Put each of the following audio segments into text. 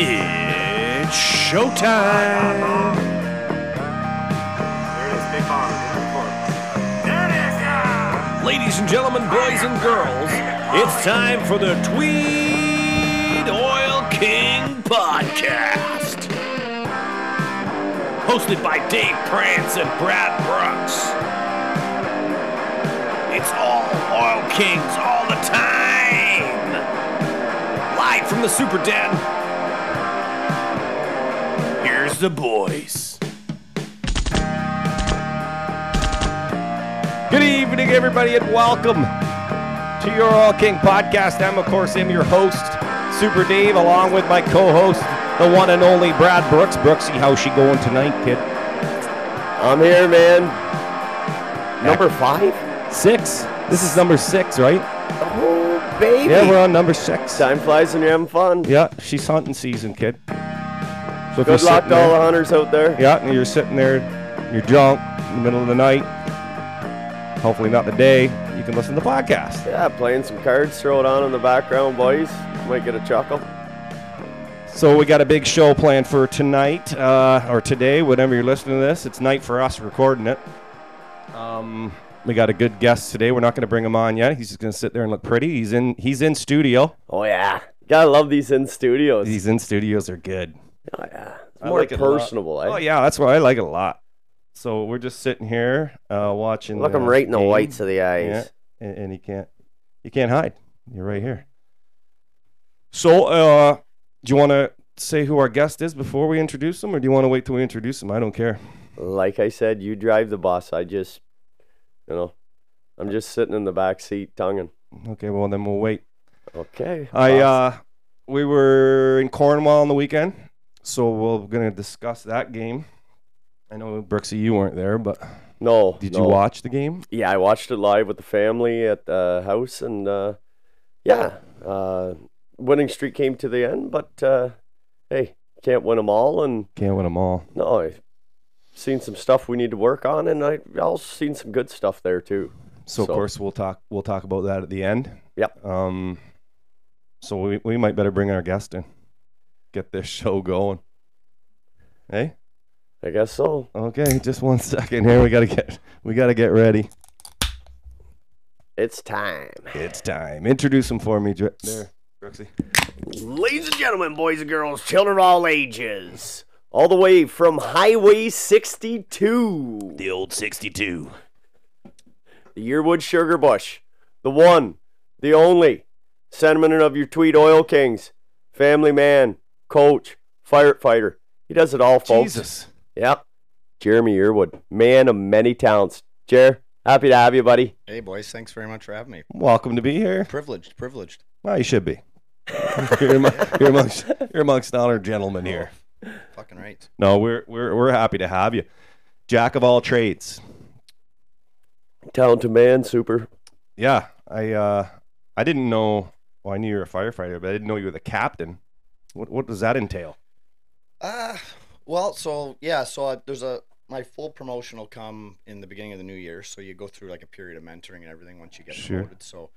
It's showtime. Ladies and gentlemen, boys and girls, it's time for the Tweed Oil King podcast. Hosted by Dave Prance and Brad Brooks. It's all Oil Kings all the time. Live from the Super Den. Here's the boys. Good evening, everybody, and welcome to your Oil King podcast. I'm, of course, am your host, Super Dave, along with my co-host, the one and only Brad Brooks. Brooksy, how's she going tonight, kid? I'm here, man. Number five? Six. This is number six, right? Oh, baby. Yeah, we're on number six. Time flies when you're having fun. Yeah, she's hunting season, kid. So Good luck to all the hunters out there. Yeah, and you're sitting there, you're drunk in the middle of the night. Hopefully not the day. You can listen to the podcast. Yeah, playing some cards, throw it on in the background, boys. Might get a chuckle. So we got a big show planned for tonight uh, or today, whenever you're listening to this. It's night for us recording it. Um, we got a good guest today. We're not going to bring him on yet. He's just going to sit there and look pretty. He's in. He's in studio. Oh, yeah. Gotta love these in studios. These in studios are good. Oh, yeah. It's I more like it a lot. personable, eh? Oh yeah, that's why I like it a lot. So we're just sitting here uh, watching. Look the him right in the game. whites of the eyes. Yeah, and, and you can't you can't hide. You're right here. So, uh, do you want to say who our guest is before we introduce him, or do you want to wait till we introduce him? I don't care. Like I said, you drive the bus. I just, you know, I'm just sitting in the back seat tonguing. Okay, well then we'll wait. Okay. I boss. uh, we were in Cornwall on the weekend, so we're gonna discuss that game. I know Brooksy, you weren't there, but no. did no. you watch the game? Yeah, I watched it live with the family at the house, and uh, yeah, uh, winning streak came to the end. But uh, hey, can't win them all, and Can't win them all. no, I've seen some stuff we need to work on, and I also seen some good stuff there too. So, of course we'll talk we'll talk about that at the end. Yep. Um so we, we might better bring our guest in. Get this show going. Hey? I guess so. Okay, just one second here. We gotta get we gotta get ready. It's time, It's time. Introduce him for me, Dr- there, Brooksy. ladies and gentlemen, boys and girls, children of all ages, all the way from Highway 62. The old sixty two. the Yearwood Sugar Bush, the one, the only, sentiment of your Tweed Oil Kings, family man, coach, firefighter. He does it all, folks. Jesus. Yep. Jeremy Yearwood, man of many talents. Jer, happy to have you, buddy. Hey, boys. Thanks very much for having me. Welcome to be here. Privileged, privileged. Well, you should be. you're, among, you're amongst you're amongst honored gentlemen here. Fucking right. No, we're we're we're happy to have you. Jack of all trades. Talented man, super. Yeah, I uh, I didn't know. Well, I knew you were a firefighter, but I didn't know you were the captain. What what does that entail? Uh, well, so yeah, so uh, there's a my full promotion will come in the beginning of the new year. So you go through like a period of mentoring and everything once you get Sure. promoted. So,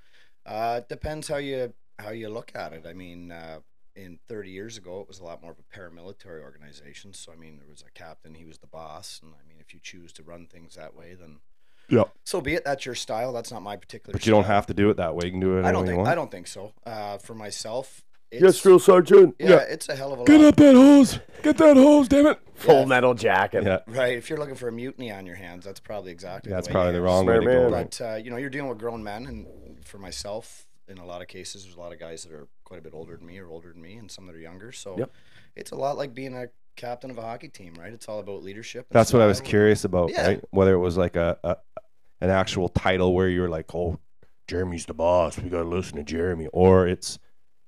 uh, it depends how you how you look at it. I mean, uh, in 30 years ago, it was a lot more of a paramilitary organization. So I mean, there was a captain, he was the boss, and I mean, if you choose to run things that way, then Yeah, so be it. That's your style. That's not my particular. but you don't have to do it that way. You can do it. I don't think. I don't think so. Uh, for myself, it's, Yes, drill sergeant. Yeah, it's a hell of a Get lot. up that hose! Get that hose! Damn it! Full Yeah. metal jacket. Yeah, Right. If you're looking for a mutiny on your hands, that's probably exactly. that's the way probably the wrong way to Smart go. But uh, you know, you're dealing with grown men, and for myself, in a lot of cases, there's a lot of guys that are quite a bit older than me, or older than me, and some that are younger. So Yep. it's a lot like being a captain of a hockey team, right? It's all about leadership. and That's what I was curious about. Yeah. Right? Whether it was like a, a an actual title where you're like, oh, Jeremy's the boss. We gotta listen to Jeremy, or it's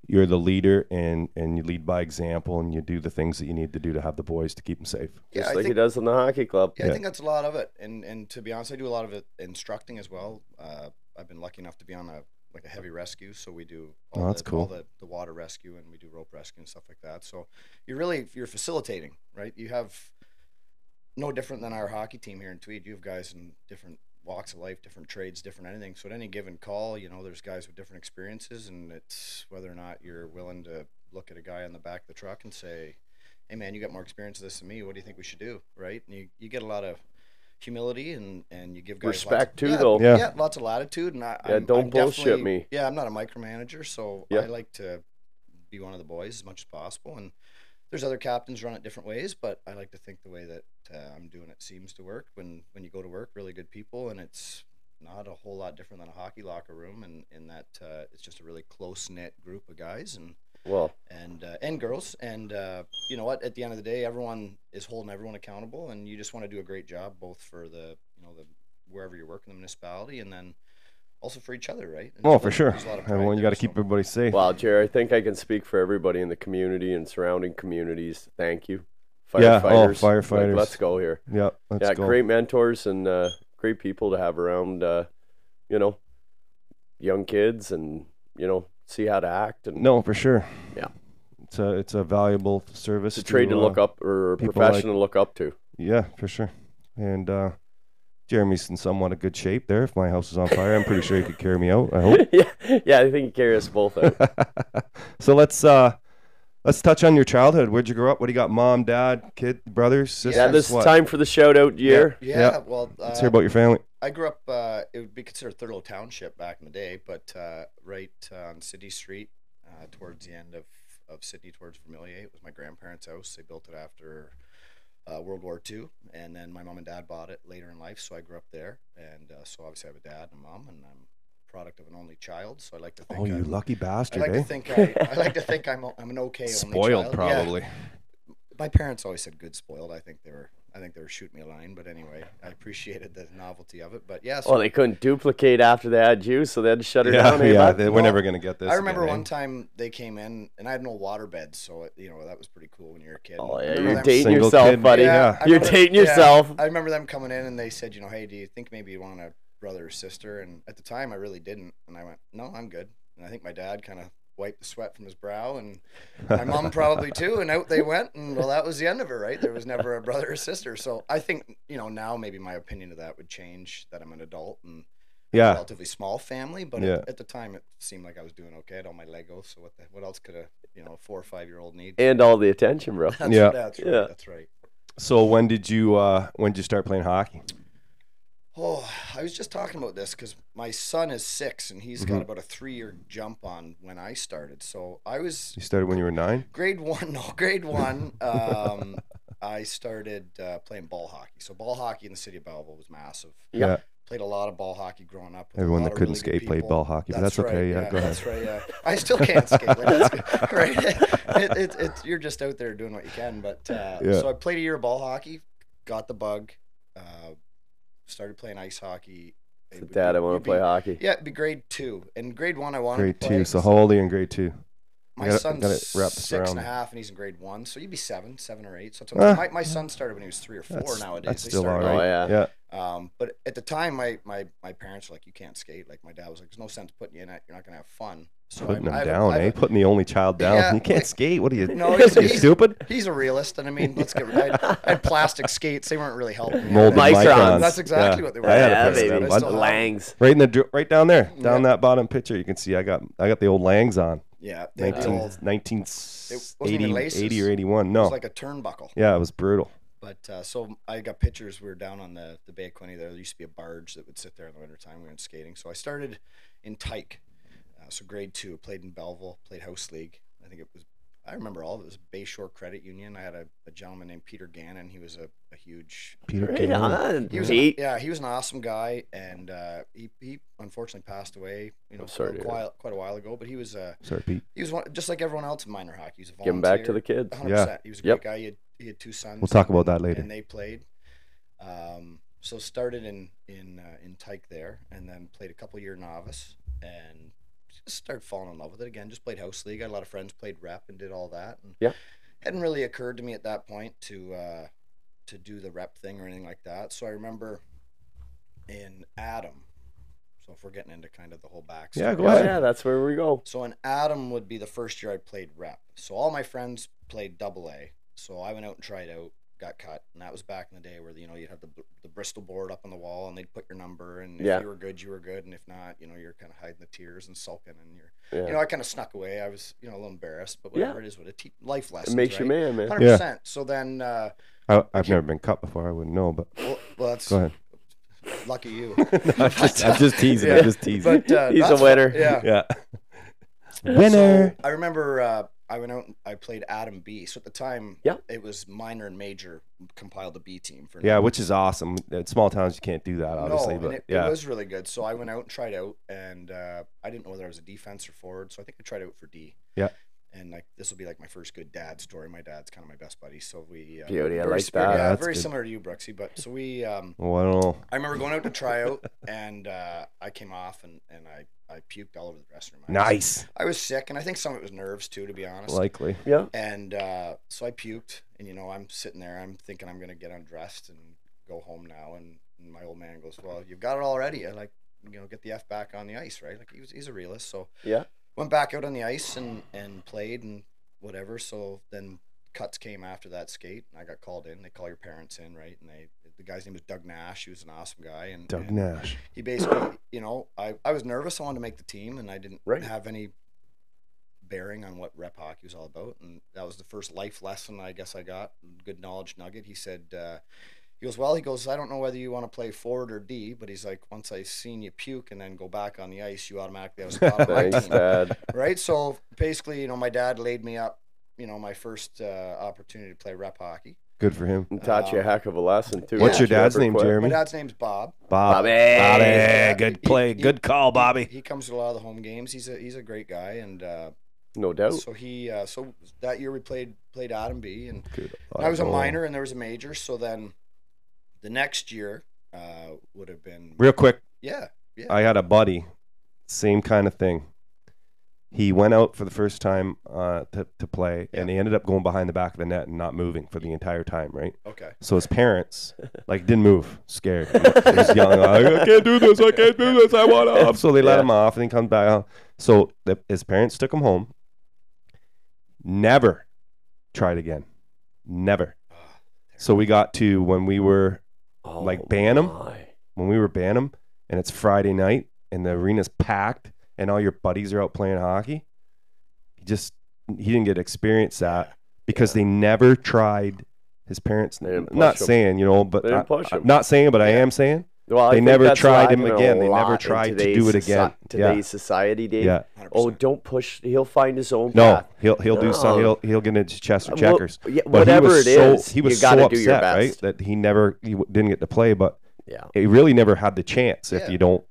you're the leader and and you lead by example and you do the things that you need to do to have the boys to keep them safe. Yeah, Just I like he does in the hockey club. Yeah, Yeah. I think that's a lot of it. And and to be honest, I do a lot of it instructing as well. Uh, I've been lucky enough to be on a like a heavy rescue, so we do all, Oh, that's the, cool. all the, the water rescue and we do rope rescue and stuff like that. So you're really you're facilitating, right? You have no different than our hockey team here in Tweed. You have guys in different walks of life, different trades, different anything. So at any given call, you know, there's guys with different experiences, and it's whether or not you're willing to look at a guy on the back of the truck and say, "Hey, man, you got more experience of this than me. What do you think we should do?" Right? And you, you get a lot of humility and and you give guys Respect of- too, yeah, though. Yeah. yeah, lots of latitude. And I, Yeah, I'm, don't I'm bullshit me. Yeah, I'm not a micromanager, so Yeah. I like to be one of the boys as much as possible. And there's other captains run it different ways, but I like to think the way that uh, I'm doing it seems to work. When when you go to work, really good people, and it's not a whole lot different than a hockey locker room, and in that uh, it's just a really close knit group of guys and Well, and uh, and girls. And uh, you know what? At the end of the day, everyone is holding everyone accountable, and you just want to do a great job, both for the you know the wherever you're working, the municipality, and then also for each other, right? And Oh, for sure. a lot of pride Everyone, you got to keep everybody safe. Wow, Jerry, I think I can speak for everybody in the community and surrounding communities. Thank you. Yeah, oh, Firefighters. Like, firefighters. let's go here. Yeah, let's yeah, go. great mentors and uh, great people to have around, uh, you know, young kids and, you know, see how to act. And No, for sure. Yeah. It's a it's a valuable service. it's a trade to uh, look up or a people profession to look up to. Yeah, for sure. And uh, Jeremy's in somewhat a good shape there. If my house is on fire, I'm pretty sure he could carry me out. I hope. yeah, yeah, I think you carry us both out. so let's uh let's touch on your childhood. Where'd you grow up? What do you got? Mom, dad, kid, brothers, sisters? yeah, this is what? time for the shout out year. Yeah, Yeah. well, uh, Let's hear about your family. I grew up. Uh, it would be considered Thurlow Township back in the day, but uh, right on City Street, uh, towards the end of, of Sydney, towards Vermilion, it was my grandparents' house. They built it after uh, World War II, and then my mom and dad bought it later in life. So I grew up there, and uh, so obviously I have a dad and a mom, and I'm a product of an only child. So I like to think. Oh, you I'm, lucky I bastard, like eh? to think I, I like to think I'm a- I'm an okay only Spoiled, child. Yeah. probably. My parents always said good spoiled. I think they were I think they were shooting me a line, but anyway, I appreciated the novelty of it. But yeah, so Well, they couldn't duplicate after they had you, so they had to shut her Yeah, down. eh, yeah. they- we're Well, never gonna get this. I remember again, eh? one time they came in and I had no water beds, so it, you know that was pretty cool when you're a kid. Oh yeah, you're dating yourself, kid, buddy. yeah. I You're remember- dating yeah, yourself. I remember them coming in and they said, you know, hey, do you think maybe you want a brother or sister? And at the time, I really didn't, and I went, no, I'm good. And I think my dad kind of wiped the sweat from his brow, and my mom probably too. And out they went, and well, that was the end of it, right? There was never a brother or sister. So I think you know now maybe my opinion of that would change that I'm an adult and a Yeah, relatively small family. But Yeah. at, at the time, it seemed like I was doing okay. I had all my Legos, so what the, what else could a you know four or five year old need? and all the attention, bro. That's, Yeah. that's right. Yeah. That's right. So when did you uh when did you start playing hockey? Oh, I was just talking about this because my son is six and he's Mm-hmm. got about a three year jump on when I started. So I was You started when you were nine. grade one. No, grade one. Um, I started uh, playing ball hockey. So ball hockey in the city of Belleville was massive. Yeah. Played a lot of ball hockey growing up. Everyone that couldn't really skate played ball hockey, but that's right, okay, yeah, go ahead. That's right. Yeah, I still can't skate. Like, right? It, it, it, you're just out there doing what you can. But uh, Yeah. so I played a year of ball hockey, got the bug, uh, started playing ice hockey. It would Dad, be- I want to play be- hockey. Yeah, it'd be grade two. And grade one, I wanted Grade to play. two. So how old are you in grade two? My gotta- son's gotta wrap this six and a half, and he's in grade one. So you'd be seven, seven or eight. So it's Ah. my, my son started when he was three or four. That's, nowadays, that's They still all started- right. Oh, yeah. yeah. Um, but at the time, my, my, my parents were like, "You can't skate." Like my dad was like, "There's no sense putting you in it. You're not gonna have fun." So Putting I- them I have down, I have eh? a- Putting the only child down. Yeah, you can't like- skate. What are you? No, he's- you he's- stupid? He's a realist, and I mean, let's get. I had, I had plastic skates; they weren't really helping. Molded Microns. microns. That's exactly Yeah. what they were. I had a yeah, pair baby. them. I bud. still have them. Langs. Right in the right down there, down Yeah. that bottom picture, you can see I got I got the old Langs on. Yeah, they had the 19, old- 1980 even 80 or 81. It No. was like a turnbuckle. yeah, it was brutal. But uh, so I got pictures. We were down on the the Bay of Quinte. There, there used to be a barge that would sit there in the wintertime. We went skating. So I started in Tyke. Uh, so grade two, played in Belleville, played house league. I think it was. I remember all of it. It was Bayshore Credit Union. I had a, a gentleman named Peter Gannon. He was a, a huge. Peter Right Gannon. on. He was an, Pete. yeah, he was an awesome guy, and uh, he he unfortunately passed away. You know, I'm sorry to hear quite, quite a while ago. But he was uh, Sorry, Pete. he was one, just like everyone else in minor hockey. He was a volunteer. Give him back to the kids. 100%. Yeah. He was a great Yep. guy. He had, he had two sons. We'll talk about that later. And they played. Um, so started in in uh, in Tyke there, and then played a couple year novice, and just started falling in love with it again. Just played house league. I had a lot of friends played rep and did all that. And Yeah. hadn't really occurred to me at that point to uh, to do the rep thing or anything like that. So I remember in Atom. So if we're getting into kind of the whole backstory, Yeah, go ahead. yeah, that's where we go. so in Atom would be the first year I played rep. So all my friends played double A. So I went out and tried out, got cut, and that was back in the day where you know you'd have the, bl- the Bristol board up on the wall, and they'd put your number, and if Yeah. you were good, you were good, and if not, you know, you're kind of hiding the tears and sulking, and you're, Yeah. you know, I kind of snuck away. I was, you know, a little embarrassed, but Yeah. whatever it is, what a te- life lesson. it makes you man, man. Hundred percent. So then, uh, I, I've never been cut before. I wouldn't know, but well, well, that's go ahead. lucky you. I'm, just, I'm just teasing. Yeah. I'm just teasing. But uh, He's a winner. Yeah. yeah. Winner. So I remember uh, I went out and I played Atom B. So at the time, Yeah. it was minor and major compiled the B team for yeah, which is awesome. In small towns, you can't do that, obviously. no, but it, yeah, it was really good. So I went out and tried out, and uh, I didn't know whether I was a defense or forward. So I think I tried out for D. Yeah. And like this will be like my first good dad story. My dad's kind of my best buddy, so we uh, Beauty, I like sp- that. Yeah, That's very good. similar to you, Brooksy. But so we, um, well, I don't know. I remember going out to try out, and uh, I came off and, and I, I puked all over the dressing room. I was- Nice. I was sick, and I think some of it was nerves too, to be honest. Likely. Yeah. And uh, so I puked, and you know, I'm sitting there, I'm thinking I'm gonna get undressed and go home now, and, and my old man goes, "Well, you've got it already. I like, you know, get the f back on the ice, right?" Like he was, he's a realist, so Yeah. Went back out on the ice and and played and whatever. So then cuts came after that skate, and I got called in. They call your parents in, right? And they, the guy's name was Doug Nash. He was an awesome guy, and Doug and Nash. he basically, you know, I, I was nervous. I wanted to make the team, and I didn't Right. have any bearing on what rep hockey was all about. And that was the first life lesson I guess I got. Good knowledge nugget. He said, uh, he goes, well, he goes, I don't know whether you want to play forward or D, but he's like, once I seen you puke and then go back on the ice, you automatically have a spot on my Thanks, team. Dad. Right. So basically, you know, my dad laid me up, you know, my first uh, opportunity to play rep hockey. Good for him. And taught you a Um, heck of a lesson too. What's Yeah. your dad's name, My Jeremy? My dad's name's Bob. Bob. Bobby. Bobby. Good He- play. he- Good call, Bobby. He, he comes to a lot of the home games. He's a he's a great guy, and uh, No doubt. so he uh, so that year we played played Atom B, and Good. I was a Oh. minor, and there was a major. So then, the next year uh, would have been Real quick, yeah yeah I had a buddy, same kind of thing. He went out for the first time uh, to, to play, and he ended up going behind the back of the net and not moving for the entire time, right? okay So his parents, like, didn't move, scared. He was yelling, I can't do this, I can't do this, I want off. So they let Yeah. him off, and he comes back. So the, his parents took him home. Never tried again. Never. So we got to when we were Oh like Bantam? Oh my. when we were Bantam and it's Friday night and the arena's packed and all your buddies are out playing hockey, he just he didn't get to experience that because they never tried his parents. They didn't him. saying, you know, but I- I'm not saying, but I am saying. Well, They never tried him again. They never tried to do it soci- again. Yeah. Today's society, Dave. Yeah. 100%. Oh, don't push. He'll find his own No, path. he'll he'll do some. He'll he'll get into chess or Uh, well, checkers. yeah, whatever he was it so, is, he was you got so to do your upset, right? That he never he didn't get to play, but Yeah. he really never had the chance if Yeah. you don't,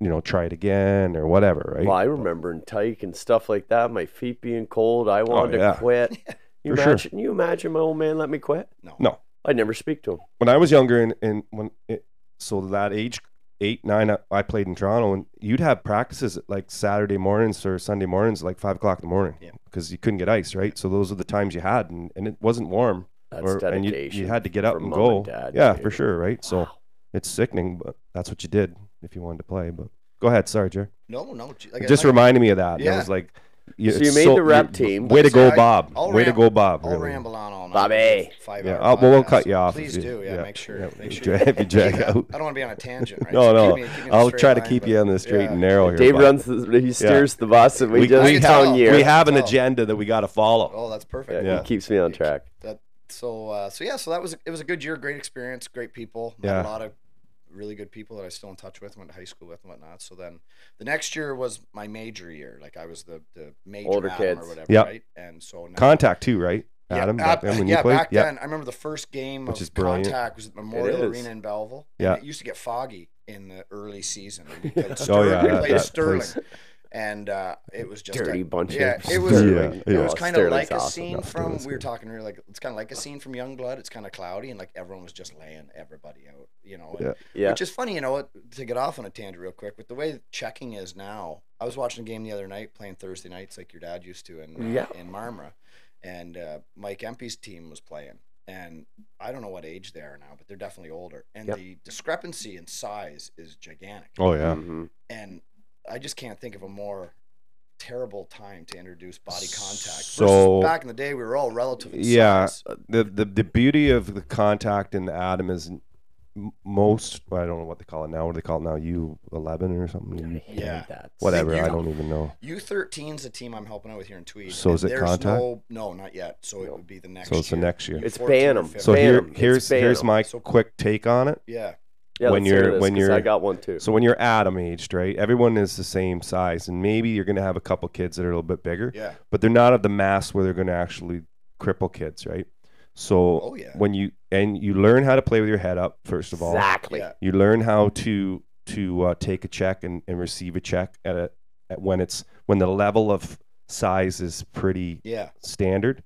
you know, try it again or whatever, right? Well, I remember in Tyke and stuff like that, my feet being cold. I wanted Oh, yeah. to quit. You For sure. imagine? You imagine my old man let me quit? no No. I'd never speak to him. when I was younger and, and when it, so that age eight nine I- I played in Toronto and you'd have practices at like Saturday mornings or Sunday mornings like five o'clock in the morning Yeah. because you couldn't get ice right so those are the times you had and, and it wasn't warm That's or, and you, you had to get up and go and dad, yeah Dave. for sure right so Wow. it's sickening but that's what you did if you wanted to play but go ahead sorry Jer no no like it just like- reminded me of that and I Yeah. was like So you it's made the rep team. way to go I- Bob I'll way to go Bob I'll really. ramble on all night. Bobby. Five Yeah, hour well, we'll podcast, cut you off Please you- do. Yeah, yeah, make sure. yeah, Make sure. you drag- if you drag Yeah, out. I don't want to be on a tangent, right? no So no keep me- keep me in a I'll straight try to line, keep but- you on the straight yeah. and narrow here Dave Bob. runs. The, he steers the bus, and we, We- just we- count we we have an agenda that we got to follow Oh, that's perfect. Yeah, Yeah. He keeps me on track. That so uh, so yeah. So that was it was a good year, great experience, great people. Met Yeah. a lot of really good people that I still in touch with, went to high school with and whatnot. So then the next year was my major year. Like I was the the major Older Atom kids. or whatever, Yep. right? And so now, contact too right Yeah, Atom uh, back then when yeah, you played back yeah then, I remember the first game Which of is brilliant. contact was at Memorial. Arena in Belleville. Yeah. and it used to get foggy in the early season. We played Oh, Stirling, yeah, we played that Stirling, place. And uh, it was just Dirty a, bunch yeah, of it was- Yeah, It yeah. was kind of like a awesome. scene No, from we were good. talking earlier, like it's kind of like a scene from Young Blood. It's kind of cloudy and like everyone was just laying everybody out, you know. and- Yeah. Yeah. Which is funny, you know. To get off on a tangent real quick, with the way checking is now, I was watching a game the other night, playing Thursday nights like your dad used to in uh, Yeah. in Marmora, and uh, Mike Empey's team was playing, and I don't know what age they are now, but they're definitely older, and Yep. the discrepancy in size is gigantic, oh yeah Mhm. and I just can't think of a more terrible time to introduce body contact. So- Versus back in the day, we were all relative. In Yeah. size. Uh, the, the the beauty of the contact in the Atom is most. I don't know what they call it now. What do they call it now? U eleven or something? I U- hate Yeah. Whatever. you I don't even know. U thirteen is the team I'm helping out with here in Tweed. So is it contact? No, no, not yet. So it would be the next. So it's the next year. It's Bantam. So here, here's here's my So- quick take on it. Yeah, Yeah, when let's hear you're- this, when 'cause you're- I got one too. So when you're Atom aged, right? Everyone is the same size, and maybe you're going to have a couple kids that are a little bit bigger, yeah. but they're not of the mass where they're going to actually cripple kids, right? So Oh, yeah. when you and you learn how to play with your head up first of all, Exactly. Yeah. you learn how to to uh, take a check and, and receive a check at a at when it's when the level of size is pretty Yeah. standard.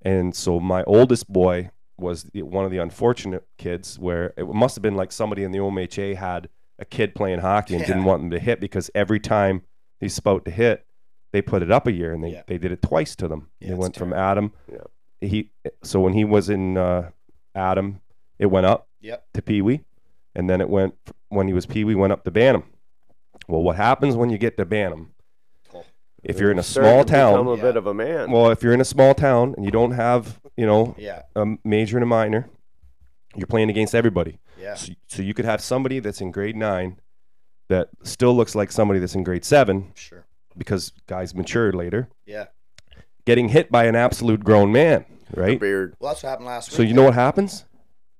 And so my oldest boy was the, one of the unfortunate kids where it must have been like somebody in the OMHA had a kid playing hockey and didn't want them to hit because every time he's about to hit, they put it up a year and they, Yeah. they did it twice to them. Yeah, they it's went from. Atom. Yeah. He so when he was in uh, Atom, it went up Yep. to Pee Wee, and then it went when he was Pee Wee went up to Bantam. Well, what happens when you get to Bantam? Oh. If you're in a small town, a Yeah. bit of a man. well, if you're in a small town and you don't have, you know, Yeah. a major and a minor, you're playing against everybody. Yeah. So, so you could have somebody that's in grade nine that still looks like somebody that's in grade seven Sure. because guys mature later, Yeah. getting hit by an absolute grown man, right? beard. Well, that's what happened last week. So you know what happens?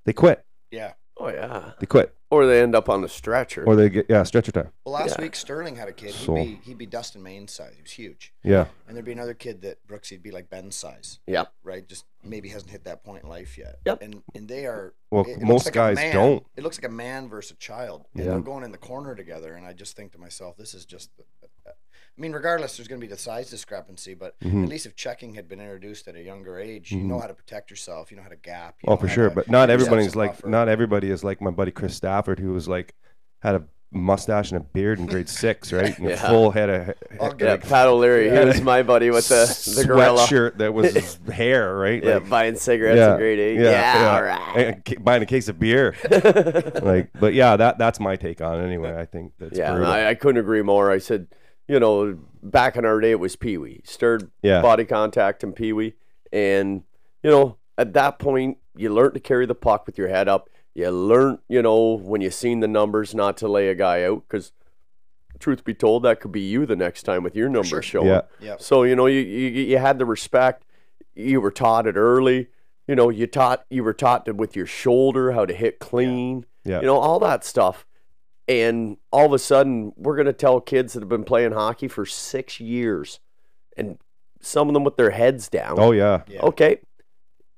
They quit. Yeah. Oh yeah. They quit, Or they end up on the stretcher. or they get yeah stretcher time. Well, last Yeah. week Stirling had a kid. He'd So- be he'd be Dustin Main's size. He was huge. Yeah, And there'd be another kid that Brooks he'd be like Ben's size. Yeah. Right. Just maybe hasn't hit that point in life yet. Yep. And and they are. Well, it- it looks most like a guys man- don't. It looks like a man versus a child. And Yeah. they're going in the corner together. And I just think to myself, this is just. I mean, regardless, there's going to be the size discrepancy, but Mhm. at least if checking had been introduced at a younger age, you know how to protect yourself. You know how to gap. You oh know for sure. to But not give yourself everybody's like buffer. not everybody is like my buddy Chris Stafford, who was like had a mustache and a beard in grade six, right? And a Yeah. full head of I'll yeah, get Pat O'Leary, he was my buddy with the the gorilla. sweatshirt that was his hair, right? Yeah, Like, buying cigarettes in grade eight. Yeah, all right. And ca- buying a case of beer. like, but yeah, that that's my take on it. Anyway, I think that's yeah, brutal. I, I couldn't agree more. I said, you know, back in our day, it was Pee Wee, stirred Yeah. body contact and Pee Wee, and you know, at that point, you learn to carry the puck with your head up. You learn, you know, when you seen the numbers, not to lay a guy out because, truth be told, that could be you the next time with your numbers sure. showing. Yeah. Yep. So you know, you, you you had the respect. You were taught it early. You know, you taught you were taught to, with your shoulder how to hit clean. Yeah. You know, all that stuff. And all of a sudden, we're gonna tell kids that have been playing hockey for six years, and some of them with their heads down. Oh yeah, Yeah. Okay.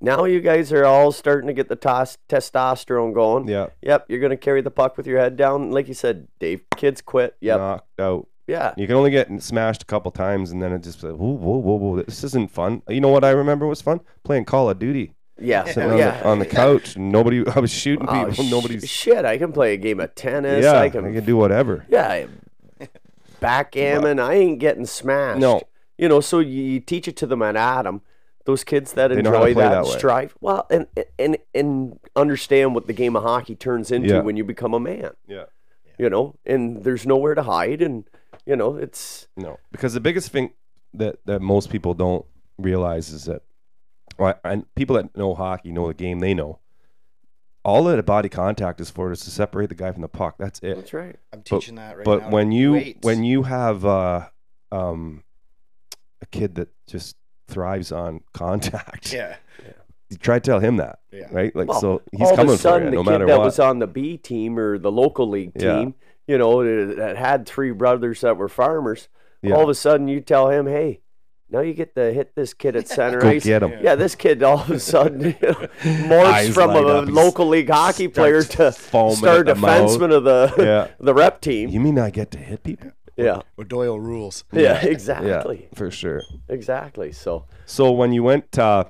Now you guys are all starting to get the tos- testosterone going. yeah, Yep, you're gonna carry the puck with your head down, like you said, Dave. Kids quit. Yep. knocked out. Yeah. You can only get smashed a couple times, and then it just like, whoa, whoa, whoa, whoa, this isn't fun. You know what I remember was fun? Playing Call of Duty, Yeah. sitting Oh, on, the, on the couch, nobody. I was shooting Oh, people. sh- nobody's. shit. I can play a game of tennis. yeah, I can, do whatever. yeah, backgammon. I ain't getting smashed. No. you know. So you, teach it to them at Atom. Those kids that They know how to enjoy that, that and strive well, and and and understand what the game of hockey turns into Yeah. when you become a man. Yeah. You know, and there's nowhere to hide, and you know it's No, because the biggest thing that that most people don't realize is that, and people that know hockey know the game. They know all that body contact is for is to separate the guy from the puck. That's it. that's right. I'm teaching that right but now. But when you weights. when you have uh, um, a kid that just thrives on contact, yeah you try to tell him that, yeah right? Like Well, so, he's all coming of a sudden, for you the no kid matter that what. was on the B team or the local league Yeah. team, you know, that that had three brothers that were farmers. Yeah. All of a sudden, you tell him, "Hey, now you get to hit this kid at center Go ice." get him. Yeah, this kid all of a sudden you know, morphs from a up. He local league hockey player to foaming star at defenseman of the Yeah. the rep team. You mean I get to hit people? Yeah, O'Doyle rules yeah, exactly, Yeah, for sure. exactly. So So when you went uh,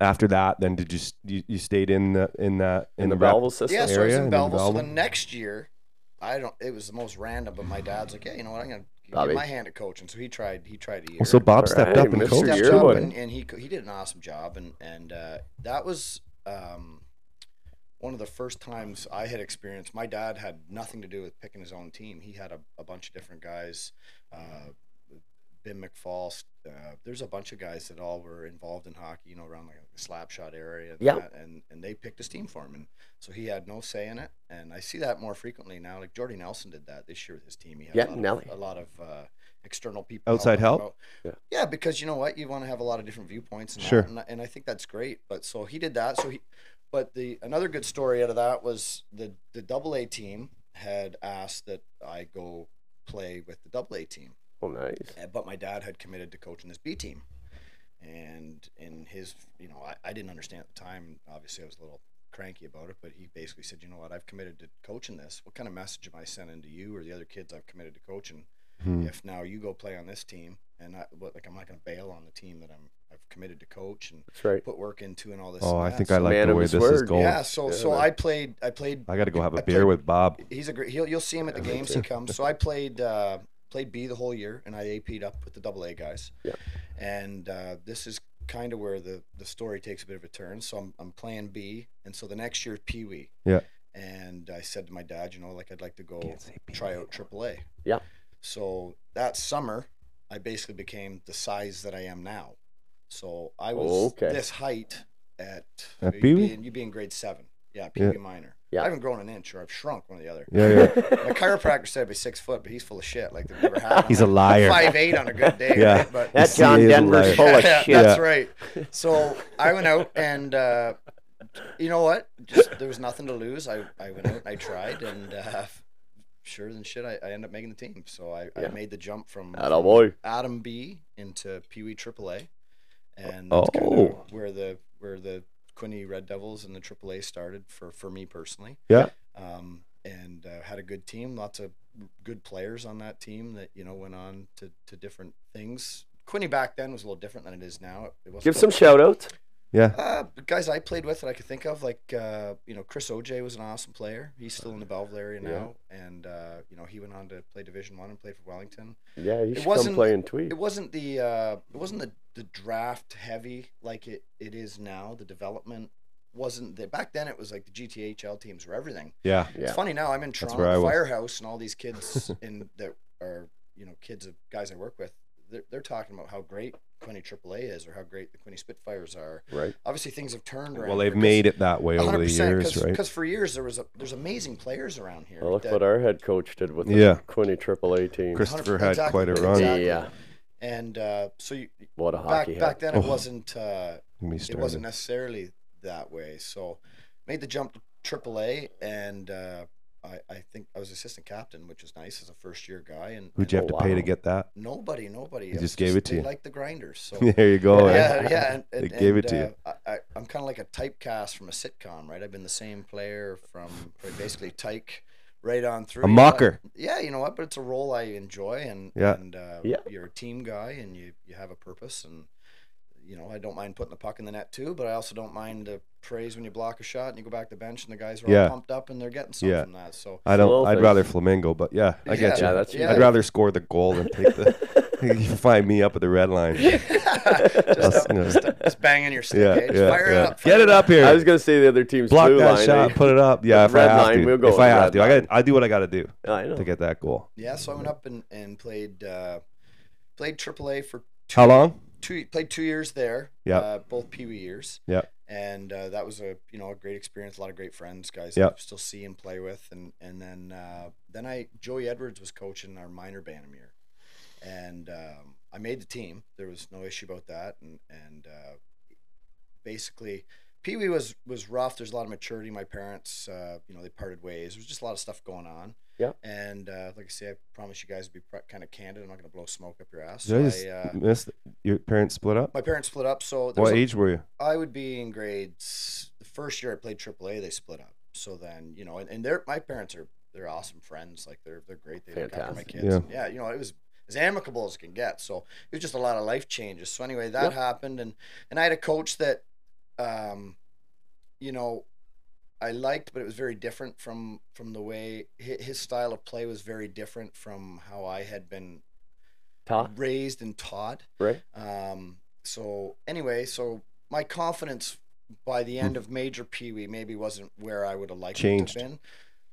after that, then did you s- you, you stayed in the in that in, the rep- Belleville system, yeah so I was in and in Belleville so the next year I don't it was the most random but my dad's like yeah you know what I'm gonna Bobby. give my hand at coaching so he tried he tried a year Well, so Bob All stepped right, up and Mr. coached. stepped up and, and he he did an awesome job and and uh, that was um, one of the first times I had experienced. My dad had nothing to do with picking his own team. He had a, a bunch of different guys, uh, Bim McFall. Uh, there's a bunch of guys that all were involved in hockey, you know, around like the slap shot area. And Yeah. that, and and they picked his team for him, and so he had no say in it. And I see that more frequently now. Like Jordy Nelson did that this year with his team. He had Yeah, a lot Nelly. Of, a lot of uh, external people. Outside help? Yeah. Yeah, because you know what, you want to have a lot of different viewpoints. And Sure. That, and, I- and I think that's great. But so he did that. So he, but the another good story out of that was the the double A team had asked that I go play with the double A team. Oh, nice. Uh, But my dad had committed to coaching this B team. And in his, you know, I, I didn't understand at the time. Obviously, I was a little cranky about it, but he basically said, you know what, I've committed to coaching this. What kind of message am I sending to you or the other kids I've committed to coaching Hmm. if now you go play on this team and I, what, like I'm not going to bail on the team that I'm I've committed to coach and That's right. put work into and all this. Oh, I that. think I like Man the way his this is going. Yeah, so Yeah, so man. I played I played I got to go have a I beer played- with Bob. he's a great. He'll, you'll see him at the games. He comes. So I played uh, played B the whole year, and I AP'd up with the double A guys. Yeah. And uh, this is kind of where the the story takes a bit of a turn. So I'm I'm playing B, and so the next year Pee Wee. Yeah. And I said to my dad, you know, like I'd like to go try out Triple A. Yeah. So that summer, I basically became the size that I am now. So I was Okay. this height at, At you'd Pee Wee? be in- You'd be in grade seven. Yeah, Pee Yeah. Wee minor. Yeah. I haven't grown an inch, or I've shrunk one or the other. Yeah, yeah. My chiropractor said I'd be six foot, but he's full of shit. Like they've never had. He's a liar. Five eight on a good day. Yeah. Right? But That John CA is a Denver's full of yeah, shit. that's Yeah. right. So I went out and uh, you know what? Just there was nothing to lose. I, I went out and I tried and uh, sure than shit I, I ended up making the team. So I, Yeah. I made the jump from, Atta from boy. Atom B into Pee Wee AAA, and that's kind of Oh. where the where the Quinte Red Devils and the AAA started for for me personally. Yeah. Um, and uh, had a good team, lots of good players on that team that you know went on to, to different things. Quinte back then was a little different than it is now. It wasn't Give some shout outs. Yeah. uh, guys I played with that I could think of, like uh, you know, Chris OJ was an awesome player. He's still in the Belleville area Yeah. now, and uh, you know he went on to play Division One and played for Wellington. Yeah, he should come wasn't- play in Tweed. It wasn't the uh, it wasn't the, the draft heavy like it, it is now. The development wasn't the, back then. It was like the GTHL teams were everything. Yeah. It's Yeah. funny now. I'm in Toronto where I was. Firehouse, and all these kids in that are you know kids of guys I work with. They're, they're talking about how great Quinte AAA is, or how great the Quinte Spitfires are. Right. Obviously, things have turned around. Well, they've made it that way over the 100%, years, right? Because for years there was a there's amazing players around here. Well, look that- what our head coach did with the Yeah. Quinte AAA team. Christopher had exactly, quite a run. exactly. Yeah. and uh, so you, What a back hockey back head. then it Oh. wasn't uh, When we it wasn't necessarily that way. So made the jump to AAA, and uh, I I think I was assistant captain, which is nice as a first year guy. And, Who'd you have and to pay to get that? nobody, nobody. They It just gave it to they you. Like the grinders. So there you go. eh? yeah, yeah. And, They and, gave it to you. uh, I, I, I'm kind of like a typecast from a sitcom, right? I've been the same player from from basically Tyke right on through. A You know, mocker. yeah, you know what? But it's a role I enjoy, and Yeah. and uh, Yeah. you're a team guy, and you you have a purpose, and you know I don't mind putting the puck in the net too, but I also don't mind the praise when you block a shot and you go back to the bench and the guys are Yeah. all pumped up and they're getting something Yeah. from that. So I don't. I'd rather flamingo, but yeah, I get Yeah, you. that's Yeah. I'd rather score the goal than take the. you find me up at the red line. just, up- you know. just, just banging your stick, Yeah, eh? Just yeah, fire it yeah. up, Get it up here. I was gonna say the other team's Block blue that line. shot. eh? Put it up. Yeah, if I have line, to. we'll go if I have red to, I line. got. I do what I got to do I know. to get that goal. Yeah, so I went up and, and played uh, played AAA for two, How long? Two played two years there. Yeah. Uh, both Pee Wee years. Yeah. And uh, that was a you know a great experience. A lot of great friends, guys. Yeah. Still see and play with, and and then uh, then I Joey Edwards was coaching our minor Bannermere, and um, I made the team. There was no issue about that, and and uh, basically. Pee Wee was was rough. There's a lot of maturity. My parents, uh, you know, they parted ways. There was just a lot of stuff going on. Yeah. And uh, like I say, I promise you guys to be pre- kind of candid. I'm not going to blow smoke up your ass. Did I just I, uh, miss your parents split up? my parents split up, so What was a- age were you? I would be in grades. The first year I played AAA, they split up. So then, you know, and, and they're my parents are they're awesome friends. Like they're they're great. They look after my kids. Yeah. And yeah, you know, it was as amicable as it can get. So it was just a lot of life changes. So anyway, that Yep. happened, and and I had a coach that, um, you know, I liked, but it was very different from from the way his, style of play was very different from how I had been Todd, raised and taught. right? Um, so anyway, so my confidence by the end of major Pee Wee maybe wasn't where I would have liked Changed. it to have been.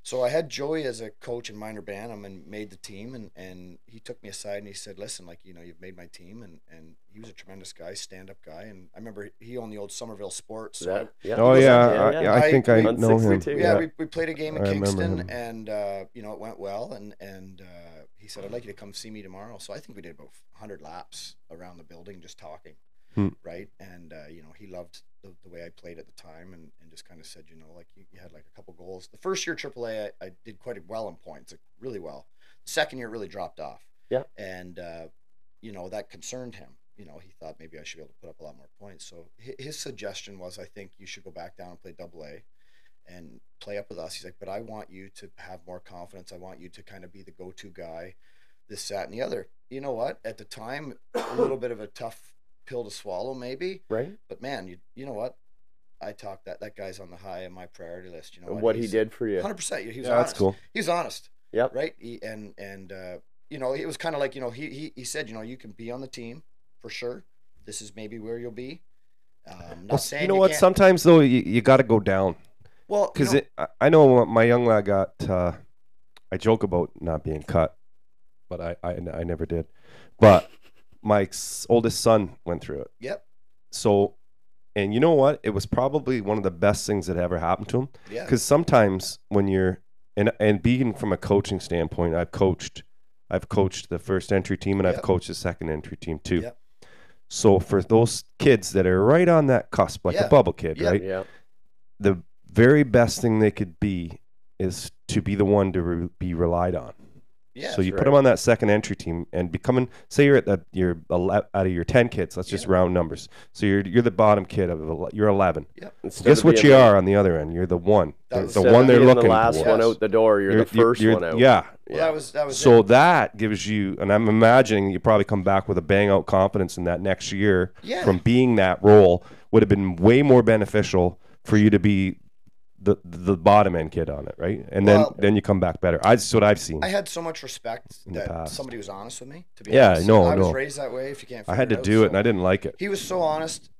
So I had Joey as a coach in minor Bantam and made the team and, and he took me aside and he said, Listen, like, you know, you've made my team and, and he was a tremendous guy, stand up guy. And I remember he owned the old Somerville Sports. So That, yeah. Oh yeah, on- I, yeah, yeah, I I- think I we- know him. 62, yeah, Yeah. We, we played a game in I Kingston and uh, you know, it went well and, and uh, he said, I'd like you to come see me tomorrow. So I think we did about hundred laps around the building just talking. Hmm. Right. And uh, you know, he loved the, the way I played at the time and, and just kind of said, you know, like you, you had like a couple goals. The first year AAA I, I did quite well in points, like really well. The second year really dropped off. Yeah. And uh, you know, that concerned him. You know, he thought maybe I should be able to put up a lot more points. So his, his suggestion was, I think you should go back down and play double A and play up with us. He's like, but I want you to have more confidence. I want you to kind of be the go to guy, this, that, and the other. You know what? At the time, a little bit of a tough pill to swallow, maybe. Right. But man, you you know what? I talked that that guy's on the high of my priority list. You know And what he did for you. 100%. He was Yeah, honest. that's cool. He was honest. Yep. Right. He, and and uh, you know, it was kind of like you know he, he he said you know you can be on the team for sure. This is maybe where you'll be. Um, not Well, saying you know what? can't- Sometimes though, you, you got to go down well, you because know, I I know my young lad got. Uh, I joke about not being cut, but I, I I never did. But my oldest son went through it. Yep. So, and you know what? It was probably one of the best things that ever happened to him. Yeah. Because sometimes when you're and and being from a coaching standpoint, I've coached, I've coached the first entry team and I've coached the second entry team too. Yep. So for those kids that are right on that cusp, like Yeah. a bubble kid, Yeah. right? Yeah. The very best thing they could be is to be the one to re- be relied on. Yeah. so you right. put them on that second entry team and becoming, say you're at the you're out of your ten kids. Let's just Yeah. round numbers. So you're you're the bottom kid of ele- you're eleven. Instead Guess what you the- are on the other end? You're the one, That the, the one they're being looking the last for. one out the door. You're, the 1st you're- one out. Yeah. Well, that was that was So it. that gives you, and I'm imagining you probably come back with a bang out confidence in that next year Yeah. from being that role would have been way more beneficial for you to be the the bottom end kid on it, right? And then Well- then you come back better. I, that's what I've seen. I had so much respect In the that past. somebody was honest with me. To be Yeah, honest, no, I was no. raised that way. If you can't, I had to figure do out, it, and I didn't like it. He was so honest,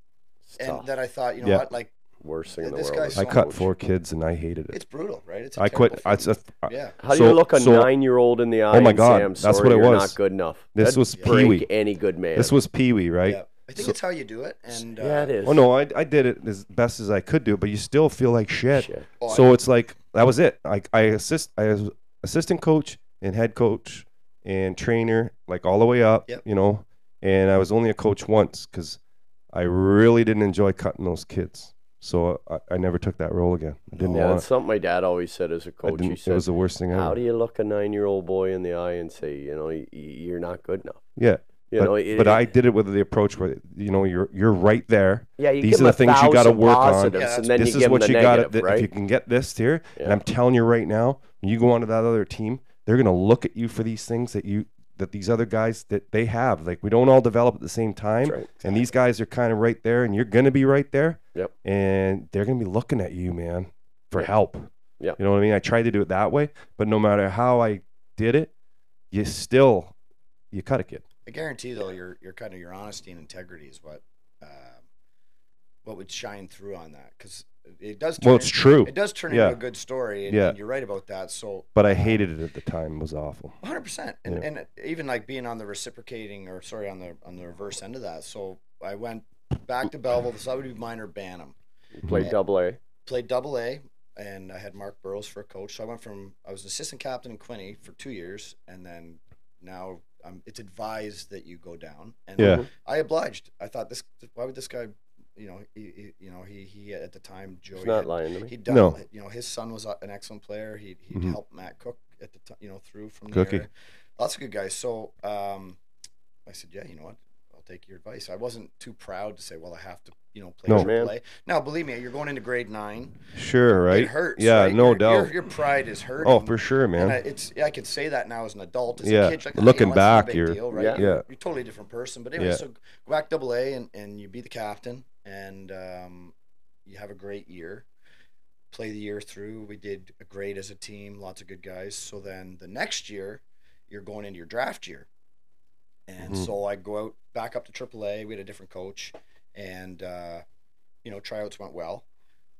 It's and tough. that I thought, you know Yeah. what, like Worst thing in the this world. guy's I cut coach. four kids, and I hated it. it's brutal, right? It's a I quit. I, feeling. I, yeah. How do So- you look a so- nine-year-old in the eye? Oh my and God, say, I'm that's what it was. not good enough. This That'd was Pee-wee. any good man. this was Pee Wee, right? Yeah. I think So- it's how you do it, and uh, yeah, it is. Oh no, I, I did it as best as I could do, but you still feel like shit. Shit. oh, So it's like that was it. I I assist I was assistant coach and head coach and trainer like all the way up. Yep. You know, and I was only a coach once because I really didn't enjoy cutting those kids. So I, I never took that role again. I didn't Yeah, want that's something my dad always said as a it. Coach. He didn't, it was the worst thing "How do you look a nine-year-old boy in the eye and say, you know, y- y- you're not good enough?" yeah, You but, know, it- but I did it with the approach where you know you're you're right there. yeah, you these are the things you gotta work on. Yeah, and then this you is give what you got. negative, If you can get this here, and I'm telling you right now, when you go onto that other team, they're gonna look at you for these things that you that these other guys that they have. Like we don't all develop at the same time, right. and these guys are kind of right there, and you're gonna be right there. Yep. And they're gonna be looking at you, man, for Yep. help. Yep. You know what I mean? I tried to do it that way, but no matter how I did it, you still you cut a kid. I guarantee though your your kind of your honesty and integrity is what uh, what would shine through on that because it does. Turn Well, it's in- true, It does turn Yeah. into a good story, and, Yeah. and you're right about that. So, but I uh, hated it at the time. It was awful. 100 percent and Yeah. and even like being on the reciprocating or sorry on the on the reverse end of that so i went back to belleville so that would be minor bantam Played double A. played double a and i had mark burrows for a coach so i went from i was assistant captain in quinte for two years and then now um, it's advised that you go down and Yeah. i obliged i thought this why would this guy you know he, he you know he, he at the time joey He's not had- lying to me. He'd done, No. you know, his son was an excellent player. He'd, he'd Mhm. helped Matt Cook at the time, you know, through from Cookie. there. Lots of good guys. So um, I said, yeah, you know what? I'll take your advice. I wasn't too proud to say, well, I have to, you know, play No. triple Man. A. Now, believe me, you're going into grade nine. Sure, right? It hurts. Yeah, right? no Your- doubt. Your, your pride is hurting. oh, for sure, And I, man. it's I could say that now as an adult. As Yeah. a kid, like, "Ah, Looking you know, that's a back, you're- deal, right? Yeah. You're, Yeah. you're a totally different person. But anyway, Yeah. so go back double A and, and you be the captain and um, you have a great year. Play the year through. We did great as a team. Lots of good guys. So then the next year, you're going into your draft year. And Mhm. so I go out back up to AAA. We had a different coach, and uh, you know tryouts went well.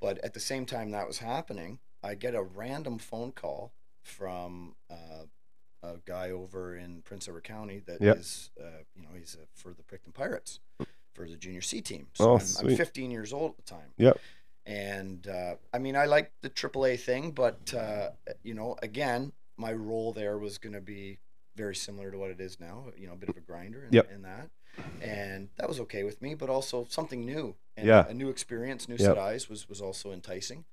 But at the same time that was happening, I get a random phone call from uh, a guy over in Prince Edward County that is, Yep. uh, you know, he's uh, for the Picton Pirates for the junior C team. So Oh, I'm, I'm 15 years old at the time. Yep. And uh, I mean, I like the AAA thing, but uh, you know, again, my role there was going to be very similar to what it is now. You know, a bit of a grinder and, Yep. and that, and that was okay with me. But also something new and Yeah. a new experience, new Yep. set eyes was was also enticing.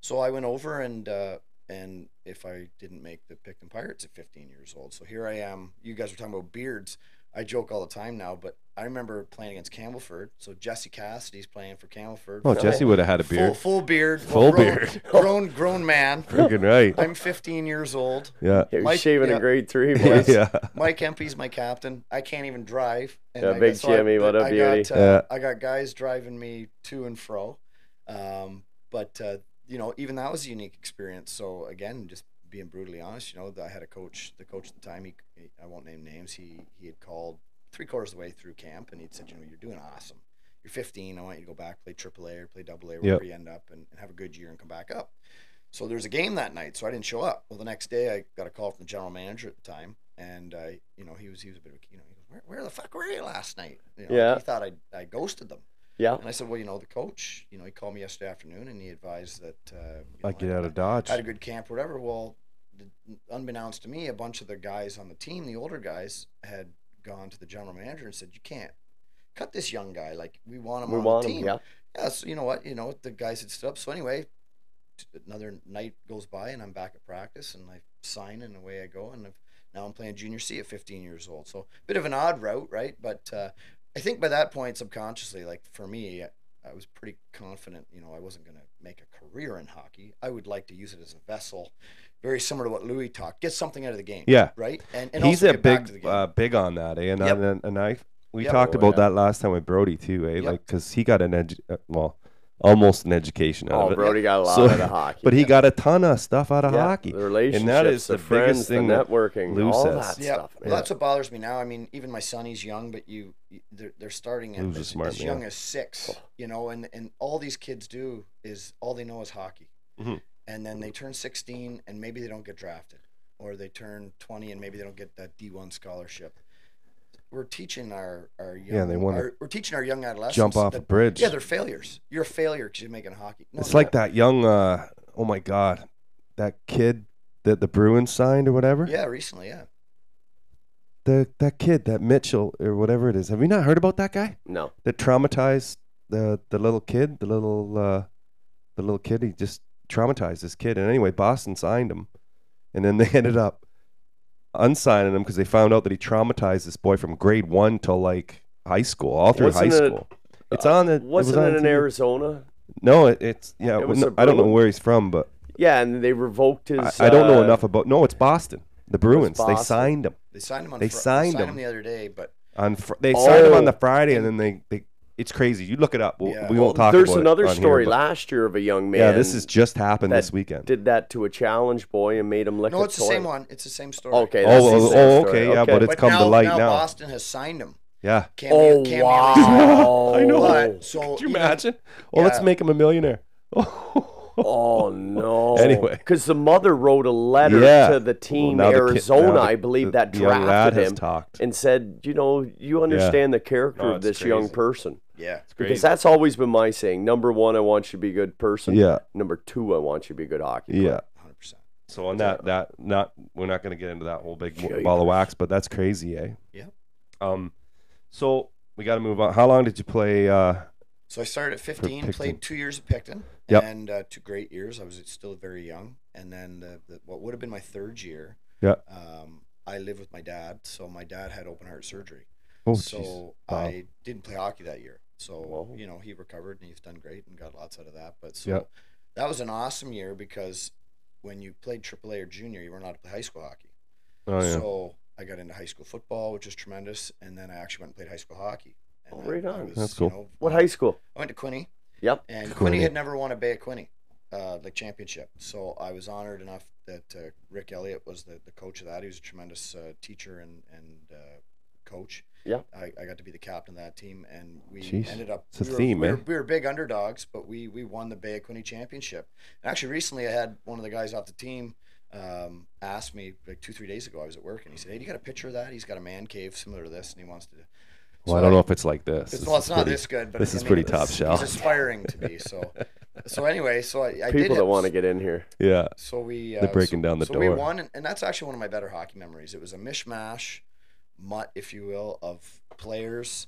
So I went over and uh, and if I didn't make the Picton Pirates at 15 years old, so here I am. You guys were talking about beards. I joke all the time now, but I remember playing against Campbellford. So Jesse Cassidy's playing for Campbellford. Oh, Full- Jesse would have had a beard. full beard. Full grown, beard. Grown, grown man. Freaking right. I'm 15 years old. Yeah. He was Mike- shaving yeah. in grade three, boys. yeah. Mike Empey's my captain. I can't even drive. And Yeah, I big got- so I- Jimmy, what a I beauty. Got, uh, Yeah. I got guys driving me to and fro. Um, but uh, you know, even that was a unique experience. So again, just being brutally honest, you know, I had a coach. The coach at the time, he, he I won't name names. He he had called three quarters of the way through camp, and he'd said, you know, you're doing awesome. You're 15. I want you to go back, play AAA or play AA, wherever you end up, and, and have a good year and come back up. So there's a game that night, so I didn't show up. Well, the next day I got a call from the general manager at the time, and uh, you know he was he was a bit of a you know he goes where, where the fuck were you last night? You know, Yeah. He thought I I ghosted them, Yeah. and I said, well, you know the coach, you know he called me yesterday afternoon and he advised that uh, you Like know, get I- out of Dodge. I had a good camp, whatever. Well, unbeknownst to me, a bunch of the guys on the team, the older guys, had gone to the general manager and said, "You can't cut this young guy. Like we want him We on want the him. team." Yeah. Yeah, so you know what? You know what? the guys had stood up. So anyway, another night goes by and I'm back at practice and I sign and away I go and I've, now I'm playing junior C at 15 years old. So a bit of an odd route, right? But uh, I think by that point, subconsciously, like for me, I was pretty confident. You know, I wasn't going to make a career in hockey. I would like to use it as a vessel, very similar to what Louis talked. Get something out of the game. Yeah. Right. And, and He's also a get back to the big game. uh, big on that, eh? And Yep. and, and I we Yep. talked Oh, about yeah. that last time with Brody too, eh? Yep. Like because he got an edu- uh, well, almost an education out Oh, of it, Brody got a lot So- out of hockey. but he got a ton of stuff out of Yeah, hockey. The relationships, and that is the, the, friends, biggest thing the networking, Lou all says. that Yeah, stuff. well, that's what bothers me now. I mean, even my son, he's young, but you, you- they're, they're starting at Lou's as, smart as young as six, Oh. you know, and, and all these kids do is all they know is hockey. Mhm. And then they turn 16 and maybe they don't get drafted, or they turn 20 and maybe they don't get that D1 scholarship. We're teaching our, our young, Yeah, they wanna our, we're teaching our young adolescents. jump off that, a bridge. Yeah, they're failures. You're a failure because you're making hockey. No, it's they're like that young. uh Oh my God, that kid that the Bruins signed or whatever. Yeah, recently, yeah. The that kid, that Mitchell or whatever it is. Have you not heard about that guy? no. That traumatized the the little kid, the little uh the little kid. He just traumatized this kid. And anyway, Boston signed him, and then they ended up unsigning him because they found out that he traumatized this boy from grade one till like high school, all through Wasn't high it- school. It's on the. it was Wasn't on it in TV. Arizona? No, it, it's yeah. It was no, a I don't know where he's from, but Yeah, and they revoked his. I don't know uh, enough about. No, it's Boston. The Bruins. They signed him They signed him on They Fri- signed signed him. him the other day, but on. Fr- they signed him on the Oh. Friday, and then they, they. It's crazy. You look it up. We'll, yeah. We won't talk there's about another it story Here, last year of a young man. yeah, this has just happened this weekend. did that to a challenge boy and made him lick a ball. no, a it's the same one. It's the same story. Okay. Oh, oh the oh, same oh, story. okay, yeah, but it's but come now, to light now. now. Boston has signed him. Yeah. Cam Oh Cam wow! Neely's- I know. But, so Could you even- imagine? Oh, well, let's make him a millionaire. Oh no! Anyway. because the mother wrote a letter Yeah. to the team now the kid- Arizona, the- I believe, the- that the young lad drafted him and said, you know, you understand the character Oh, of it's this young person. Yeah. Because that's always been my saying. Number one, I want you to be a good person. Yeah. Number two, I want you to be a good hockey player. Yeah. 100%. So on that, that not we're not going to get into that whole big Yeah, ball of wax, but that's crazy, eh? Yeah. Um, so we got to move on. How long did you play? Uh, So I started at 15, played two years at Picton, Yep. and uh, two great years. I was still very young. And then the, the, what would have been my third year, Yeah. um, I lived with my dad. So my dad had open heart surgery. oh, so jeez. Wow. I didn't play hockey that year. So, Whoa. you know, he recovered and he's done great and got lots out of that. But so Yep. that was an awesome year because when you played AAA or junior, you weren't allowed to play high school hockey. Oh yeah. So I got into high school football, which is tremendous, and then I actually went and played high school hockey. And Oh, right on. was, That's you cool. know, What high school? I went to Quinte, Yep. and Quinte. Quinte had never won a Bay at Quinte, uh, like championship. So I was honored enough that uh, Rick Elliott was the, the coach of that. He was a tremendous uh, teacher and and uh, coach. Yeah. I, I got to be the captain of that team, and we Jeez, ended up. it's a were, theme, we were, man. we were big underdogs, but we we won the Bay Quinte Championship. And actually, recently I had one of the guys off the team um, asked me like two three days ago. I was at work, and he said, "Hey, do you got a picture of that? He's got a man cave similar to this, and he wants to." Well, I don't know if it's like this. It's, This well, it's not pretty- this good, but this I is mean, pretty top shelf. It's aspiring to be so. So anyway, so I, I did People that want to get in here. Yeah. So we uh, They're breaking so, down the so we door. won, and, and that's actually one of my better hockey memories. It was a mishmash, mutt, if you will, of players,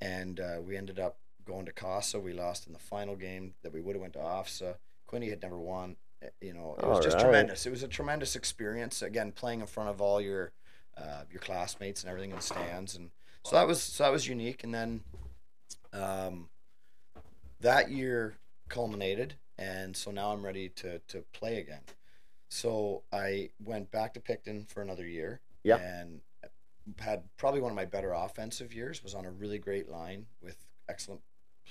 and uh, we ended up going to COSSA. We lost in the final game that we would have went to OFSAA. Quinte had never won. Uh, You know, it was All just right. tremendous. It was a tremendous experience. Again, playing in front of all your uh, your classmates and everything in the stands, and so that was so that was unique. And then um, that year culminated, and so now I'm ready to to play again. So I went back to Picton for another year. Yeah. And had probably one of my better offensive years. Was on a really great line with excellent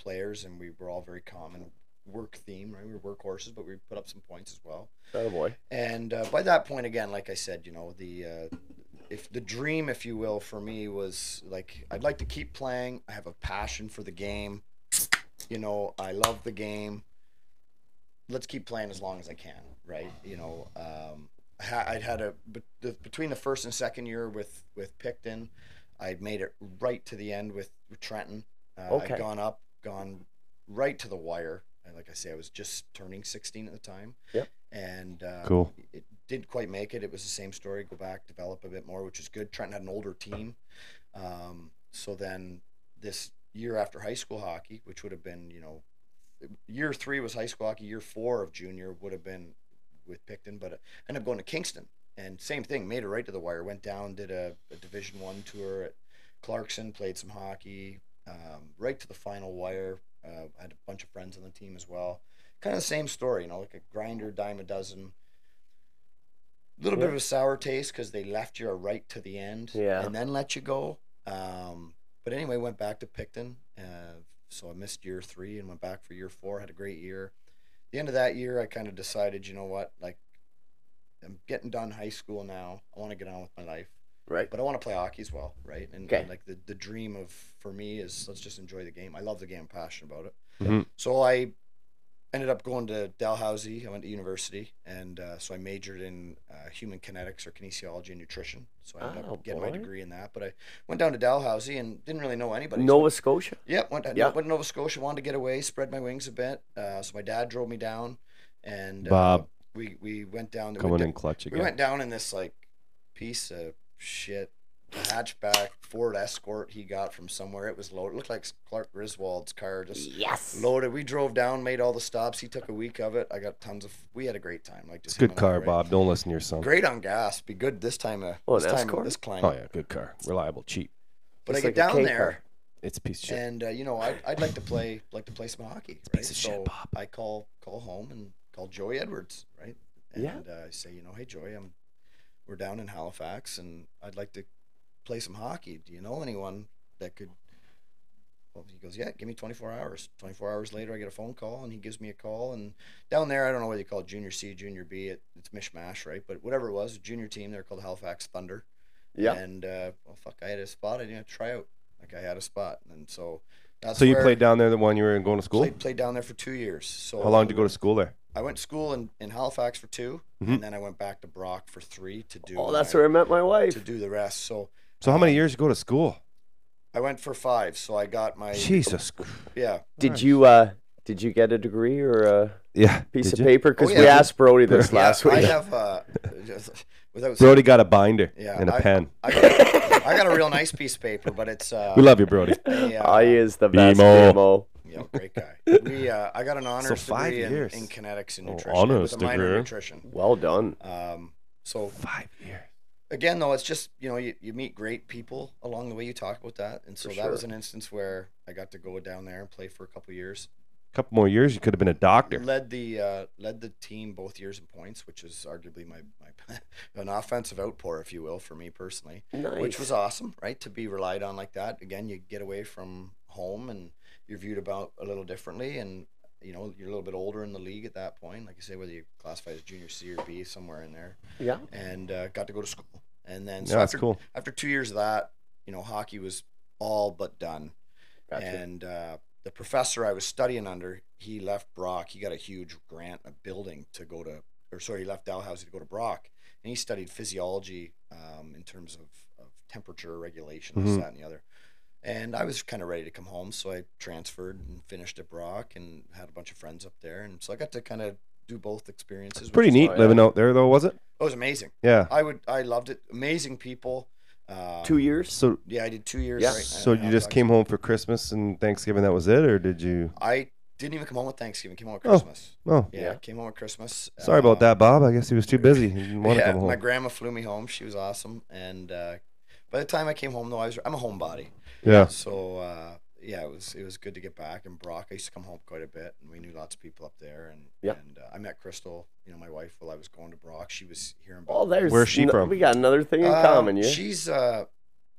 players, and we were all very common work theme. Right, we were workhorses, but we put up some points as well. Oh boy. And uh, by that point, again, like I said, you know, the uh, if the dream, if you will, for me was like I'd like to keep playing. I have a passion for the game. You know, I love the game. Let's keep playing as long as I can, right? You know, um, I'd had a between the first and second year with with Picton, I'd made it right to the end with, with Trenton. Uh, Okay. I'd gone up, gone right to the wire. And like I say, I was just turning 16 at the time. Yep. And uh, Cool. it didn't quite make it. It was the same story. Go back, develop a bit more, which is good. Trenton had an older team. Um, so then this year after high school hockey, which would have been, you know, year three was high school hockey. Year four of junior would have been with Picton, but I ended up going to Kingston. And same thing, made it right to the wire. Went down, did a, a Division One tour at Clarkson, played some hockey, um, right to the final wire. Uh, I had a bunch of friends on the team as well. Kind of the same story, you know, like a grinder, dime a dozen. A little bit of a sour taste because they left you right to the end Yeah. and then let you go. Um, but anyway, went back to Picton. Uh, so I missed year three and went back for year four. Had a great year. The end of that year, I kind of decided, you know what, like I'm getting done high school now. I want to get on with my life Right. but I want to play hockey as well, right? And, Okay. and, like the, the dream of for me is let's just enjoy the game. I love the game, I'm passionate about it. Mhm. So I ended up going to Dalhousie. I went to university, and uh, so I majored in uh, human kinetics or kinesiology and nutrition. So I ended Oh, up getting my degree in that. But I went down to Dalhousie and didn't really know anybody. So Nova Scotia. Yep, went, Yeah. went to Nova Scotia. Wanted to get away, spread my wings a bit. Uh, so my dad drove me down, and uh, Bob. we we went down. we Coming went in clutch again. we went down in this like piece of shit hatchback Ford Escort he got from somewhere. It was loaded. It looked like Clark Griswold's car, just Yes. loaded. We drove down, made all the stops. He took a week of it. I got tons of. We had a great time. Like just Good him and car, right? Bob. Don't listen to your son. Great on gas. Be good this time of Oh, this time Escort? this climate. Oh yeah, good car. Reliable, cheap. But I get like down there. car. It's a piece of shit. And uh, you know, I'd, I'd like to play like to play some hockey. a Right? piece of so shit, Bob. I call call home and call Joey Edwards, right? And Yeah. uh, I say, you know, hey Joey, I'm we're down in Halifax and I'd like to play some hockey. Do you know anyone that could? Well, he goes, yeah, give me 24 hours. 24 hours later, I get a phone call and he gives me a call. And down there, I don't know whether you call it junior C, junior B. It, it's mishmash, right? But whatever it was, a junior team. They're called Halifax Thunder. Yeah. And uh, well, fuck, I had a spot. I didn't try out. Like I had a spot, and so that's so you played down there the one you were going to school? Played, played down there for two years. So How long did you go to school there? I went to school in, in Halifax for 2 Mhm. and then I went back to Brock for three to do. Oh, that's my- where I met my wife. to do the rest. So So how many years you go to school? I went for five. So I got my Jesus. yeah. Did Nice. you uh did you get a degree or a Yeah. piece did of you? paper? Because Oh, we asked Brody this Yeah, last I week. have uh, just, without Brody got a binder Yeah, and a I- pen. I got, I got a real nice piece of paper, but it's uh, We love you, Brody. a, uh, I is the best BMO. BMO. Yeah, great guy. We uh, I got an honors five degree in, years. in kinetics and Oh, nutrition honors with a minor in degree. nutrition. Well done. Um, so Five years. Again though it's just you know you, you meet great people along the way. You talk about that. And so For that was an instance where i got to go down there and play for a couple years. A couple more years, you could have been a doctor. led the uh, led the team both years in points which is arguably my, my an offensive outpour if you will for me personally Nice. which was awesome right? To be relied on like that. Again you get away from home and you're viewed about a little differently. And you know you're a little bit older in the league at that point like I say whether you classify as junior c or b somewhere in there yeah. and uh, got to go to school. And then Yeah, so that's after cool. after two years of that, you know, hockey was all but done. Gotcha. And uh, the professor I was studying under, he left Brock. He got a huge grant, a building to go to, or sorry, he left Dalhousie to go to Brock, and he studied physiology um, in terms of, of temperature regulation, this, Mhm. that, and the other. And I was kind of ready to come home, so I transferred and finished at Brock, and had a bunch of friends up there, and so I got to kind of do both experiences. which Pretty neat Oh, living out there, though, was it? It was amazing. Yeah. I would, I loved it. Amazing people. Uh, Two years. So, Yeah, I did two years. Yeah. right, so and you just came home for Christmas and Thanksgiving. That was it, or did you? I didn't even come home with Thanksgiving. Came home with Oh. Christmas. Oh, Yeah, Yeah. came home with Christmas. sorry about Uh, that, Bob. I guess he was too busy. He didn't want to come home. my grandma flew me home. She was awesome. And uh, by the time I came home, though, I was I'm a homebody. Yeah. So uh, yeah, it was it was good to get back. And Brock, I used to come home quite a bit, and we knew lots of people up there. And Yep. and uh, I met Crystal, you know, my wife, while I was going to Brock. She was here in Oh, there's. Where's she no- from? We got another thing in Uh, common. Yeah. She's uh,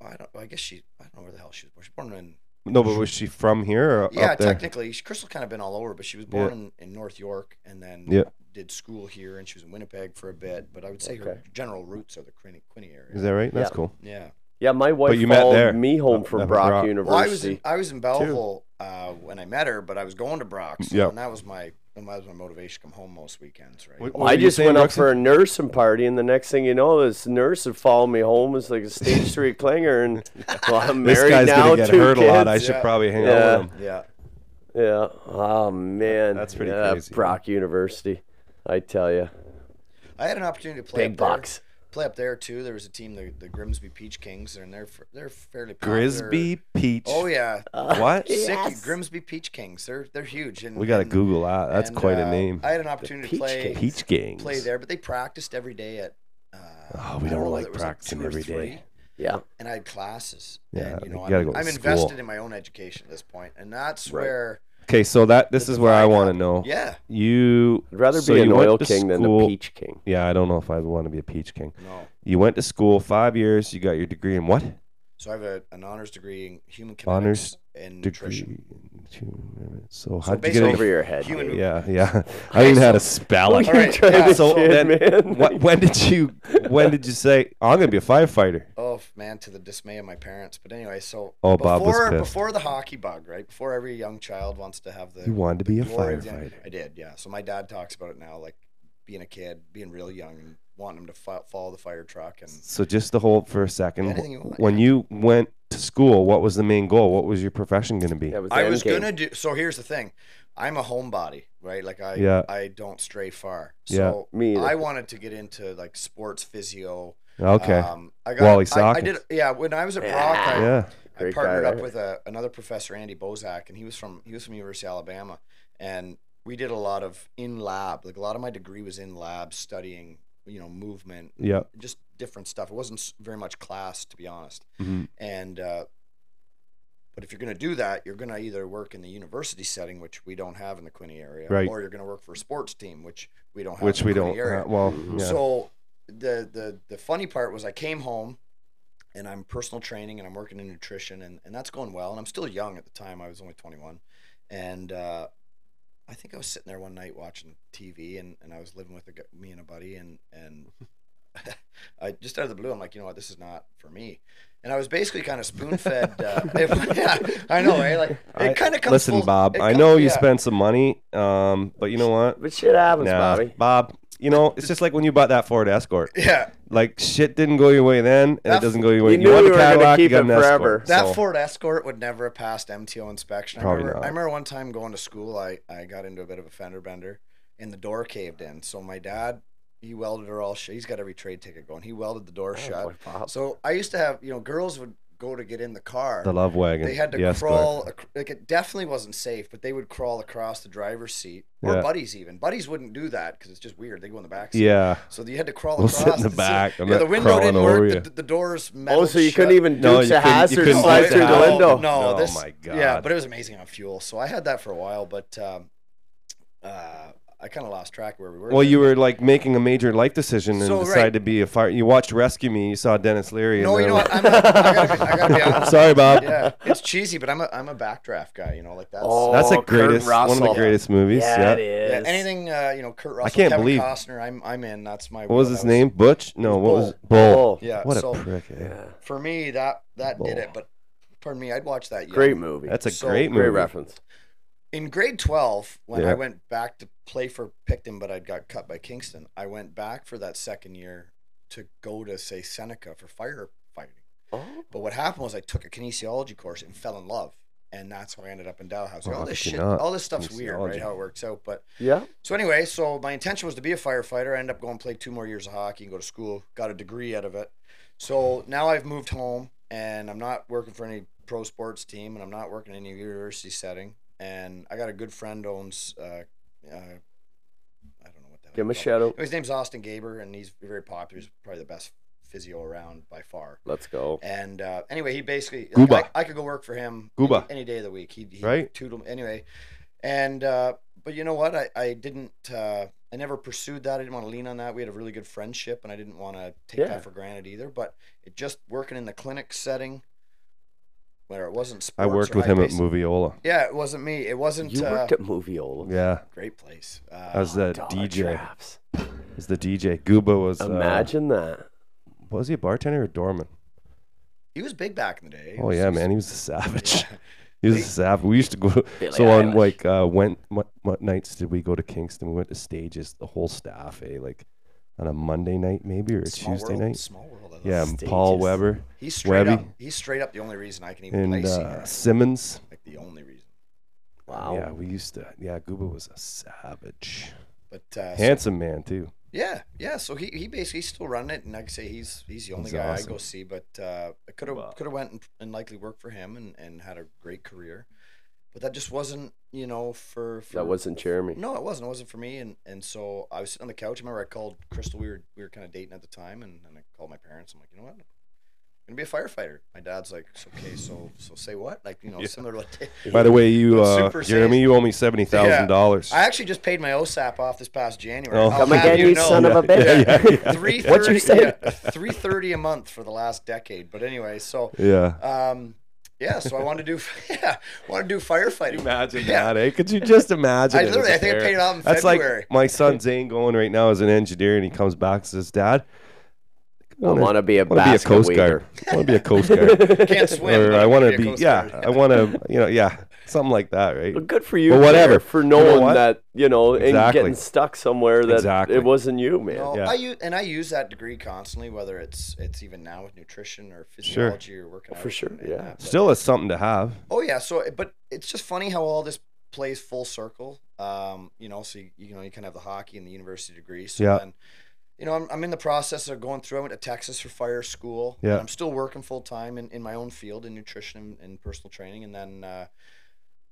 I don't. I guess she. I don't know where the hell she was born. She was born in No, but was she from here or Yeah, up there? technically, she- Crystal kind of been all over, but she was born in, in North York and then Yeah. did school here, and she was in Winnipeg for a bit. But I would say her Okay. general roots are the Quinte, Quinte area. Is that right? That's Yeah. cool. yeah. Yeah, my wife you met followed there. me home from up at Brock, Brock. University. Well, I was in I was in Belleville uh, when I met her, but I was going to Brock, so Yeah. and that was my that was my motivation to come home most weekends, right? What- Well, what I were you just saying, went up Brooksy? for a nursing party, and the next thing you know, this nurse had followed me home. It's like a stage three clinger, and well, I'm This married guy's now, gonna get two hurt kids. a lot. I should Yeah. probably hang Yeah. out with him. Yeah. Yeah. Oh man, That's pretty yeah, crazy. Brock University, I tell you, I had an opportunity to play big up there, bucks. Play up there too. There was a team, the, the Grimsby Peach Kings, and they're they're fairly popular. Grisby Peach. Oh yeah, What? Sick, Yes. Grimsby Peach Kings. They're they're huge. And, We got to Google that. That's and, quite a uh, name. I had an opportunity to play Kings. Peach Gangs. play there, but they practiced every day at. Uh, Oh, we I don't like it practicing two or every day. Yeah. And I had classes. Yeah, and, you know, you gotta I'm, go to I'm invested in my own education at this point, and that's Right. where. Okay, so that this is where I want to know. Yeah. You. I'd rather so be an you went oil to king than a school- peach king. Yeah, I don't know if I want to be a peach king. No. You went to school five years. You got your degree in what? So I have a, an honors degree in human kinetics Honors and Degree. nutrition. So So how did you basically get Over your head. Human- Dave. Yeah, yeah. I didn't know how to spell What it. are Alright, yeah, so kid, then man? What, when did you? When did you say oh, I'm gonna be a firefighter? Oh man, to the dismay of my parents. But anyway, so Oh, Bob was before pissed. before the hockey bug, right? Before every young child wants to have the You wanted to be a glory of firefighter. I did, yeah. So my dad talks about it now, like being a kid, being real young, and wanting him to fo- follow the fire truck. And So just to hold for a second, Anything you want, when you went to school, what was the main goal? What was your profession gonna be? That was the I end was game. gonna do. So here's the thing, I'm a homebody, right? Like I, Yeah. I don't stray far. Yeah. So Me either. I wanted to get into like sports physio. Okay. Um, I got, Wally I, I Sockins. did. Yeah. When I was at Brock, I, yeah. I Great partnered guy, up right? with a, another professor, Andy Bozak, and he was from he was from University of Alabama, and we did a lot of in lab. Like a lot of my degree was in lab, studying you know movement, Yeah. just different stuff. It wasn't very much class, to be honest. Mhm. And uh, but if you're going to do that, you're going to either work in the university setting, which we don't have in the Quinte area, Right. or you're going to work for a sports team, which we don't have. Which in we the don't. Area. Uh, well, Mhm. yeah. So the the the funny part was I came home and I'm personal training and I'm working in nutrition and, and that's going well and I'm still young at the time I was only 21 and uh, I think I was sitting there one night watching TV and, and I was living with a, me and a buddy and and I just out of the blue I'm like you know what this is not for me and I was basically kind of spoon fed uh, yeah I know eh? like it kind of comes listen, full- Bob. it I com- know you yeah. spent some money, um, but you know what? But shit happens, Nah, Bobby. Bob. You know, it's just like when you bought that Ford Escort. yeah Like shit didn't go your way then, and That it doesn't go your way. You You, knew want you the were gonna Cadillac, you keep got it an Escort. forever. That so- Ford Escort would never have passed MTO inspection. Probably I remember, not. I remember one time going to school, I, I got into a bit of a fender bender and the door caved in. So my dad, he welded her all shut. He's got every trade ticket going. He welded the door Oh, shut. boy, So I used to have, you know, girls would go to get in the car. the love wagon. they had to the Escort. crawl, ac- like it definitely wasn't safe, but they would crawl across the driver's seat or Yeah. buddies even. Buddies wouldn't do that because it's just weird. They go in the back seat. Yeah. So you had to crawl We'll across. sit in the seat. back. I'm Yeah, the not window crawling didn't over work. you. The, the doors Oh, so you shut. couldn't even No, Dukes you of couldn't- you Hazzard couldn't slide do through the that. window. No, Oh this, my Yeah, but it was amazing on fuel. So I had that for a while, but um, uh, I kind of lost track where we were. Well, you were like making a major life decision and So, decided right. to be a fire. You watched Rescue Me. You saw Denis Leary. No, and you then- know what? I'm a, I, gotta be, I gotta be honest. Sorry, Bob. Yeah, it's cheesy, but I'm a I'm a backdraft guy. You know, like that's Oh, That's the Kurt greatest, one of the Russell. greatest movies. Yeah, Yeah. it is. yeah, anything uh, you know, Kurt Russell, can't Kevin believe- Costner. I'm I'm in. That's my. What was his wheelhouse. name? Butch? No, what was Bull. Bull? Yeah. What a so prick. eh? yeah. for me, that that did it. But pardon me, I'd watch that. Young. Great movie. That's a So- great movie. great reference. In grade 12 when Yeah. i went back to play for picton but i got cut by kingston i went back for that second year to go to say seneca for firefighting. Oh, but what happened was i took a kinesiology course and fell in love and that's how i ended up in dalhousie. Well, all this shit not? all this stuff's weird right how it works out but yeah. so anyway so my intention was to be a firefighter. I ended up going to play two more years of hockey and go to school got a degree out of it. So now i've moved home and i'm not working for any pro sports team and i'm not working in any university setting and i got a good friend owns uh, uh i don't know what that. Give him a call shout out. his name's austin gaber and he's very popular he's probably the best physio around by far Let's go. and uh, anyway, he basically like, I, I could go work for him Gooba. any, any day of the week. He, he Right. tutored me anyway, and uh, but you know what? I I didn't. Uh, I never pursued that. I didn't want to lean on that. We had a really good friendship, and I didn't want to take Yeah. that for granted either. But it just working in the clinic setting, where it wasn't sports. I worked with him at high-paced- Moviola. Yeah, it wasn't me. It wasn't. You uh, worked at Moviola. Yeah, great place. Uh, I was the DJ. Traps. Was the DJ. Gooba was. Uh, Imagine that. was he a bartender or doorman? he was big back in the day. He Oh yeah, he was- man, he was a savage. Yeah. He was a savage. We used to go. Billie so on Eilish. like uh, when what, what nights did we go to Kingston? We went to stages, the whole staff, eh? Like on a Monday night maybe or a Small Tuesday world, night. Small world. Yeah, it. Paul Weber He's straight Webby. up. He's straight up the only reason I can even play and senior. uh. Simmons. like the only reason. Wow. Yeah, we used to. Yeah, Gooba was a savage, But uh, so- handsome man too. yeah, yeah. So he, he basically he's still running it, and like I say, he's he's the only That's guy awesome. I go see. But uh, I could have Wow. could have went and, and likely worked for him and, and had a great career, but that just wasn't you know for, for That wasn't Jeremy. no, it wasn't. It wasn't for me. And and so I was sitting on the couch. I remember I called Crystal. We were we were kind of dating at the time, and, and I called my parents. I'm like, you know what? I'm gonna be a firefighter. My dad's like, "So, okay, so so say what? Like you know, Yeah. similar to what. By the way, you, uh, Jeremy, you owe me seventy thousand dollars. I actually just paid my OSAP off this past January. Oh. I'll Come have again, you know. son of a bitch. Yeah, yeah, yeah. Three What you thirty, say? yeah, three thirty a month for the last decade. But anyway, so Yeah. um, yeah, so I wanted to do, yeah, want to do firefighting. Imagine Yeah. that, eh? Could you just imagine? I it literally, a I think I paid it off in That's February. like my son Zane going right now as an engineer, and he comes back and says, "Dad, I want to be a I want to be a coast weaver. guard. I want to be a coast guard, Can't swim. or I want gonna to a be, Coast yeah, I want to, you know, yeah, something like that, right? Well, good for you. But whatever. Peter, for You know knowing that you know and Exactly. getting stuck somewhere that Exactly. it wasn't you, man. No, Yeah. I use and I use that degree constantly, whether it's it's even now with nutrition or physiology or working out. For sure, and- and yeah. that, but- Still is something to have. Oh yeah, so but it's just funny how all this plays full circle. Um, you know, so you, you know you kind of have the hockey and the university degree. So Yeah. then, you know, I'm, I'm in the process of going through. I went to Texas for fire school. Yeah. And I'm still working full time in, in my own field in nutrition and, and personal training, and then. Uh,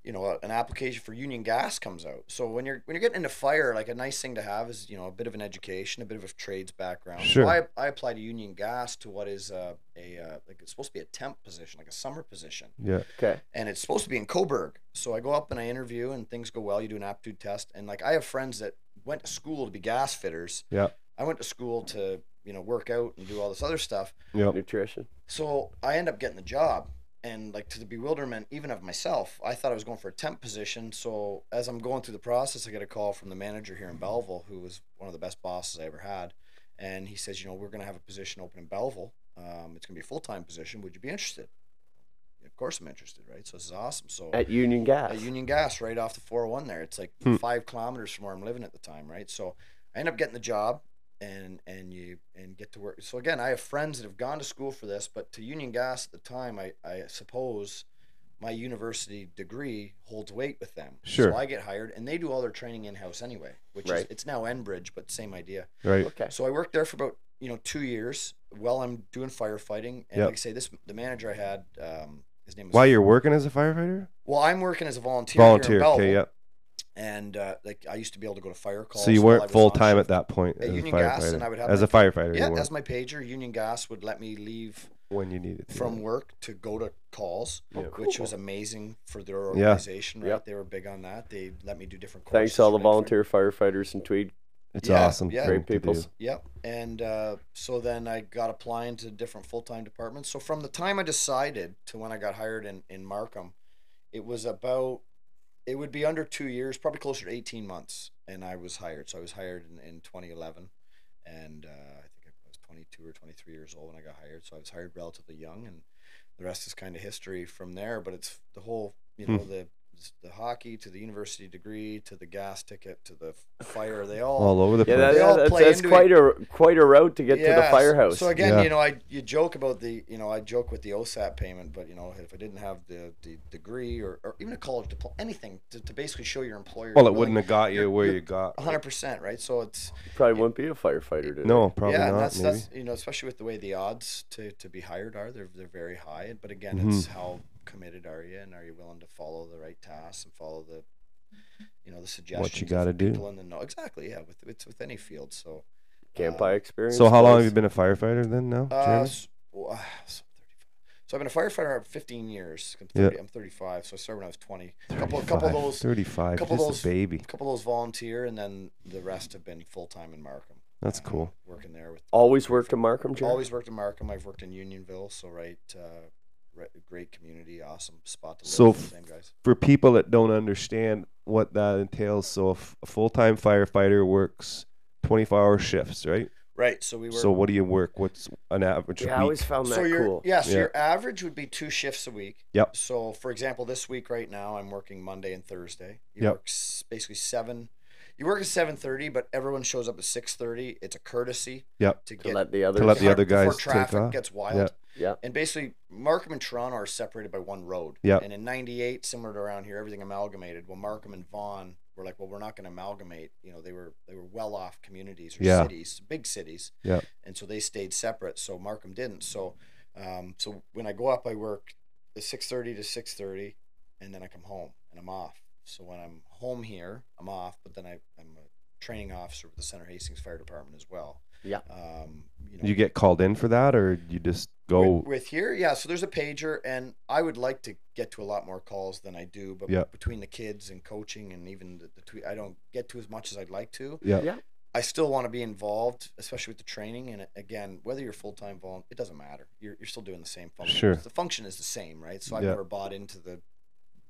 you know, an application for union gas comes out. So when you're when you're getting into fire, like a nice thing to have is you know a bit of an education, a bit of a trades background. Sure. So I I applied to union gas to what is uh, a uh, like it's supposed to be a temp position, like a summer position Yeah. Okay. and it's supposed to be in Cobourg. So I go up and I interview, and things go well. You do an aptitude test, and like I have friends that went to school to be gas fitters. Yeah. I went to school to you know work out and do all this other stuff. Yep. Nutrition. So I end up getting the job, and like to the bewilderment even of myself, I thought I was going for a temp position. So as I'm going through the process, I get a call from the manager here in Belleville, who was one of the best bosses I ever had, and he says, you know, we're going to have a position open in Belleville. Um, it's going to be a full time position. Would you be interested? Of course, I'm interested, right? So this is awesome. So At Union Gas. at Union Gas right off the 401 there. It's like Hmm. five kilometers from where I'm living at the time, right? So I end up getting the job and and you and get to work. So again, I have friends that have gone to school for this, but to Union Gas at the time, I, I suppose my university degree holds weight with them. Sure. So I get hired and they do all their training in house anyway, which is it's now Enbridge, but same idea. Right. okay. So I worked there for about you know two years while I'm doing firefighting. And Yep. like I say, this the manager I had, um, his name was While you're working as a firefighter? well, I'm working as a volunteer. here in Volunteer. Okay. Yep. And uh, like I used to be able to go to fire calls. So you weren't full time at that point At as a Union Gas, firefighter. and I would have as my- a firefighter, Yeah, as my pager, Union Gas would let me leave when you needed to. from work to go to calls, Yeah. which cool. was amazing for their Yeah. organization. Right, Yep. they were big on that. They let me do different. Calls. Thanks to all the right, for- volunteer firefighters in Tweed. It's Yeah, awesome. yeah. Great people. Yep. And uh, so then I got applying to different full time departments. So from the time I decided to when I got hired in, in Markham, it was about, it would be under two years, probably closer to 18 months. And I was hired. So I was hired in, in 2011. And uh, I think I was 22 or 23 years old when I got hired. So I was hired relatively young. And the rest is kind of history from there. But it's the whole, you know, Hmm. the the hockey to the university degree to the gas ticket to the fire. They all all over the Yeah, place. that, They all that's, play that's into quite a quite a route to get to the firehouse. So again, Yeah. you know, I you joke about the you know I joke with the OSAP payment, but you know if I didn't have the, the degree or, or even a college diploma, anything to, to basically show your employer. well, it wouldn't have got you where you're got. hundred percent right. So it's Probably wouldn't be a firefighter today. No, probably yeah, and not. that's maybe. that's you know especially with the way the odds to, to be hired are, they're they're very high. But again, Mhm. it's how committed are you, and are you willing to follow the right tasks and follow the you know the suggestions What you gotta do. people in the know exactly yeah with it's with any field so Campi um, experience. So how long have you been a firefighter then? Now, Uh, Jeremy? s- well, uh, so, 35. so I've been a firefighter for 15 years. I'm, Yeah. 30, I'm 35, so I started when I was 20. A couple, couple of those, Thirty-five. couple of just those- a baby. a couple of those volunteer, and then the rest have been full time in Markham. That's uh, cool. Working there with Always worked in Markham, Jerry? always worked in Markham. I've worked in Unionville, so right, uh, right great community, awesome spot to live. So for f- same guys. For people that don't understand what that entails, so if a full-time firefighter works twenty-four hour shifts, right? Right. So we were. So what do you work? What's an average Yeah, I always found that so your cool. yeah, so Yeah. your average would be two shifts a week. Yep. So for example, this week right now I'm working Monday and Thursday. You Yep. work basically seven. You work at seven thirty, but everyone shows up at six thirty. It's a courtesy. Yep. To To let the others. To let the other guys before take traffic off. gets wild. Yeah. And basically, Markham and Toronto are separated by one road. Yeah. And in '98, similar to around here, everything amalgamated. Well, Markham and Vaughan were like, well, we're not going to amalgamate. You know, they were they were well off communities or Yeah. cities, big cities. Yep. And so they stayed separate. So Markham didn't. So, um, so when I go up, I work the 6:30 to 6:30, and then I come home and I'm off. So when I'm home here, I'm off. But then I, I'm a training officer with the Center Hastings Fire Department as well. Yeah. Um, you know, you get called in for that, or you just go? with, with here, yeah. So there's a pager, and I would like to get to a lot more calls than I do. But Yeah. between the kids and coaching, and even the, the Tweed, I don't get to as much as I'd like to. yeah. Yeah. I still want to be involved, especially with the training. And again, whether you're full time volunteer, it doesn't matter. You're, you're still doing the same function. Sure. The function is the same, right? So I've Yeah. never bought into the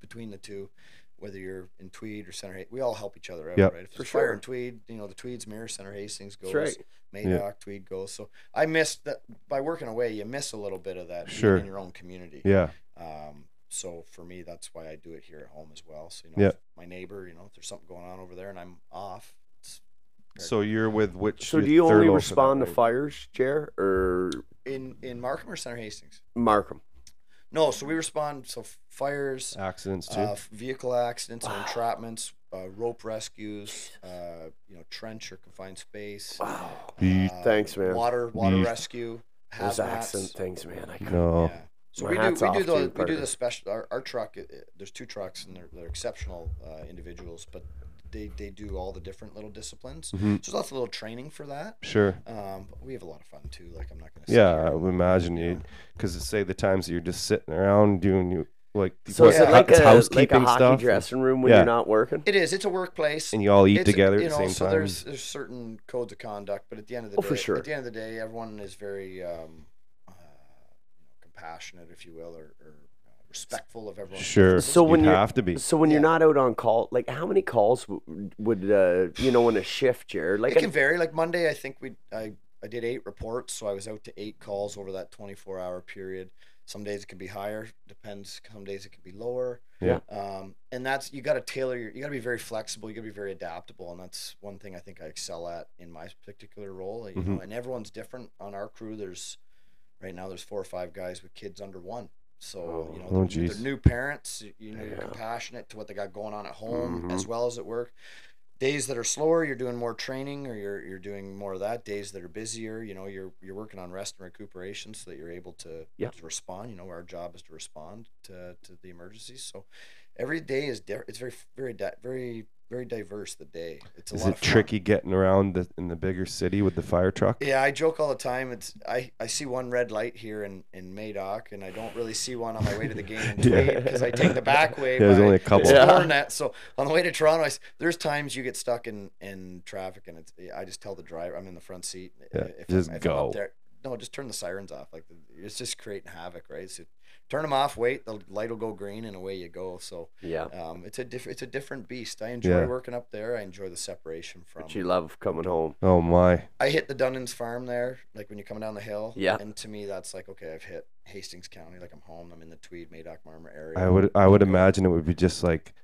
between the two. Whether you're in Tweed or Center, Ha- we all help each other out, Yep. right? If For there's fire sure. in Tweed, you know the Tweeds mirror Center Hastings goes, That's right. Madoc, Tweed goes. So I missed that by working away. You miss a little bit of that Sure. in your own community. Yeah. Um, so for me, that's why I do it here at home as well. So you know, Yeah. if my neighbor, you know, if there's something going on over there and I'm off, it's So you're with which? So do you only local for that respond to fires, Jer, or in in Markham or Center Hastings. Markham? No, so we respond. So fires, accidents too? uh, vehicle accidents, or entrapments, uh, rope rescues, uh, you know, trench or confined space. Wow. Yeet. uh, Thanks, man. Water water Yeet. rescue, Those hazmats. accent things, man. I couldn't. no. Yeah. So My we do we do the we do the special our, our truck. It, it- there's two trucks and they're they're exceptional uh, individuals, but they they do all the different little disciplines. Mhm. So there's lots of little training for that. Sure. Um, but we have a lot of fun too. Like I'm not gonna. Yeah, I would imagine you, because say the times that you're just sitting around doing you like So what, is it like it's a like a housekeeping hockey stuff, dressing room when Yeah. you're not working? It is. It's a workplace. and you all eat It's together you at the know, same so time. there's there's certain codes of conduct, but at the end of the Oh, day, for sure. at the end of the day, everyone is very um, uh, compassionate, if you will, or, or respectful of everyone. Sure. So when You'd you're- have to be. So when you're not out on call, like how many calls w- would uh, you know in a shift, Jared? Like it can vary. Like Monday, I think we I I did eight reports, so I was out to eight calls over that 24 hour period. Some days it can be higher, depends. Some days it can be lower. Yeah. Um, and that's you got to tailor. Your, you got to be very flexible. You got to be very adaptable, and that's one thing I think I excel at in my particular role. You know, and everyone's different on our crew. There's right now there's four or five guys with kids under one. So you know, Oh, they're, they're new parents. You know, you're compassionate to what they got going on at home Mm-hmm. as well as at work days that are slower you're doing more training or you're you're doing more of that days that are busier you know you're you're working on rest and recuperation so that you're able to, Yeah. to respond you know our job is to respond to, to the emergencies so every day is different. it's very very very very diverse the day it's a Is lot it tricky getting around the, in the bigger city with the fire truck? yeah i joke all the time it's i i see one red light here in in madoc and i don't really see one on my way to the game in Yeah. Tweed because i take the back way there's only a couple. Yeah. Hornet. So on the way to Toronto, I there's times you get stuck in in traffic, and it's I just tell the driver I'm in the front seat. Yeah, if just I'm, if go. I'm up there, no, just turn the sirens off. Like it's just creating havoc, right? So turn them off. Wait, the light will go green, and away you go. So yeah. um, it's a different it's a different beast. I enjoy Yeah. working up there. I enjoy the separation from. But you love coming home. Oh my. I hit the Dunnans farm there, like when you're coming down the hill. Yeah. And to me, that's like okay, I've hit Hastings County, like I'm home. I'm in the Tweed, Madoc, Marmora area. I would I would imagine it would be just like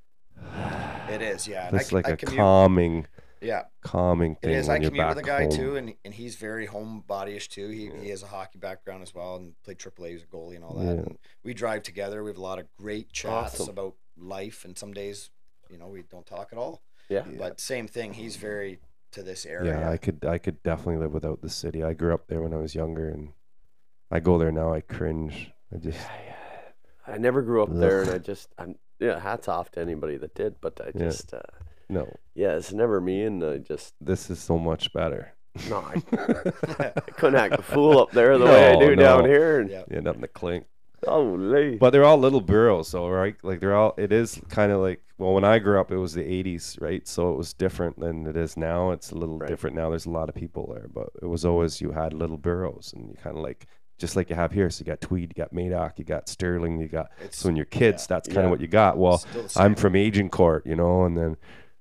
It is, yeah. and I just c- like I a commute- calming Yeah, calming thing is. when I you're commute back with a guy home. too, and and he's very homebody-ish too. He he has a hockey background as well, and played AAA as a goalie and all that. Yeah. And we drive together. We have a lot of great chats Awesome. about life, and some days, you know, we don't talk at all. Yeah. But same thing. He's very to this area. Yeah, I could I could definitely live without the city. I grew up there when I was younger, and I go there now. I cringe. I just I never grew up there, and I just, I'm, yeah, hats off to anybody that did, but I Yeah. just, uh, no. yeah, it's never me, and I just, This is so much better. no, I, I couldn't act a fool up there the way I No, do down here, and Yeah. Yeah, nothing to clink. holy, But they're all little boroughs, so right, like they're all. It is kind of like well, when I grew up, it was the '80s, right? So it was different than it is now. It's a little Right. different now. There's a lot of people there, but it was always you had little boroughs, and you kind of like just like you have here. So you got Tweed, you got Madoc, you got Stirling, you got. It's So when you're kids, that's kind of Yeah. what you got. Well, I'm same. from Agincourt, you know, and then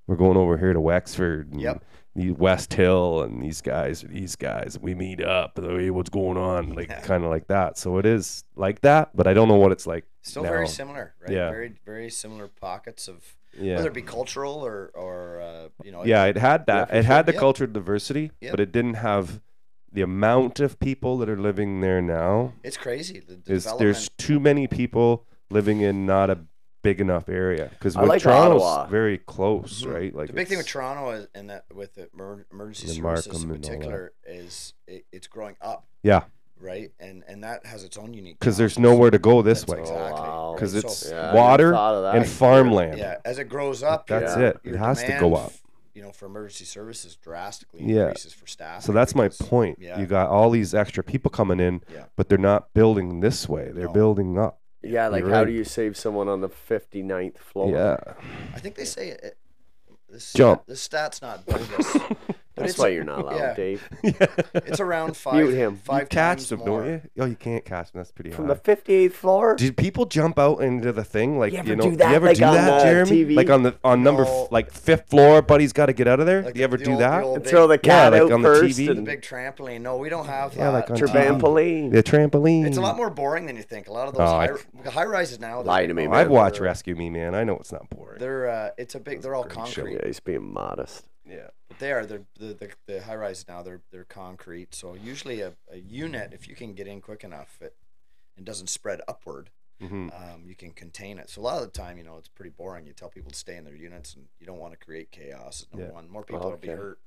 we're going over here to Wexford. And Yep. the West Hill and these guys, these guys, we meet up. Hey, what's going on? Like Yeah. kind of like that. So it is like that, but I don't know what it's like. Still now. very similar, right? Yeah. Very very similar pockets of Yeah. whether it be cultural or or uh, you know. yeah, it had that. it had the Yep. cultural diversity, Yep. but it didn't have the amount of people that are living there now. It's crazy. The there's too many people living in not a big enough area because with like Toronto's Ottawa. very close, Mhm. right? Like the big thing with Toronto is, and that with the emergency The services in and all that. particular is it, it's growing up, yeah, right? And and that has its own unique. because there's nowhere to go this That's way exactly. wow. right? because So- it's Yeah, water thought of that. and farmland. yeah, as it grows up, That's your- it. It has to go up. You know, for emergency services drastically Yeah. increases for staff. So that's my point. Yeah. You got all these extra people coming in, Yeah. but they're not building this way. They're No. building up. Yeah, like You're how right. do you save someone on the 59th floor? Yeah. I think they say it. This Jump. Stat, this stat's not bogus, but That's why you're not allowed, yeah. Dave. it's around five. Mute him. Five you catch them, more. don't you? Oh, you can't catch them. That's pretty hard. From high. the 58th floor? Did people jump out into the thing like You you, know? do that, you ever like, do on that, the Jeremy? TV? Like on the on number No. f- like fifth floor, buddy's got to get out of there. Like do you the- ever the do old- that? the And big- throw the Yeah, cat like out on the first TV. The big trampoline. No, we don't have Yeah, that. like on TV. trampoline. the trampoline. It's a lot more boring than you think. A lot of those Oh, high, rises now. Lie to me, Oh, man. I'd watch they're- Rescue Me, man. I know it's not boring. They're uh, it's a big. They're all concrete. Yeah, he's being modest. Yeah. But they are. The the, the high rises now. They're they're concrete. So usually a, a unit, if you can get in quick enough, it and doesn't spread upward, hmm um, you can contain it. So a lot of the time, you know, it's pretty boring. You tell people to stay in their units, and you don't want to create chaos. Number Yeah. one, more people will be hurt,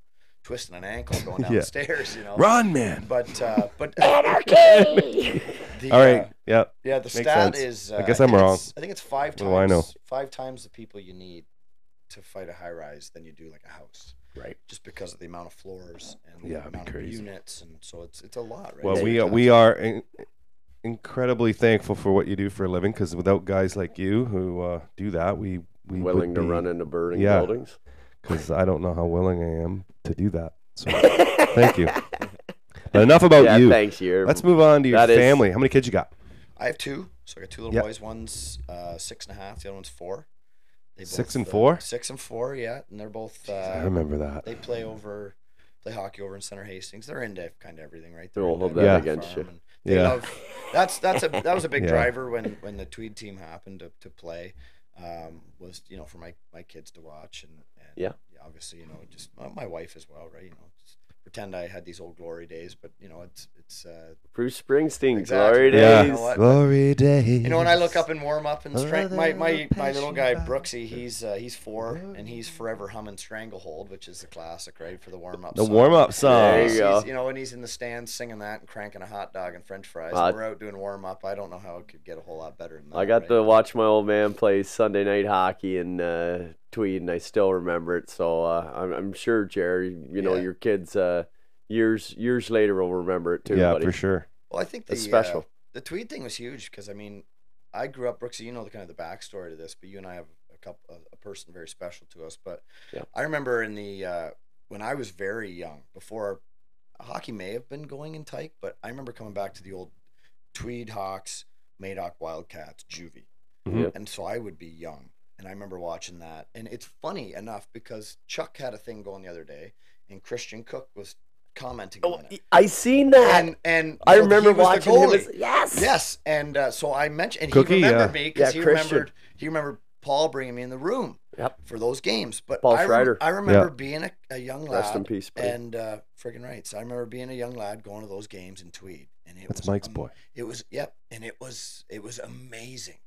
twisting an ankle going down Yeah. the stairs. You know. Run, man. But uh, but Anarchy! the, All right. uh, yeah. Yeah, the Makes stat sense. is. Uh, I guess I'm wrong. I think it's five What times. do I know? Five times the people you need to fight a high rise than you do like a house. Right. Just because of the amount of floors and the it'd amount of crazy. units, and so it's it's a lot, right? Well, It's we are, we are in, incredibly thankful for what you do for a living because without guys like you who uh, do that, we we would Willing to be- run into burning Yeah. buildings. because I don't know how willing I am to do that. So thank you. But enough about yeah, you. thanks, you. Let's move on to your That is- family. How many kids you got? I have two, so I got two little Yep. boys. One's uh, six and a half. The other one's four. They Six both, and uh, four? six and four, yeah, and they're both. Uh, I remember that. They play over, play hockey over in Center Hastings. They're into kind of everything, right? They'll into hold that the against farm you. They Yeah. love, that's that's a that was a big Yeah. driver when when the Tweed team happened to, to play. Um, was you know for my my kids to watch and, and Yeah. obviously you know just my, my wife as well, right? You know, just pretend I had these old glory days, but you know it's it's uh, Bruce Springsteen, Exactly. glory Yeah. days. You know? Glory days. You know, when I look up and warm up and strength, my, my, my little guy passion Brooksy, he's uh, he's four and he's forever humming Stranglehold, which is the classic, right, for the warm up. The warm-up song. There you go. you know, when he's in the stands singing that and cranking a hot dog and French fries, Uh, and we're out doing warm up. I don't know how it could get a whole lot better than that. I got right? to watch my old man play Sunday night hockey and. uh, Tweed, and I still remember it. So uh, I'm, I'm sure, Jerry, you know, Yeah. your kids uh, years years later will remember it too, yeah, buddy. for sure. Well, I think the It's special. Uh, the Tweed thing was huge because I mean, I grew up Brooksy. You know the kind of the backstory to this, but you and I have a couple a, a person very special to us. But Yeah. I remember in the uh, when I was very young, before hockey may have been going in Tyke, but I remember coming back to the old Tweed Hawks, Madoc Wildcats, Juvie, Mhm. And so I would be young, and I remember watching that. And it's funny enough because Chuck had a thing going the other day, and Christian Cook was commenting Oh, on it. I seen that. And and I you know, remember he was the watching him. As, yes. Yes, and uh, so I mentioned, and Cookie, he remembered yeah. me because Yeah, he Christian. remembered he remembered Paul bringing me in the room Yep. for those games. But Paul I, Schreider. I remember Yeah. being a, a young lad, Rest in peace, buddy. and uh, friggin' right. So I remember being a young lad going to those games in Tweed, and it That's was Mike's am- boy. It was yep, and it was it was amazing,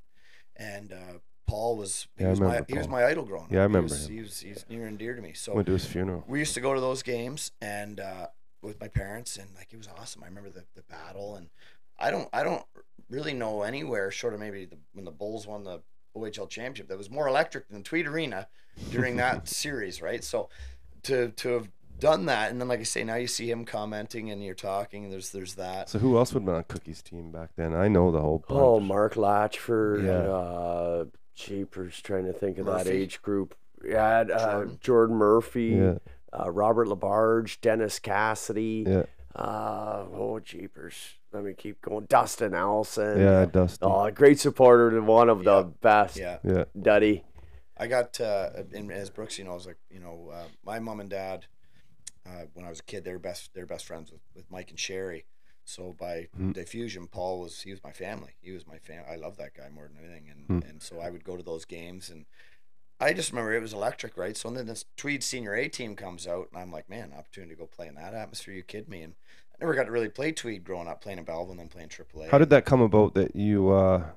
and uh, Paul was he Yeah, I was my remember he was my idol growing up. Yeah, I remember He was, him. he was he's near and dear to me. So Went to his funeral. we used to go to those games and uh, with my parents and like it was awesome. I remember the, the battle and I don't I don't really know anywhere short of maybe the, when the Bulls won the OHL championship that was more electric than Tweed Arena during that series, right? So to to have done that and then like I say now you see him commenting and you're talking and there's there's that. So who else would have been on Cookie's team back then? I know the whole bunch. Oh, Mark Latchford. Yeah. Uh, Jeepers, trying to think of that age group. Yeah, uh, Jordan. Jordan. Murphy, Yeah. uh, Robert Labarge, Dennis Cassidy. Yeah. Uh, oh, Jeepers. Let me keep going. Dustin Allison. Yeah, Dusty. Oh, a great supporter and one of Yeah. the best. Yeah. Yeah. Duddy. I got uh, and as Brooks, you know, I was like, you know, uh, my mom and dad, uh, when I was a kid, they were best. They were best friends with, with Mike and Sherry. So by Mm. diffusion, Paul was he was my family. He was my fam. I love that guy more than anything, and Mm. and so I would go to those games, and I just remember it was electric, right? So then this Tweed Senior A team comes out, and I'm like, man, opportunity to go play in that atmosphere. You kid me? And I never got to really play Tweed growing up, playing in Belleville and then playing AAA. How did that come about that you uh,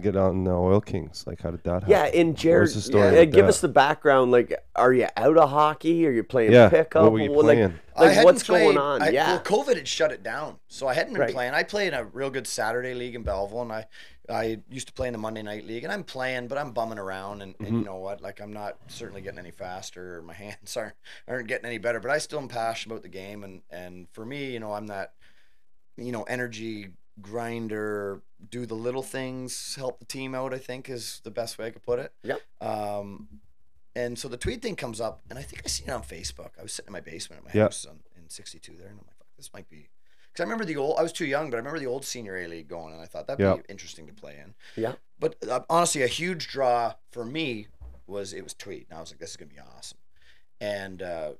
get on the Oil Kings? Like, how did that happen? Yeah, in Jared, What's the story yeah, give that? us the background. Like, are you out of hockey? Are you playing Yeah, pickup? what were you Well, like- playing? I Like, hadn't what's played- going on? I, yeah. Well, COVID had shut it down, so I hadn't been Right. playing. I play in a real good Saturday league in Belleville, and I, I used to play in the Monday night league, and I'm playing, but I'm bumming around, and, and Mm-hmm. you know what? Like I'm not certainly getting any faster, or my hands aren't aren't getting any better, but I still am passionate about the game, and and for me, you know, I'm that, you know, energy grinder, do the little things, help the team out. I think is the best way I could put it. Yep. Um, and so the Tweed thing comes up, and I think I seen it on Facebook. I was sitting in my basement at my Yeah. house on, in '62 there, and I'm like, Fuck, this might be. Because I remember the old, I was too young, but I remember the old senior A league going, and I thought that'd Yeah. be interesting to play in. Yeah. But uh, honestly, a huge draw for me was it was Tweed, and I was like, this is gonna be awesome. And uh,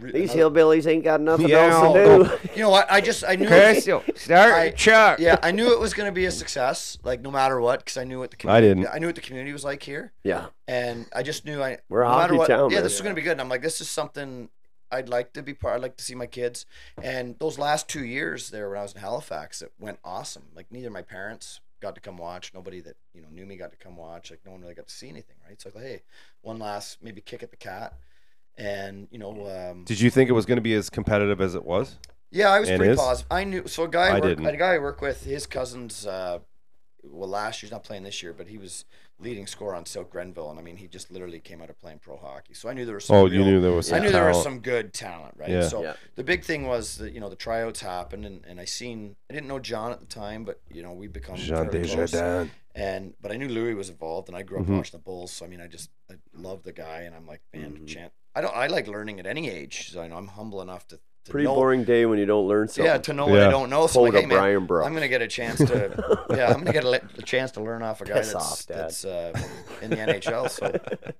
re- These another- hillbillies ain't got nothing Yeah, else to do. Oh, you know what? I just I knew. Chris, start I- your truck. yeah, I knew it was going to be a success, like no matter what, because I knew what the I community, didn't. I knew what the community was like here, yeah. and I just knew I. We're a no matter hockey what, town, Yeah, man. this is going to be good. And I'm like, this is something I'd like to be part. I'd like to see my kids. And those last two years there, when I was in Halifax, it went awesome. Like neither my parents got to come watch. Nobody that you know knew me got to come watch. Like no one really got to see anything, right? So like, hey, one last maybe kick at the cat, and you know. Um, Did you think it was going to be as competitive as it was? yeah, I was And pretty is? positive. I knew. So a guy, I I work, a guy I work with, his cousins. Uh, well, last year's not playing this year, but he was leading scorer on Silk Grenville, and I mean, he just literally came out of playing pro hockey. So I knew there was some. Oh, real, you knew there was. I Some knew there was some good talent, right? Yeah. So Yeah. the big thing was that you know the tryouts happened, and, and I seen I didn't know John at the time, but you know we become Jean fairly close. Desjardins. And but I knew Louis was involved, and I grew up Mhm. watching the Bulls, so I mean I just I love the guy, and I'm like man, Mhm. chant. I don't I like learning at any age, so I know I'm humble enough to, to Pretty know, boring day when you don't learn something. yeah, to know what I don't know. So Quote like, of hey man, Brian Brooks. I'm gonna get a chance to yeah, I'm gonna get a, a chance to learn off a guy Piss that's off, that's uh, in the NHL. So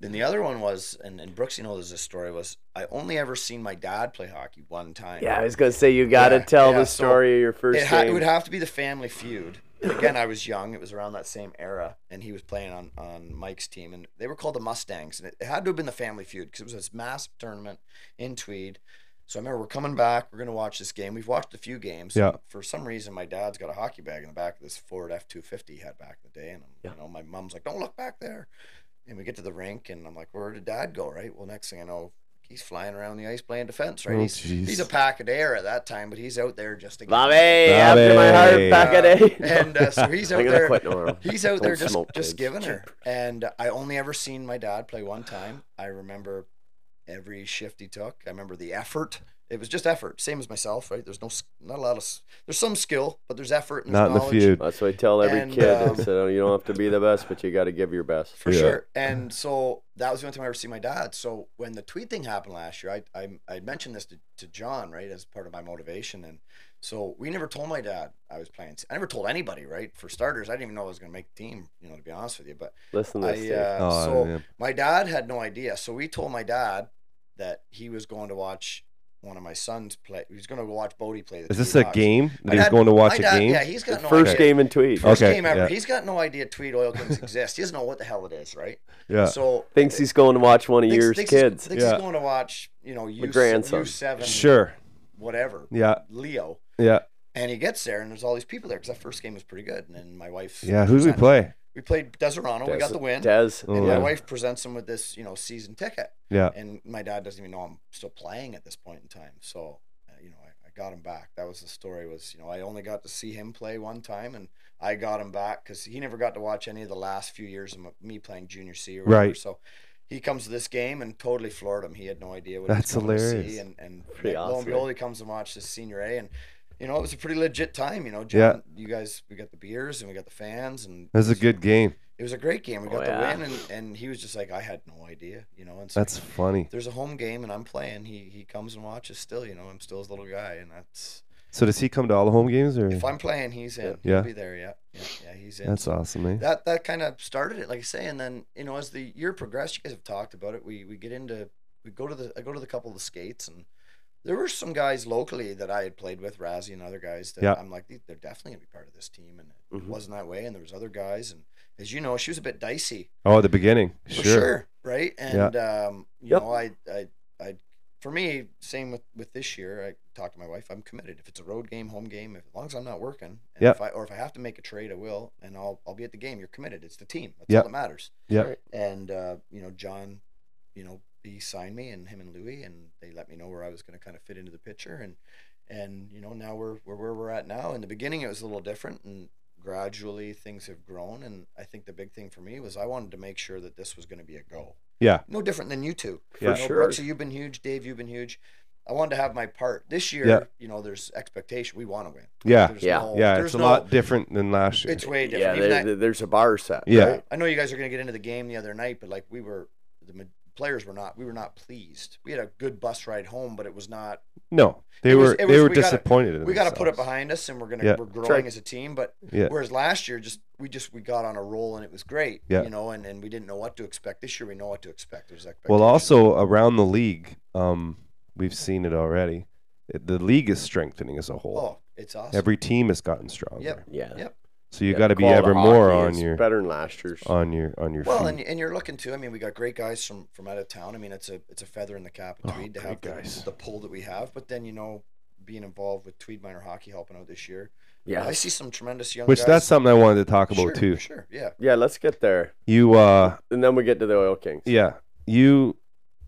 then the other one was, and, and Brooks, you know, there's this story was I only ever seen my dad play hockey one time. Yeah, I was gonna say you got to Yeah, tell yeah, the so story of your first it, ha- it would have to be the Family Feud. Again, I was young. It was around that same era, and he was playing on, on Mike's team, and they were called the Mustangs, and it, had to have been the Family Feud because it was this massive tournament in Tweed. So I remember we're coming back. We're gonna watch this game. We've watched a few games. Yeah. For some reason, my dad's got a hockey bag in the back of this Ford F two fifty he had back in the day, and I'm, Yeah. you know my mom's like, "Don't look back there." And we get to the rink, and I'm like, "Where did Dad go?" Right. Well, next thing I know, he's flying around the ice playing defense. Right. Oh, he's, jeez. he's a pack of air at that time, but he's out there just to get- Bobby, after my heart, Bobby. back a day. and uh, so he's out there. He's out there Don't just just kids. giving her. And I only ever seen my dad play one time. I remember every shift he took. I remember the effort. It was just effort, same as myself, right? There's no, not a lot of, there's some skill, but there's effort and Not there's in the knowledge. feud. That's what I tell every And, kid. I um, said, oh, you don't have to be the best, but you got to give your best. For Yeah. sure. And so that was the only time I ever see my dad. So when the Tweed thing happened last year, I I, I mentioned this to, to John, right, as part of my motivation. And so we never told my dad I was playing. I never told anybody, right? For starters, I didn't even know I was going to make the team, you know, to be honest with you. But Listen to. I, Dave. uh, Oh, so yeah. my dad had no idea. So we told my dad that he was going to watch one of my sons play. He's going to watch Bodie play. The Is this a Hawks. game that he's dad- going to watch my a game? Yeah, he's got no First idea. game in Tweed. First Okay, game ever. yeah. He's got no idea Tweed Oil Kings exist. He doesn't know what the hell it is, right? Yeah. So Thinks he's going to watch one of thinks- your thinks he's- kids. Thinks Yeah. he's going to watch, you know, U grandson. seven, Sure. whatever. Yeah. Leo. Yeah. And he gets there, and there's all these people there because that first game was pretty good. And then my wife. Yeah. Who do we present- play? We played Deseronto. We got the win. Des. Oh, and yeah. my wife presents him with this, you know, season ticket. Yeah. And my dad doesn't even know I'm still playing at this point in time. So, uh, you know, I, I got him back. That was the story. Was you know, I only got to see him play one time, and I got him back because he never got to watch any of the last few years of m- me playing junior C or whatever. Right. So. He comes to this game and totally floored him. He had no idea what That's he was coming to hilarious. see, and and Pretty lo and behold, he comes and watches senior A, and you know it was a pretty legit time. You know, Yeah. You guys, we got the beers and we got the fans, and That was a good game. it was a great game. We Oh, got yeah. the win, and, and he was just like, I had no idea, you know. And so That's funny. there's a home game, and I'm playing. He he comes and watches still, you know. I'm still his little guy, and that's So does he come to all the home games or? if I'm playing, he's in. Yeah. He'll be there. Yeah, yeah, yeah. He's in. That's So awesome, man. That that kind of started it, like I say, and then you know as the year progressed, you guys have talked about it. We we get into we go to the I go to the couple of the skates and. There were some guys locally that I had played with, Razzie and other guys that Yeah. I'm like, they're definitely gonna be part of this team, and it Mhm. wasn't that way. And there was other guys, and as you know, she was a bit dicey. Oh, at the beginning. Sure. sure. right? And um, you Yep. know, I, I, I, for me, same with with this year. I talked to my wife. I'm committed. If it's a road game, home game, if, as long as I'm not working, and Yep. if I or if I have to make a trade, I will, and I'll I'll be at the game. You're committed. It's the team. That's Yep. all that matters. Yeah. And uh, you know, John, you know, he signed me, and him and Louie, and they let me know where I was going to kind of fit into the picture, and and you know, now we're we're where we're at now. In the beginning, it was a little different, and gradually things have grown. And I think the big thing for me was I wanted to make sure that this was going to be a go. Yeah. No different than you two. Yeah. You For know, sure. Brooksy, you've been huge. Dave, you've been huge. I wanted to have my part this year. Yeah. You know, there's expectation. We want to win. Yeah. There's Yeah. no- Yeah. It's a no- lot different than last year. It's way different. Yeah, Even there, that- there's a bar set. Yeah. right? I know you guys are going to get into the game the other night, but like we were, the ma- players were not. We were not pleased. We had a good bus ride home, but it was not. No, they was- were it they were we gotta- disappointed. in We got to put it behind us, and we're gonna Yeah. we're growing right. as a team. But Yeah. whereas last year, just we just we got on a roll and it was great. Yeah. You know, and, and we didn't know what to expect. This year, we know what to expect. There's expectation. Well, also around the league, um, we've seen it already. It- The league is strengthening as a whole. oh, it's awesome. Every team has gotten stronger. Yep. Yeah. Yep. So you Yeah, got to be ever more on your better than last year's. on your on your Well, feet. and, and you're looking too. I mean, we got great guys from from out of town. I mean, it's a it's a feather in the cap of Oh, Tweed to have the, guys. the pull that we have. But then you know, being involved with Tweed minor hockey, helping out this year, yeah. I see some tremendous young Which guys. that's something I wanted to talk about sure, too. Sure, yeah. Yeah, let's get there. You uh And then we get to the Oil Kings. yeah, you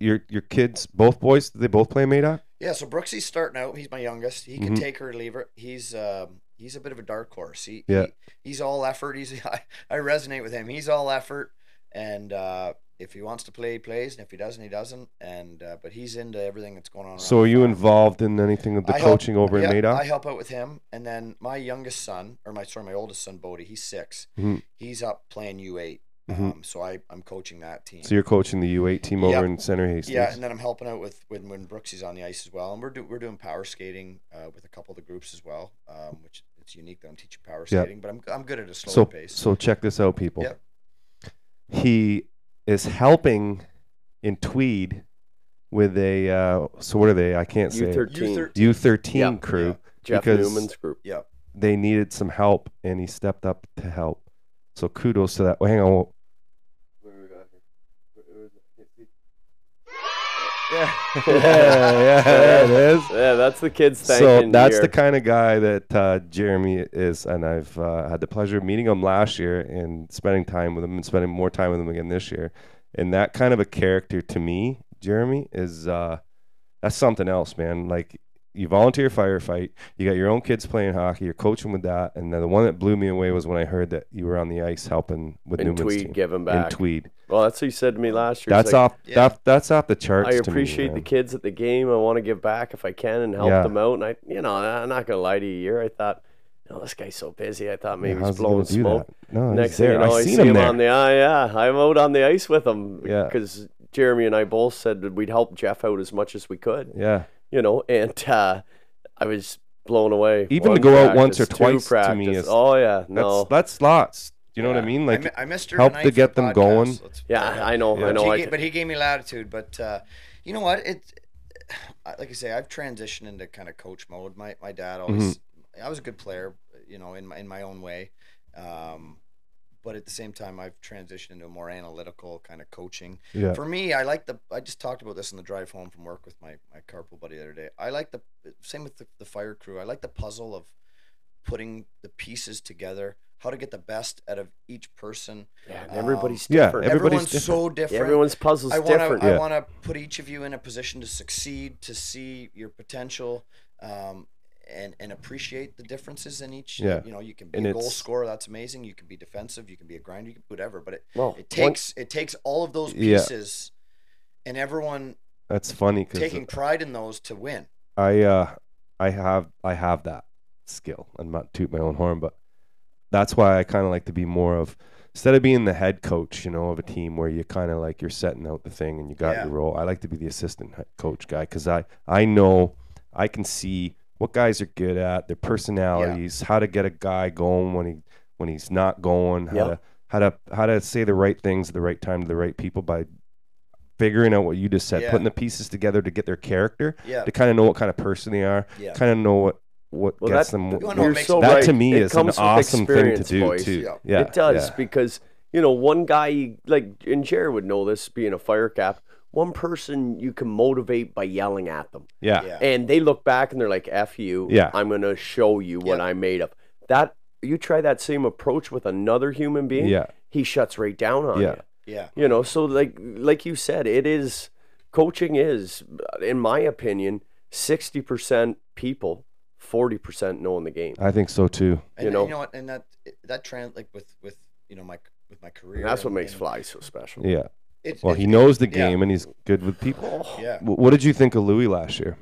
your your kids both boys they both play Madoc? Yeah, so Brooksy's starting out. He's my youngest. He can Mhm. take her or leave her. He's um, he's a bit of a dark horse. He, Yeah. he he's all effort. He's I, I resonate with him. He's all effort, and uh, if he wants to play, he plays, and if he doesn't, he doesn't. And uh, but he's into everything that's going on. So are you involved in anything with the I help- coaching over yeah, in Madoc? I help out with him, and then my youngest son, or my sorry, my oldest son, Bodie. He's 6 Mhm. He's up playing U 8 Mhm. Um, so I I'm coaching that team. so you're coaching the U8 team over Yep. in Center Hastings. Yeah, and then I'm helping out with when when Brooksy's on the ice as well, and we're do, we're doing power skating uh, with a couple of the groups as well, um, which it's unique that I'm teaching power Yeah. skating, but I'm I'm good at a slower so pace. so check this out, people. Yep. He is helping in Tweed with a uh, so what are they? I can't say. it. U13. U13. U thirteen Yeah. crew. Yeah. Jeff because- Newman's group. yeah, They needed some help, and he stepped up to help. So kudos to that. Well, hang on. Yeah, yeah, it is. Yeah, that's the kids thing. So that's the kind of guy that uh, Jeremy is, and I've uh, had the pleasure of meeting him last year and spending time with him, and spending more time with him again this year. And that kind of a character to me, Jeremy, is uh, that's something else, man. Like you volunteer firefight, you got your own kids playing hockey, you're coaching with that, and then the one that blew me away was when I heard that you were on the ice helping with in Newman's Tweed team giving in back. Tweed. Well, that's what you said to me last year. That's like, off. Yeah. That, that's off the charts. I to me, appreciate the man. kids at the game. I want to give back if I can and help Yeah. them out. And I, you know, I'm not gonna lie to you. Here, I thought, you know, this guy's so busy. I thought maybe Yeah, he's blowing do smoke. that? No, Next he's thing you know, I I see him him there. on the eye. Yeah, I'm out on the ice with him Yeah. because Jeremy and I both said that we'd help Jeff out as much as we could. yeah. You know, and uh, I was blown away. Even to One go out once or twice to me is- oh yeah, That's no, that's lots. You know what I mean? Like mi- I missed her help to get them podcast. going. Let's- yeah, I know, Yeah. I But know. he, I but he gave me latitude. But uh, You know what? It, like I say, I've transitioned into kind of coach mode. My my dad always, I was a good player, you know, in my in my own way, um, but at the same time, I've transitioned into a more analytical kind of coaching. Yeah. For me, I like the. I just talked about this on the drive home from work with my my carpool buddy the other day. I like the same with the, the fire crew. I like the puzzle of putting the pieces together. How to get the best out of each person. Yeah, and Um, everybody's yeah, different. everybody's Everyone's different. so different. Everyone's puzzle's I want to different. I Yeah. want to put each of you in a position to succeed, to see your potential, um, and and appreciate the differences in each. Yeah. You know, you can be And a goal scorer. That's amazing. You can be defensive. You can be a grinder. You can be whatever. But it, Well, it one- takes it takes all of those Yeah. pieces, and everyone That's funny taking pride in those to win. I uh I have I have that skill. I'm not toot my own horn, but that's why I kind of like to be more of instead of being the head coach, you know, of a team where you kind of like you're setting out the thing and you got Yeah. your role. I like to be the assistant coach guy because I I know I can see what guys are good at, their personalities, how to get a guy going when he when he's not going, how Yeah. to how to how to say the right things at the right time to the right people by figuring out what you just said, Yeah. putting the pieces together to get their character Yeah. to kind of know what kind of person they are, Yeah. kind of know what what Well, gets that- them. You wanna what- know what You're so that right. to me It is an awesome thing to do boys. too. Yeah. Yeah, it does yeah. because you know one guy like and Jared would know this being a fire cap. One person you can motivate by yelling at them, Yeah. Yeah. and they look back and they're like, "F you! Yeah. I'm gonna show you what Yeah. I'm made of." That you try that same approach with another human being, Yeah. he shuts right down on Yeah. you. Yeah. You know, so like like you said, it is coaching is, in my opinion, sixty percent people, forty percent knowing the game. I think so too. And You you know? know, what? And that that trans like with with you know my with my career. And that's what and- makes and Fly so special. Yeah. Well, he knows the yeah. game and he's good with people. Oh, Yeah. What did you think of Louis last year?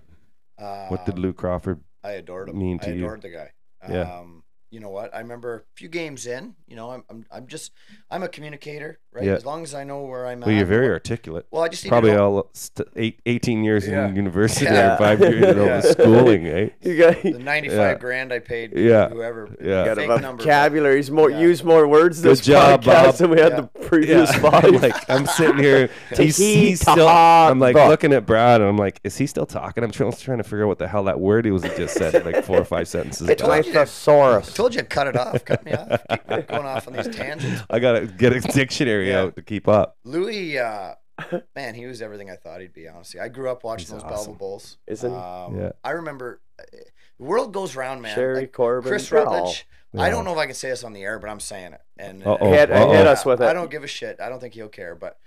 What did Um, Lou Crawford? I adored him. mean I to you? adored the guy. Yeah. Um, you know what? I remember a few games in. You know, I'm I'm, I'm just I'm a communicator, right? Yeah. As long as I know where I'm Well, at. you're very what- articulate. well. I just need Probably to know all st- eight, 18 years Yeah. in university Yeah. or five years you know, Yeah. schooling, right? Eh? You got the 95 Yeah. grand I paid. Yeah. Whoever. Yeah. got Fake a number, but- vocabulary. He's more Yeah. use more words Good this job, podcast Bob. than we had Yeah. the previous Yeah. five. I'm like I'm sitting here. He's, he's still. I'm like Talk. looking at Brad, and I'm like, is he still talking? I'm trying, trying to figure out what the hell that word he was just said like four or five sentences. I told back. you I told you to cut it off. Cut me off. Keep going off on these tangents. I gotta get a dictionary Yeah. to keep up. Louis, uh, man, he was everything I thought he'd be. Honestly, I grew up watching He's those awesome. Belleville Bulls. Isn't he? Um, Yeah. I remember. uh, The world goes round, man. Sherry Like, Corbin. Chris they're all- Rutledge. I don't know if I can say this on the air, but I'm saying it. And Uh-oh. Hit, Uh-oh. hit us with it. I don't give a shit. I don't think he'll care. But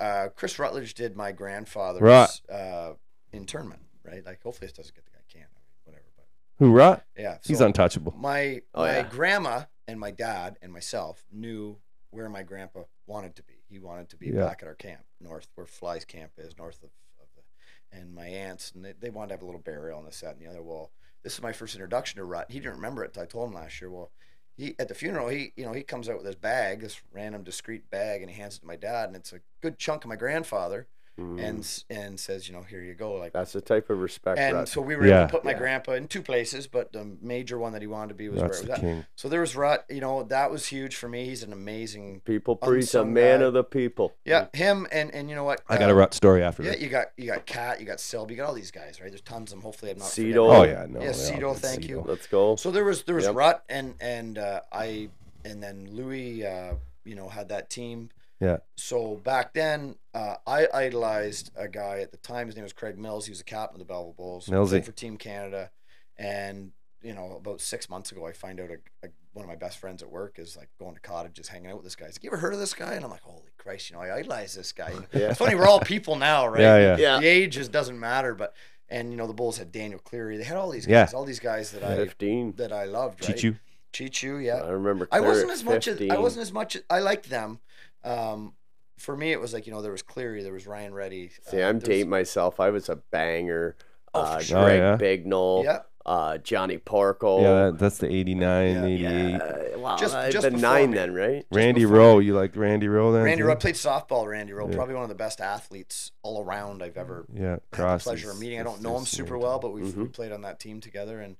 uh, Chris Rutledge did my grandfather's Right. uh, internment, right? Like, hopefully this doesn't get the guy canned, whatever. But Hoorah! yeah, He's untouchable. My Oh, my yeah. grandma and my dad and myself knew where my grandpa wanted to be. He wanted to be Yeah. back at our camp, north where Fly's camp is, north of, of the, and my aunts and they, they wanted to have a little burial on this, that, and the other. Well, this is my first introduction to Rut. He didn't remember it. Until I told him last year. Well, he at the funeral, he you know he comes out with this bag, this random discreet bag, and he hands it to my dad, and it's a good chunk of my grandfather, Mm. and and says, you know, here you go, like That's the type of respect. and Russ. so we were able to put my Yeah. grandpa in two places, but the major one that he wanted to be was That's where it was at. king. So there was Rut, you know, that was huge for me. He's an amazing, people preach a man guy. of the people. yeah, him and and you know what? I got a rut story after that. Yeah, this. you got you got Cat, you got Silby, you got all these guys, right? There's tons of them. Hopefully, I'm not. Cedo. forgetting. Oh yeah, no. Yeah, they all Cedo, did thank you. Let's go. So there was there was Yep. Rut and and uh, I and then Louis, uh, you know, had that team. Yeah. So back then, uh, I idolized a guy at the time. His name was Craig Mills. He was a captain of the Belleville Bulls. Millsy. played for Team Canada, and you know, about six months ago, I find out a, a, one of my best friends at work is like going to cottages, hanging out with this guy. He's like, "You ever heard of this guy?" And I'm like, "Holy Christ!" You know, I idolize this guy. Yeah. It's funny, we're all people now, right? Yeah, yeah. Yeah. The age just doesn't matter, but and you know, the Bulls had Daniel Cleary. They had all these guys, Yeah. guys, all these guys that I Fifteen. that I loved. Right? Chichu. Chichu, yeah. I remember. I wasn't at as much as I wasn't as much. I liked them. Um, for me, it was like you know there was Cleary, there was Ryan Ready. See, uh, I'm there was- dating myself. I was a banger. Oh, uh, sure. Oh, Greg yeah? Bignall, Yeah, uh, Johnny Porco. Yeah, that's the 89, Yeah. 88. Yeah, wow, Just- I've just been before nine me. then, right? Randy before Rowe. You like Randy Rowe then? Randy too? Rowe I played softball. Randy Rowe, Yeah. probably one of the best athletes all around I've ever Yeah, had the pleasure of meeting. I don't know him super well, but we've we Mhm. played on that team together. And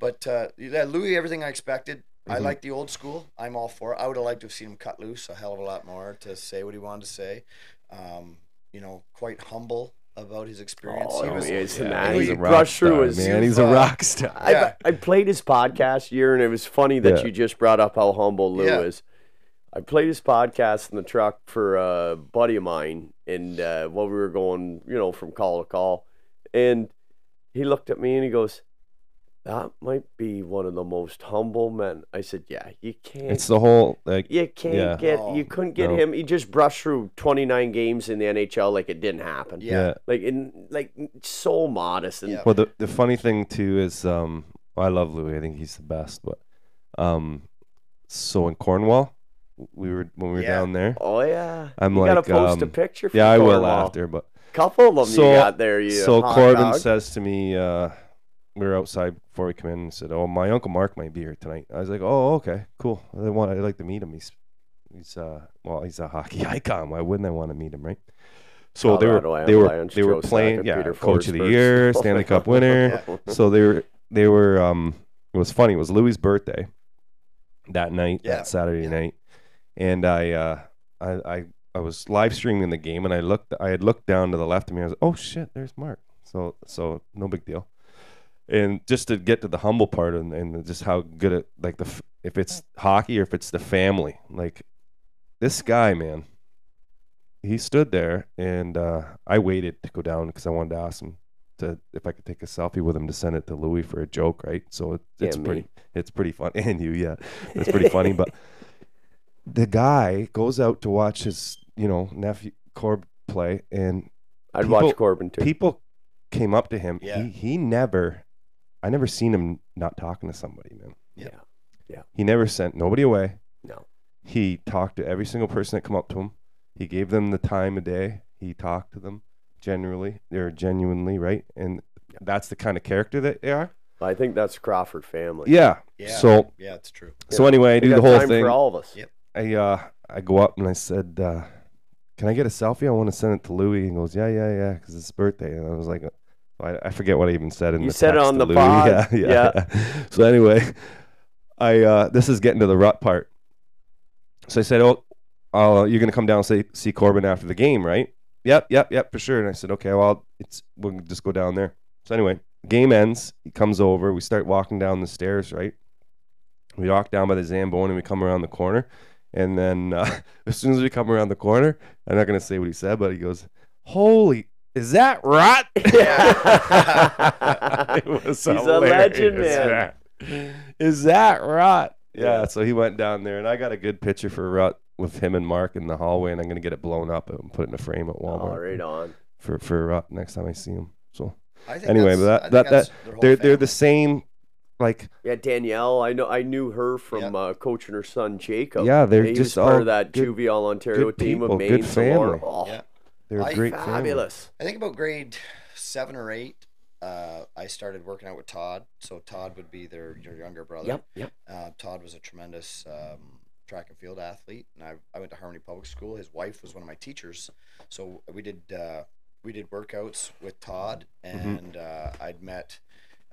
but uh, yeah, Louis, everything I expected. I Mhm. like the old school. I'm all for it. I would have liked to have seen him cut loose a hell of a lot more to say what he wanted to say. Um, you know, quite humble. about his experience. Oh, he was, he is Yeah, ass. he's a rock brushed through star, his- man. He's you've, a uh, rock star. I, Yeah. I played his podcast year, and it was funny that Yeah. you just brought up how humble Lou Yeah. is. I played his podcast in the truck for a buddy of mine, and uh, while we were going, you know, from call to call, and he looked at me and he goes, "That might be one of the most humble men." I said, "Yeah, you can't." It's the whole like you can't yeah. get. No. You couldn't get No. him. He just brushed through twenty nine games in the NHL like it didn't happen. Yeah. yeah. Like in like so modest and Yeah. Well, the the funny thing too is, um, I love Louis. I think he's the best. But, um, so in Cornwall, we were when we were Yeah. down there. oh yeah, I'm you like, gotta post a um, picture. From Yeah, I will after. But Couple of them So- you got there. You so Corbin dog. says to me, uh, we were outside before we come in, and said, "Oh, my uncle Marc might be here tonight." I was like, "Oh, okay, cool. I want. I'd like to meet him. He's, he's, uh, well, he's a hockey icon. Why wouldn't I want to meet him, right?" So they were, they were, they were Joe Sakic, playing. Yeah, Peter coach of the year, Stanley Cup winner. so they were, they were. Um, it was funny. It was Louis' birthday that night, Yeah, that Saturday yeah. night, and I, uh, I, I, I was live streaming the game, and I looked. I had looked down to the left of me. I was, like, oh shit, there's Marc. So, so no big deal. And just to get to the humble part and, and just how good it like the if it's hockey or if it's the family like this guy man he stood there and uh, I waited to go down because I wanted to ask him to if I could take a selfie with him to send it to Louis for a joke right so it, it's me. pretty it's pretty fun and you yeah it's pretty funny but the guy goes out to watch his you know nephew Corb play and I'd people- watch Corbin too. people came up to him. Yeah. He he never I never seen him not talking to somebody, man. Yeah. Yeah. He never sent nobody away. No. He talked to every single person that come up to him. He gave them the time of day. He talked to them generally or genuinely, right? And that's the kind of character that they are. I think that's Crawford family. Yeah. Yeah. So yeah, it's true. so anyway, I do the whole time thing. for all of us. Yep. I uh I go up and I said, uh, "Can I get a selfie? I want to send it to Louis." He goes, "Yeah, yeah, yeah," because it's his birthday. And I was like, I, I forget what I even said in the You the said it on the pod. Yeah, yeah. so anyway, I uh, this is getting to the rut part. So I said, "Oh, uh, you're gonna come down and say, see Corbin after the game, right?" Yep, yep, yep, for sure. And I said, "Okay, well, it's we'll just go down there." So anyway, game ends. He comes over. We start walking down the stairs, right? We walk down by the Zamboni and we come around the corner. And then uh, as soon as we come around the corner, I'm not going to say what he said, but he goes, Holy, is that rot? it was He's a legend, man. man. Is that rot? Yeah, Yeah. so he went down there, and I got a good picture for Rut with him and Marc in the hallway, and I'm going to get it blown up and put it in a frame at Walmart All right on. for, for Rut next time I see him. So Anyway, but that- I think that- that's their whole they're, they're the same, like, Yeah, Danielle. I know. I knew her from Yep. uh, coaching her son Jacob. Yeah, they're he just was part all of that good- Juvial Ontario team people, of good Maine. Samora. family. Oh, Yeah. They're a I- great family. fabulous. I think about grade seven or eight. Uh, I started working out with Todd. So Todd would be their your younger brother. Yep. Yep. Uh, Todd was a tremendous um, track and field athlete, and I, I went to Harmony Public School. His wife was one of my teachers, so we did uh, we did workouts with Todd, Mhm. and uh, I'd met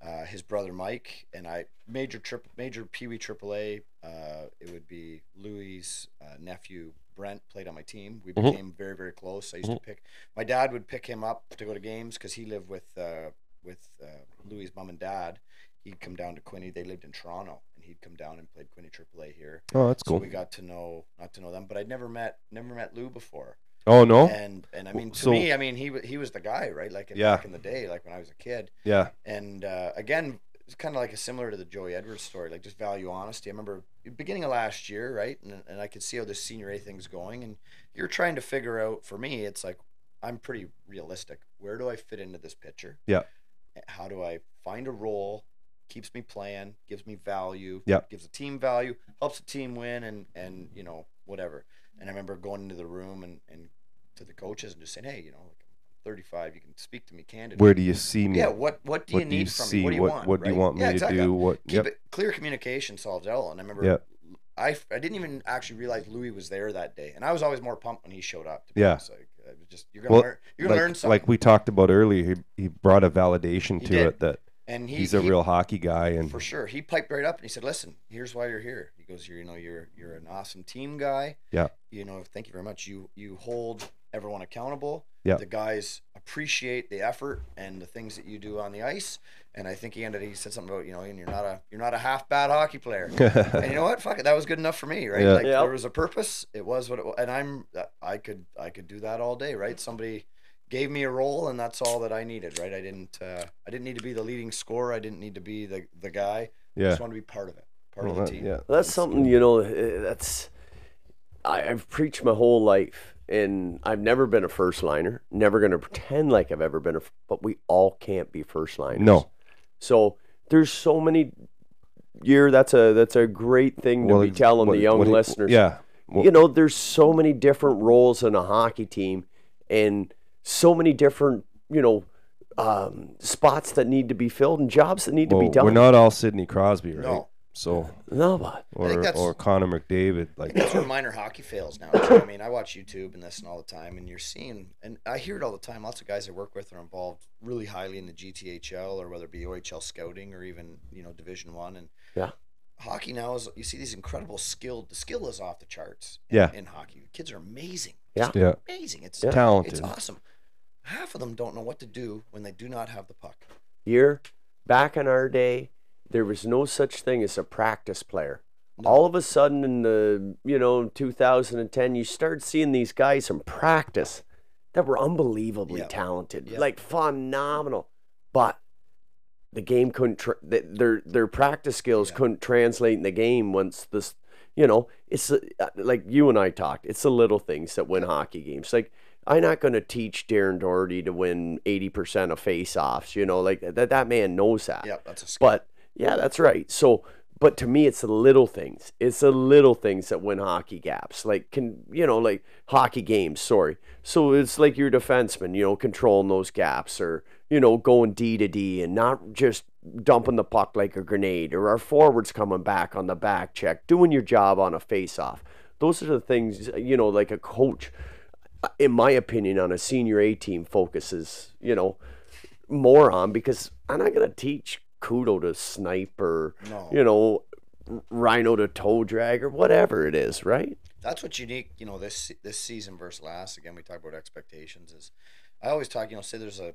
uh, his brother Mike, and I major trip major Pee Wee AAA. Uh, it would be Louis' uh, nephew Brent played on my team. We Mhm. became very very close. I used to pick my dad would pick him up to go to games because he lived with uh, with uh, Louis' mom and dad. He'd come down to Quinte. They lived in Toronto, and he'd come down and played Quinte AAA here. Oh, that's So cool. we got to know not to know them, but I'd never met never met Lou before. Oh, no? And and I mean to So- me, I mean he he was the guy, right? Like in, Yeah. back in the day, like when I was a kid. Yeah. And uh, again, it's kind of like a similar to the Joey Edwards story, like just value honesty. I remember beginning of last year, right? And and I could see how this senior A thing's going, and you're trying to figure out. For me, it's like I'm pretty realistic. Where do I fit into this picture? Yeah. How do I find a role? Keeps me playing, gives me value. Yeah. Gives the team value, helps the team win, and and you know whatever. And I remember going into the room and and to the coaches and just saying, hey, you know, like, I'm 35. You can speak to me candidly. Where do you see me? Yeah, what what do you what need do you from see? me? What do you what want? what do you want me yeah, to do? What? Keep Yep. it clear communication solves it all. And I remember Yeah. I, I didn't even actually realize Louis was there that day, and I was always more pumped when he showed up. To be Yeah. honest. like was just you're gonna Well, learn you're gonna like, learn something. like we talked about earlier, he, he brought a validation He to did. it that and he, he's a he- real hockey guy, and for sure. He piped right up and he said, "Listen, here's why you're here." He goes, "You're you know you're you're an awesome team guy. Yeah. You know, thank you very much. You you hold everyone accountable. Yeah. The guys appreciate the effort and the things that you do on the ice. And I think he ended. He said something about you know, and you're not a you're not a half bad hockey player. and you know what? Fuck it, that was good enough for me, right? Yeah. Like Yeah. there was a purpose. It was what it was, and I'm I could I could do that all day, right? Somebody gave me a role, and that's all that I needed, right? I didn't uh, I didn't need to be the leading scorer. I didn't need to be the the guy. I yeah. just want to be part of it, part Well, of the that- team. yeah. That's something you know. eh, That's I, I've preached my whole life, and I've never been a first liner. Never going to pretend like I've ever been a. f- But we all can't be first liners. No. So there's so many. Year that's a that's a great thing to Well, be telling what- the young what he- listeners. Yeah. Well, you know, there's so many different roles in a hockey team, and so many different you know um, spots that need to be filled and jobs that need to be done. we're not all Sidney Crosby, right? No. So no, but or or Connor McDavid, like think that's where minor hockey fails now. too. I mean, I watch YouTube and this and all the time, and you're seeing, and I hear it all the time. Lots of guys I work with are involved really highly in the GTHL or whether it be OHL scouting or even you know Division One. And Yeah. hockey now is you see these incredible skilled. The skill is off the charts. In, Yeah. in hockey, kids are amazing. Yeah. yeah, amazing. It's Yeah. talented. it's awesome. Half of them don't know what to do when they do not have the puck. Here, back in our day there was no such thing as a practice player No. all of a sudden in the you know 2010 you start seeing these guys in practice that were unbelievably Yeah. talented Yeah. like phenomenal but the game couldn't tra- their their practice skills Yeah. couldn't translate in the game once this you know it's uh, like you and I talked it's the little things that win hockey games like I'm not going to teach Darren Doherty to win 80% of face-offs you know like that that man knows that Yeah, that's a skill. but yeah, that's right. So, but to me, it's the little things. It's the little things that win hockey gaps. Like can you know, like hockey games. Sorry. So it's like your defenseman, you know, controlling those gaps, or you know, going D to D and not just dumping the puck like a grenade, or our forwards coming back on the back check, doing your job on a face-off. Those are the things you know, like a coach, in my opinion, on a senior A team focuses. You know, more on because I'm not gonna teach Kudo to snipe or No. you know Rhino to toe drag or whatever it is, right? that's what's unique, you know, this this season versus last. Again, we talk about expectations. Is I always talk, you know, say there's a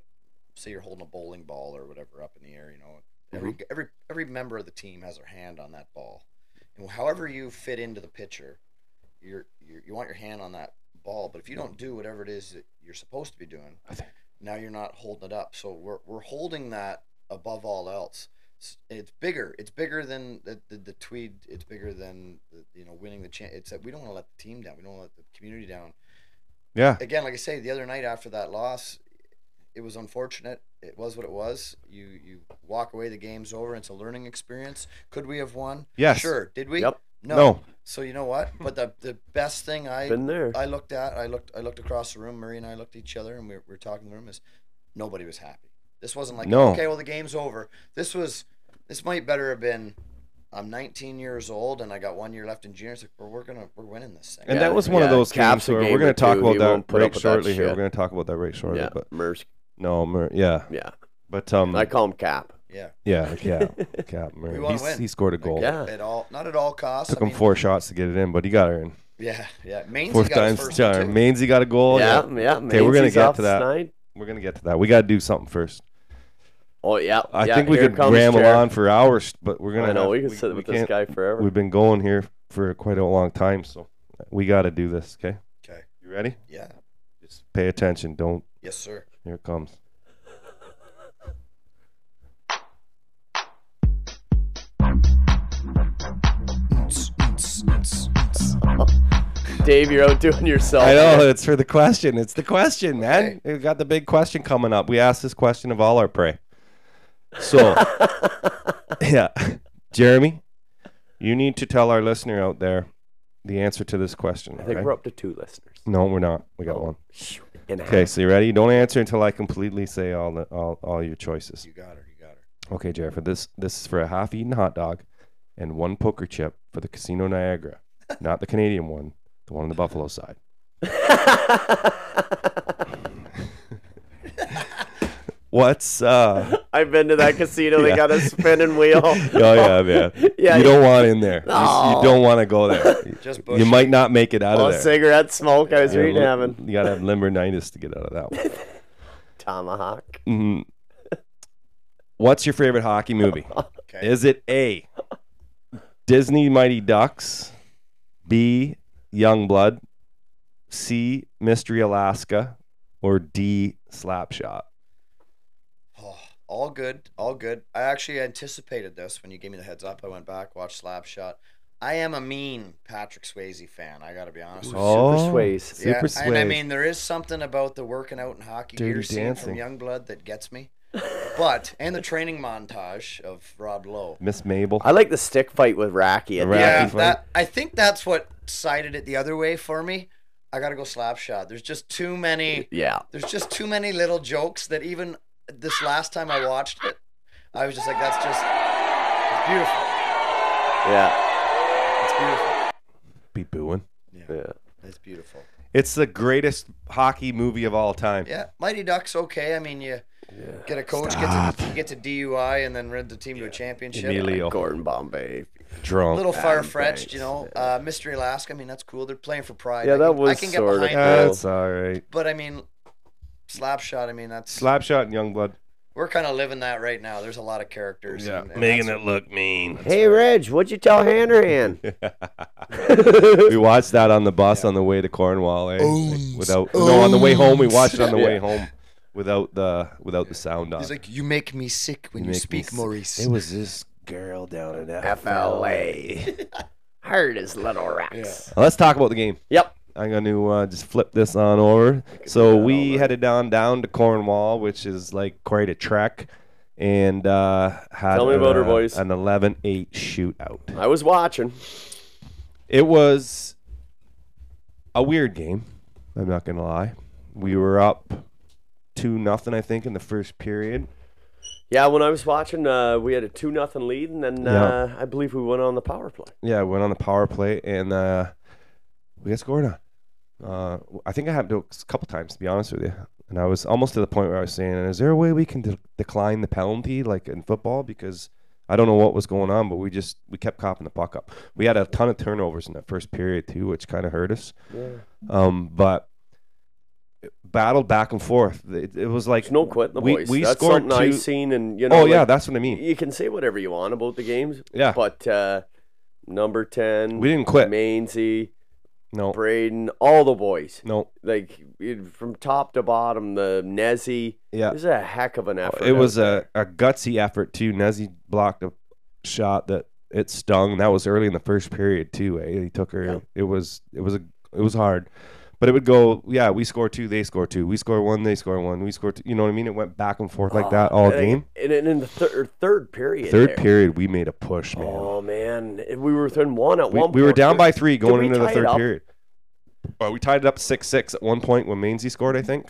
say you're holding a bowling ball or whatever up in the air, you know, every mm-hmm. every every member of the team has their hand on that ball, and however you fit into the picture, you're, you're you want your hand on that ball. But if you don't do whatever it is that you're supposed to be doing, now you're not holding it up. So we're we're holding that above all else. S- It's bigger. It's bigger than the, the, the tweed. It's bigger than the, you know winning the chance. It's that we don't want to let the team down. We don't want to let the community down. yeah, Again, like I say, the other night after that loss, it was unfortunate. It was what it was. You you walk away. The game's over. It's a learning experience. Could we have won? Yes. Sure. Did we? Yep. No. No. So you know what? But the the best thing I Been there. I looked at, I looked, I looked across the room. Murray and I looked at each other, and we were, we were talking in the room. Is nobody was happy. This wasn't like, No. okay, well the game's over. This was, this might better have been. I'm 19 years old, and I got one year left in junior. It's like, we're, we're gonna, we're winning this thing. and Yeah, that was one of those Caps where we're gonna talk two, about he that won't put right up with that shortly here. shit. We're going to talk about that right shortly. yeah, But Mersk. no, Mer- yeah, Yeah, but um, I call him Cap. Yeah, yeah, yeah, Cap. Mer- We wanna he's- win. He scored a Like, goal. Yeah. At all, not at all costs. Took I him mean, four shots to get it in, but he got her in. Yeah, yeah. Mainsy Fourth got his time's first the one, charm. too. Mainsy got a goal. yeah, yeah. Okay, we're gonna Mansey's get off to that. tonight. We're gonna get to that. We got to do something first. Oh yeah, I yeah, think we here could comes ramble Jared. on for hours, but we're gonna. I know have- we can sit with this can't- guy forever. We've been going here for quite a long time, so we got to do this. Okay, Okay. you ready? Yeah. Just pay attention. Don't. Yes, sir. Here it comes. Dave, you're outdoing yourself. I know it's for the question. It's the question, man. We got the big question coming up. We asked this question of all our prey. So, yeah, Jeremy, you need to tell our listener out there the answer to this question. I think okay? we're up to two listeners. No, we're not. We got Oh. one. Okay, so you ready? Don't answer until I completely say all the all, all your choices. You got her. You got her. Okay, Jared. For this, this is for a half-eaten hot dog and one poker chip for the Casino Niagara, not the Canadian one, the one on the Buffalo side. What's uh I've been to that casino. They Yeah. got a spinning wheel. Oh yeah, man. Yeah, you yeah. don't want in there. You- You, don't want to go there. Just you bush. might not make it out Oh, of there. cigarette smoke. I was You, reading know, having you gotta have limbernitis to get out of that one. tomahawk. Mhm. What's your favorite hockey movie? Okay. Is it A. Disney Mighty Ducks, B. Youngblood, C. Mystery Alaska, or D. Slapshot? Oh, all good, all good. I actually anticipated this when you gave me the heads up. I went back, watched Slapshot. I am a mean Patrick Swayze fan. I got to be honest. with you. Oh, Swayze. Super yeah, and I mean, there is something about the working out in hockey Dirty gear scene from dancing. Youngblood that gets me. But and the training montage of Rob Lowe. Miss Mabel. I like the stick fight with Racki. At The the Racki Yeah, end. fight. that I think that's what sided it the other way for me. I got to go Slapshot. There's just too many. Yeah. There's just too many little jokes that even this last time I watched it, I was just like, that's just it's beautiful. Yeah. It's beautiful. Be booing. Yeah. It's beautiful. It's the greatest hockey movie of all time. Yeah, Mighty Ducks okay. I mean, you Yeah. get a coach, Stop. get to get to DUI, and then rid the team to a championship. Emilio. Gordon Bombay. Drunk. A little far fetched, you know. Uh, Mystery Alaska. I mean, that's cool. They're playing for pride. Yeah, I that can, I can get sorta behind cool. that. That's all right. But I mean, Slapshot. I mean, that's Slapshot and Youngblood. We're kind of living that right now. There's a lot of characters. and- and making it look mean. Hey, Reg, what'd you tell Hanrahan? we watched that on the bus on the way to Cornwall. Eh? Like, without no, on the way home we watched it on the way home without the without the sound on. He's like, you make me sick when you, make me speak, sick." Maurice. It was this girl down in FLA. Heard his little rats. Let's talk about the game. Yep. I'm going to uh, just flip this on over. So we headed down down to Cornwall, which is like quite a trek, and uh, had Tell me about her, boys. an 11-8 shootout. I was watching. It was a weird game. I'm not gonna lie. We were up two nothing, I think, in the first period. Yeah, when I was watching, uh, we had a 2 nothing lead, and then uh, I believe we went on the power play. Yeah, went on the power play and uh, we got scored on. Uh, I think I had to a couple times to be honest with you, and I was almost to the point where I was saying, "Is there a way we can de- decline the penalty like in football?" Because I don't know what was going on, but we just we kept copping the puck up. We had a ton of turnovers in that first period too, which kind of hurt us. Yeah. Um, but battled back and forth. It, it was like There's no quitting the we, boys. we That's scored something I've two- seen, and you know, Oh yeah, that's what I mean. you can say whatever you want about the games, Yeah, but uh, number 10, we didn't quit. Mainsy, No, Braden, all the boys, no, like it- from top to bottom, the Nezzy, yeah. it was a heck of an effort. It was a, a gutsy effort too. Nezzy blocked a shot that it stung. That was early in the first period too. Eh? He took her. Yeah. It was it was a it was hard, but it would go. Yeah, we score two, they score two. We score one, they score one. We score two. You know what I mean? It went back and forth like oh, that all And- game. And then in the thir- third period, Third there, period, we made a push, man. Oh man, we were within one at we, one. we were down by three going into the third period. Well, we tied it up six six at one point when Mainsy scored. I think.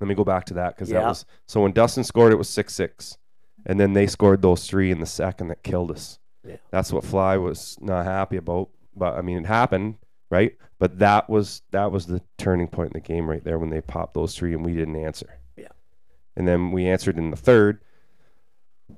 Let me go back to that because that was so when Dustin scored, it was six six, and then they scored those three in the second that killed us. Yeah. That's what Fly was not happy about. But I mean, it happened, right? But that was that was the turning point in the game right there when they popped those three and we didn't answer. Yeah. And then we answered in the third.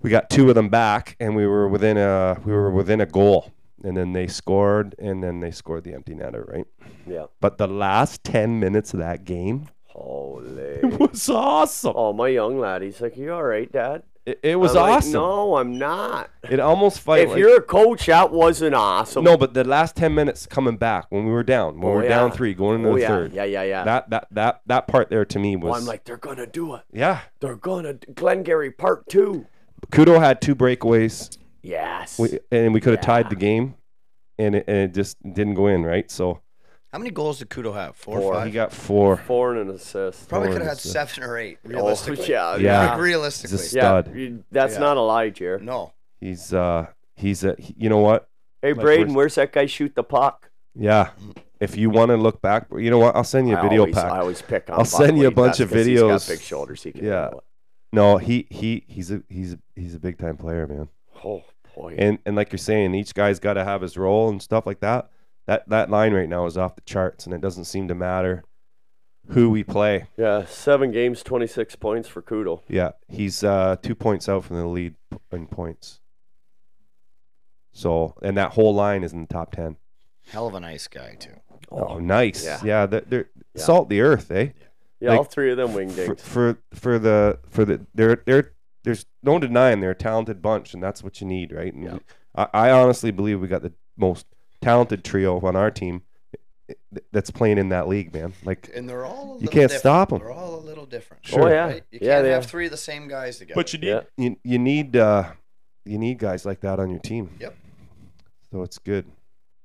We got two of them back, and we were within a we were within a goal. And then they scored, and then they scored the empty netter, right? Yeah. But the last ten minutes of that game Holy. it was awesome. oh, my young lad, he's like, "You all right, Dad?" It, it was I'm like, awesome. no, I'm not. It almost felt if like you're a coach, that wasn't awesome. no, but the last ten minutes coming back when we were down, when Oh, we were down three, going into oh the yeah, third. yeah, yeah, yeah. That that that that part there to me Oh, was I'm like, they're gonna do it. yeah. They're gonna Glengarry Part Two. Kudo had two breakaways, Yes. we, and we could have tied the game, and it, and it just didn't go in right. So How many goals did Kudo have? Four, Four. or he got four. Four and an assist. Probably four could have had is, seven or eight. Oh, Realistically, yeah, Yeah. Like, realistically, He's a Yeah, stud. you- that's Yeah. not a lie, Jer. no. He's uh he's a he- you know what? Hey, Like, Braden, where's- where's that guy shoot the puck? Yeah. If you want to look back, you know what? I'll send you a I video always, pack. I always pick on. I'll send you a Buckley. bunch That's of 'cause He's videos. got big shoulders. He can Yeah. handle it. No, he he he's a he's a, he's a big time player, man. Oh boy. And and like you're saying, each guy's got to have his role and stuff like that. That that line right now is off the charts, and it doesn't seem to matter who we play. Yeah, seven games, 26 points for Kudo. Yeah, he's uh, two points out from the lead in points. So, and that whole line is in the top ten. Hell of a nice guy too. Oh, nice. yeah. Yeah, they're, they're Yeah. salt the earth, eh? Yeah, Like, all three of them wing For, dings. for for the for the they're they're there's no denying they're a talented bunch, and that's what you need, right? And Yeah. I, I honestly believe we got the most talented trio on our team that's playing in that league, man. Like, And they're all a You can't different. them. They're all a little different. Sure. Oh, yeah. Right? You Yeah, can't they have are. three of the same guys together. but you need Yeah. you, you need uh you need guys like that on your team. Yep. So it's good.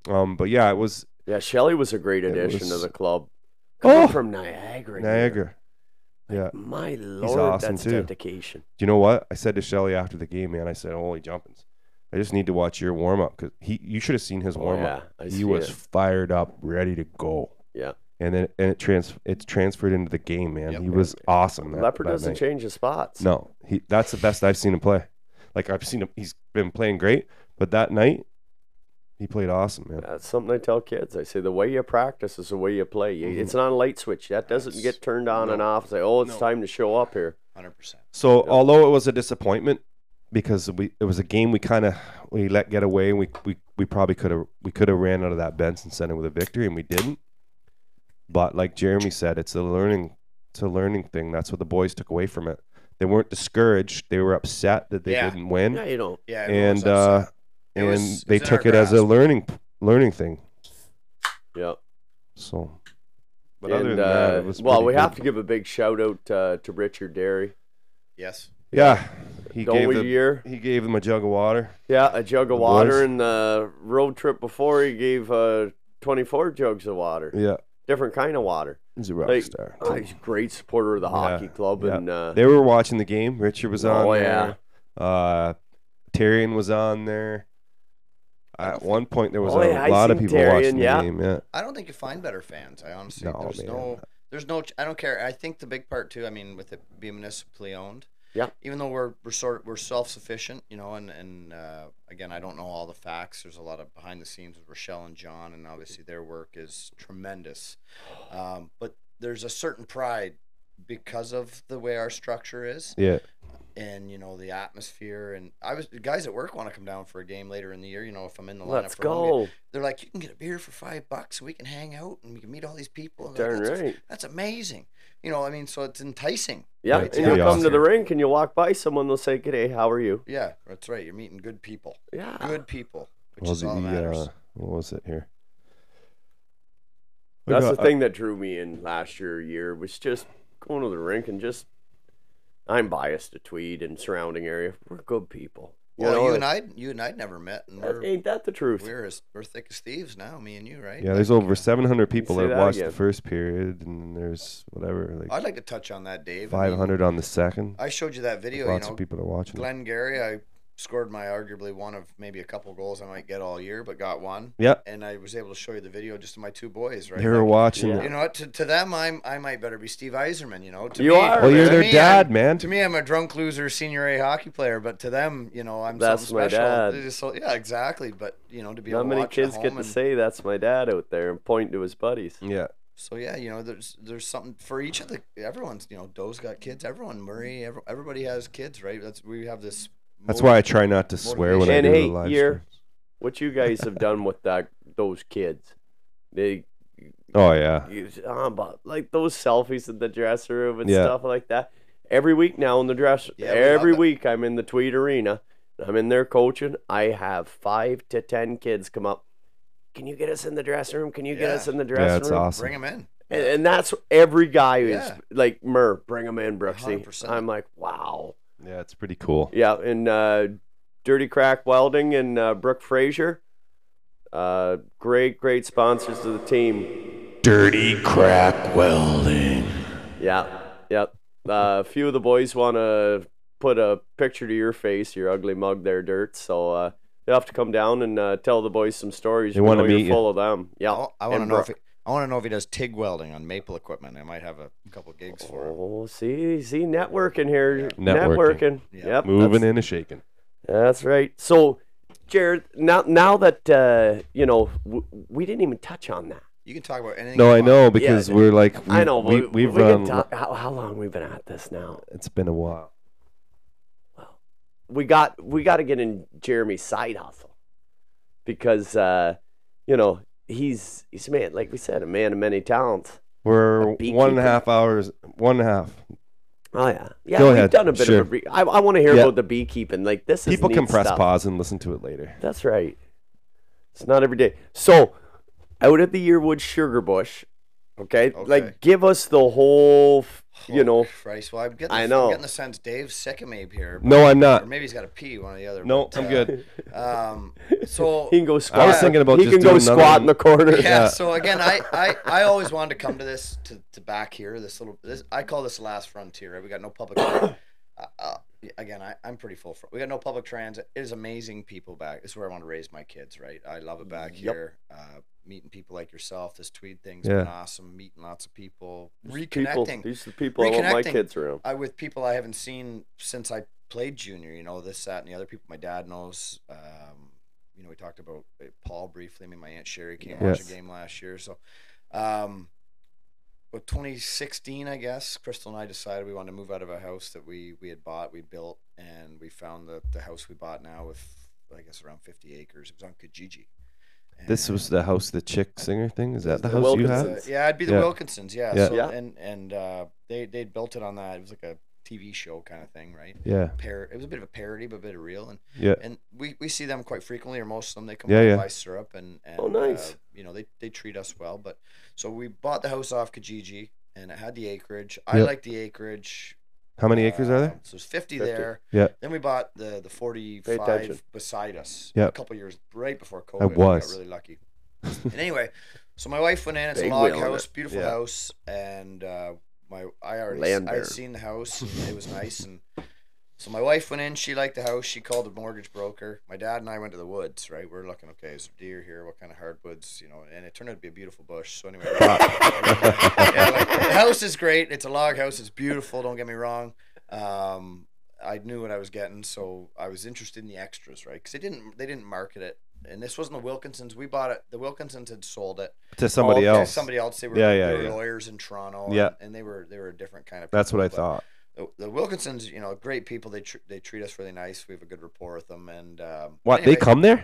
Um, but yeah, it was Yeah, Shelley was a great It addition to the club. Coming Oh! from Niagara. here. Niagara. Yeah. My lord, awesome, that's too. dedication. Do you know what I said to Shelly after the game, man? I said, "Holy jumpins! I just need to watch your warm up because he you should have seen his Oh, warm yeah, up. I he was it. fired up, ready to go. Yeah. and then and it trans it's transferred into the game, man. Yep. he was awesome. That, Leopard that doesn't night. change his spots. No, he that's the best I've seen him play. Like I've seen him, he's been playing great, but that night he played awesome, man. That's something I tell kids. I say the way you practice is the way you play. Mm-hmm. It's not a light switch. That doesn't That's- get turned on and off. Say, oh, it's No. time to show up here. Hundred percent. So Yeah. although it was a disappointment because we it was a game we kind of we let get away and we we, we probably could have we could have ran out of that Benson Center with a victory and we didn't. But like Jeremy said, it's a learning it's a learning thing. That's what the boys took away from it. They weren't discouraged. They were upset that they Yeah. didn't win, Yeah, you know. Yeah. everyone was and uh, upset. It and was- they was in our took it as a learning learning thing. Yep. So, but and, other than that, uh, it was well, we good. have to give a big shout out uh, to Richard Derry. yes. Yeah, he Don't gave we, them, year? he gave them a jug of water. Yeah, a jug of The water. boys. And the road trip before, he gave uh, 24 jugs of water. Yeah, Different kind of water. he's a rock Like, star. oh, he's a great supporter of the Yeah, hockey club. yeah. And uh, They were watching the game. Richard was on Oh, there. Uh, Tyrion was on there. At one point, there was Oh, a yeah, lot of people Tyrion, watching yeah. the game. Yeah, I don't think you find better fans. I honestly, No, there's man. no, there's no. I don't care. I think the big part too. I mean, with it being municipally owned. Yeah. Even though we're we're sort we're self sufficient, you know, and and uh, again, I don't know all the facts. There's a lot of behind the scenes with Rochelle and John, and obviously their work is tremendous. Um, but there's a certain pride because of the way our structure is yeah. and you know the atmosphere and I was the guys at work want to come down for a game later in the year. You know, if I'm in the lineup let's for game, go. they're like, you can get a beer for five bucks. We can hang out and we can meet all these people. And Darn like, that's, right. that's amazing. You know, I mean, so it's enticing. Yeah, Right, and you'll come to the rink and you'll walk by someone, they'll say, G'day, how are you? Yeah, that's right. You're meeting good people. Yeah. Good people, which Well, is all the, matters. uh, what was it here? We That's got- the thing that drew me in last year, year was just going to the rink and just. I'm biased to Tweed and surrounding area. We're good people. You well, know, you and I, you and I'd never met, and we're ain't that the truth? we're as we're thick as thieves now. Me and you, right? Yeah, there's Like, over uh, 700 people that that watched again. the first period, and there's whatever like I'd like to touch on that, Dave. I mean, 500 on the second. I showed you that video. You Lots know, of people are watching. it. Glenn Gary, I scored my arguably one of maybe a couple goals I might get all year, but got one. Yep. And I was able to show you the video just to my two boys, right? they were Like, watching. Yeah. it. You know what? To, to them, I'm I might better be Steve Yzerman. You know, to You me, are, Well, you're their me, dad, I'm- man. To me, I'm a drunk loser, senior A hockey player, but to them, you know, I'm That's something my special. dad. They just so- yeah, exactly. But you know, to be Not able many watch kids get home to say that's my dad out there and point to his buddies. Yeah, So yeah, you know, there's there's something for each of the everyone's. You know, Doe's got kids. Everyone, Murray, every, everybody has kids, right? That's we have this. That's why I try not to swear when I And do hey, the live you're- streams. What you guys have done with that those kids? They Oh yeah, use uh, but like those selfies in the dressing room and Yeah. stuff like that. Every week now in the dress, Yeah, we love every it. week I'm in the Tweed Arena. I'm in there coaching. I have five to ten kids come up. Can you get us in the dressing room? Can you get Yeah. us in the dressing yeah, it's room? awesome. Bring them in. And, and that's every guy is Yeah. like Mur, bring him in, Brooksy. 100%. I'm like, wow. Yeah, it's pretty cool. Yeah, and uh, Dirty Crack Welding and uh, Brooke Frazier, uh, great, great sponsors of the team. Dirty crack welding. Yeah, yeah. Uh, a few of the boys want to put a picture to your face, your ugly mug there, Dirt. So uh, they have to come down and uh, tell the boys some stories. They We wanna know meet you. full of them. Yeah, I, I want to and know if Brooke. he, I want to know if he does TIG welding on maple equipment. I might have a couple gigs for him. Oh, see, see, networking here, Networking. networking. Yeah. Yep, Moving that's- in and shaking. That's right. So, Jared, now now that uh, you know, w- we didn't even touch on that. You can talk about anything. No, you I want. know because we're like we, I know. we, but we've we can run. talk- how, how long we've been at this now? It's been a while. Well, we got we got to get in Jeremy's side hustle because uh, you know he's he's a man like we said a man of many talents. We're A one and beekeeper. half hours. One and a half. Oh yeah, yeah. Go we've ahead. done a bit Sure. of a. Re- I, I want to hear Yeah. about the beekeeping. Like this is People neat can press stuff. pause and listen to it later. That's right. It's not every day. So, out at the Yearwood Sugar Bush, okay? Okay. Like, give us the whole, f- you know. Holy Christ. Well, I'm getting, I the, know. I'm getting the sense Dave's sick of me here. No, I'm Or not. maybe he's got a pee, one or the other. No, but, I'm uh, good. Um, so He can go squat. I was thinking about he just can go doing another squat one. in the corner. yeah, Yeah. So again, I, I, I always wanted to come to this to, to back here. This little this I call this last frontier. Right? We got no public. uh, uh, again, I, I'm pretty full. For, we got no public transit. It is amazing people back. This is where I want to raise my kids. Right. I love it back Yep. here. Uh, meeting people like yourself. This tweed thing's Yeah. been awesome. Meeting lots of people. People, Reconnecting. these are the people I want my kids around. I with people I haven't seen since I played junior. You know this, that, and the other people my dad knows. Um, you know, we talked about uh, Paul briefly. I mean, my aunt Sherry came watch a game last year. So, um, but 2016, I guess, Crystal and I decided we wanted to move out of a house that we we had bought, we built, and we found the the house we bought now with I guess around 50 acres. It was on Kijiji. This was the house, the chick singer thing. Is that the The house you Wilkinson. had? yeah, it'd be the Yeah. Wilkinsons. Yeah. Yeah. So, Yeah. And and uh, they they built it on that. It was like a TV show kind of thing, right? Yeah, Par- it was a bit of a parody, but a bit of real. And yeah. and we, we see them quite frequently, or most of them. They come Yeah, by yeah. buy syrup, and, and Oh, nice. uh, you know they, they treat us well. But so we bought the house off Kijiji, and it had the acreage. I Yep. like the acreage. How many acres are Uh, there? So there's 50, 50. there. Yeah. Then we bought the the attention. 45 beside us. Yep. A couple years right before COVID. We was. got really lucky. and anyway, so my wife went in. It's Big a log wheel on house, it. beautiful Yeah. house, and uh, my I already I baron. had seen the house. And it was nice, and so my wife went in. She liked the house. She called the mortgage broker. My dad and I went to the woods. Right, we're looking. Okay, is there deer here? What kind of hardwoods? You know, and it turned out to be a beautiful bush. So anyway, yeah, like, the house is great. It's a log house. It's beautiful. Don't get me wrong. Um, I knew what I was getting, so I was interested in the extras, right? Because they didn't they didn't market it, and this wasn't the Wilkinsons. We bought it. The Wilkinsons had sold it To somebody okay, else. Somebody else. They were, Yeah, yeah, they were yeah. lawyers in Toronto. Yeah. and, and they were they were a different kind of. That's what I but thought. The, the Wilkinsons, you know, great people. They tr- they treat us really nice. We have a good rapport with them, and um, What? anyway, They come there?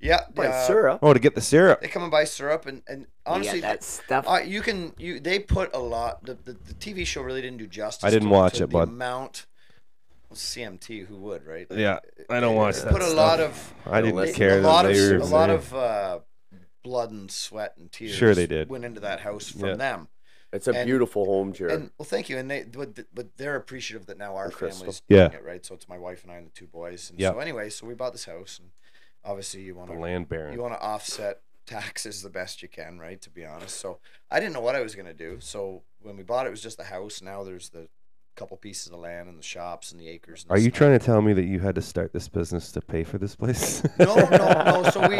Yeah, By uh, syrup. Oh, to get the syrup. They come and buy syrup, and and honestly, yeah, that stuff. uh, you can you they put a lot. The, the, the TV show really didn't do justice. I didn't to, watch to it, the bud. amount. Well, CMT, who would, right? Yeah, I don't They- watch they that Put a stuff. lot of I didn't listen. care a that lot of they were a lot of uh, blood and sweat and tears. Sure they did. Went into that house from Yeah. them. It's a and- beautiful home, Jared. And well, thank you. And they, but, but they're appreciative that now our And Crystal. family's Yeah. doing it, right? So it's my wife and I and the two boys. And Yep. so anyway, so we bought this house, and obviously you want to land baron. you want to offset taxes the best you can, right? To be honest. So I didn't know what I was gonna do. So when we bought it, it was just the house. Now there's the couple pieces of land and the shops and the acres. And Are you trying to tell me that you had to start this business to pay for this place? No, no, no. So we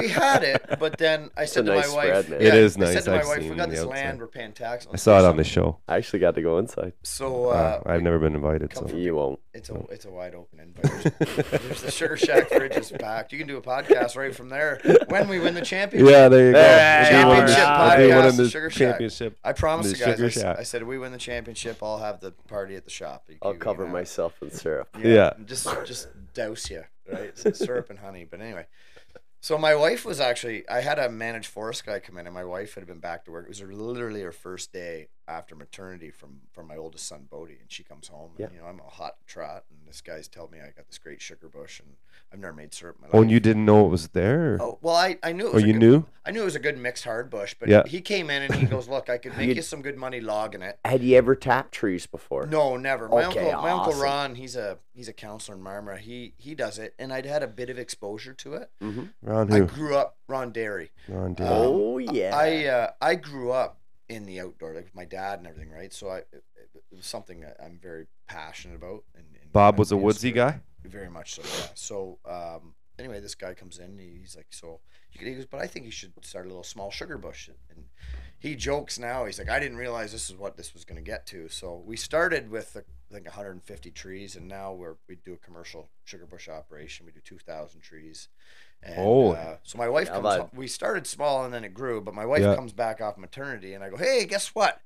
we had it, but then I said to nice my wife, spread, man. It is I said to my I've wife, we got this outside. land, we're paying tax. I saw it on the show. I actually got to go inside. So uh, Uh, I've never been invited, so You won't. It's a oh. it's a wide open invite. There's, there's the Sugar Shack fridge is packed. You can do a podcast right from there when we win the championship. yeah, there you go. There We'll do the- you go. we'll do one Championship in the Sugar Shack. championship. I promised The the guys. Sugar I, s- Shack. I said, if we win the championship, I'll have the party at the shop. You- I'll you- cover you know. myself in syrup. Yeah. Just just douse you, right? It's syrup and honey. But anyway, so my wife was actually I had a managed forest guy come in, and my wife had been back to work. It was literally her first day after maternity from from my oldest son Bodie, and she comes home. Yeah. And, you know, I'm a hot trot, and this guy's telling me I got this great sugar bush, and I've never made syrup in my life. Oh, and you didn't know it was there? Oh well, I, I knew it Oh, was. a you good, knew? I knew it was a good mixed hard bush, but Yeah. he came in and he goes, "Look, I could make You- you some good money logging it." Had you ever tapped trees before? No, never. My Okay, uncle, my uncle. Ron, he's a he's a counselor in Marmora. He he does it, and I'd had a bit of exposure to it. Mm-hmm. Ron I grew up Ron Derry. Ron did. Um, Oh yeah. I uh, I grew up in the outdoor, like with my dad and everything, right? So I it, it was something that I'm very passionate about. And, and Bob was a woodsy guy? Very much so, yeah. So um, anyway, this guy comes in. He's like, so you he goes, but I think you should start a little small sugar bush. And he jokes now. He's like, I didn't realize this is what this was going to get to. So we started with I think 150 trees, and now we're we do a commercial sugar bush operation. We do 2,000 trees. And, Holy. uh, so my wife Yeah, comes. home- We started small and then it grew, but my wife Yeah. comes back off maternity, and I go, hey, guess what?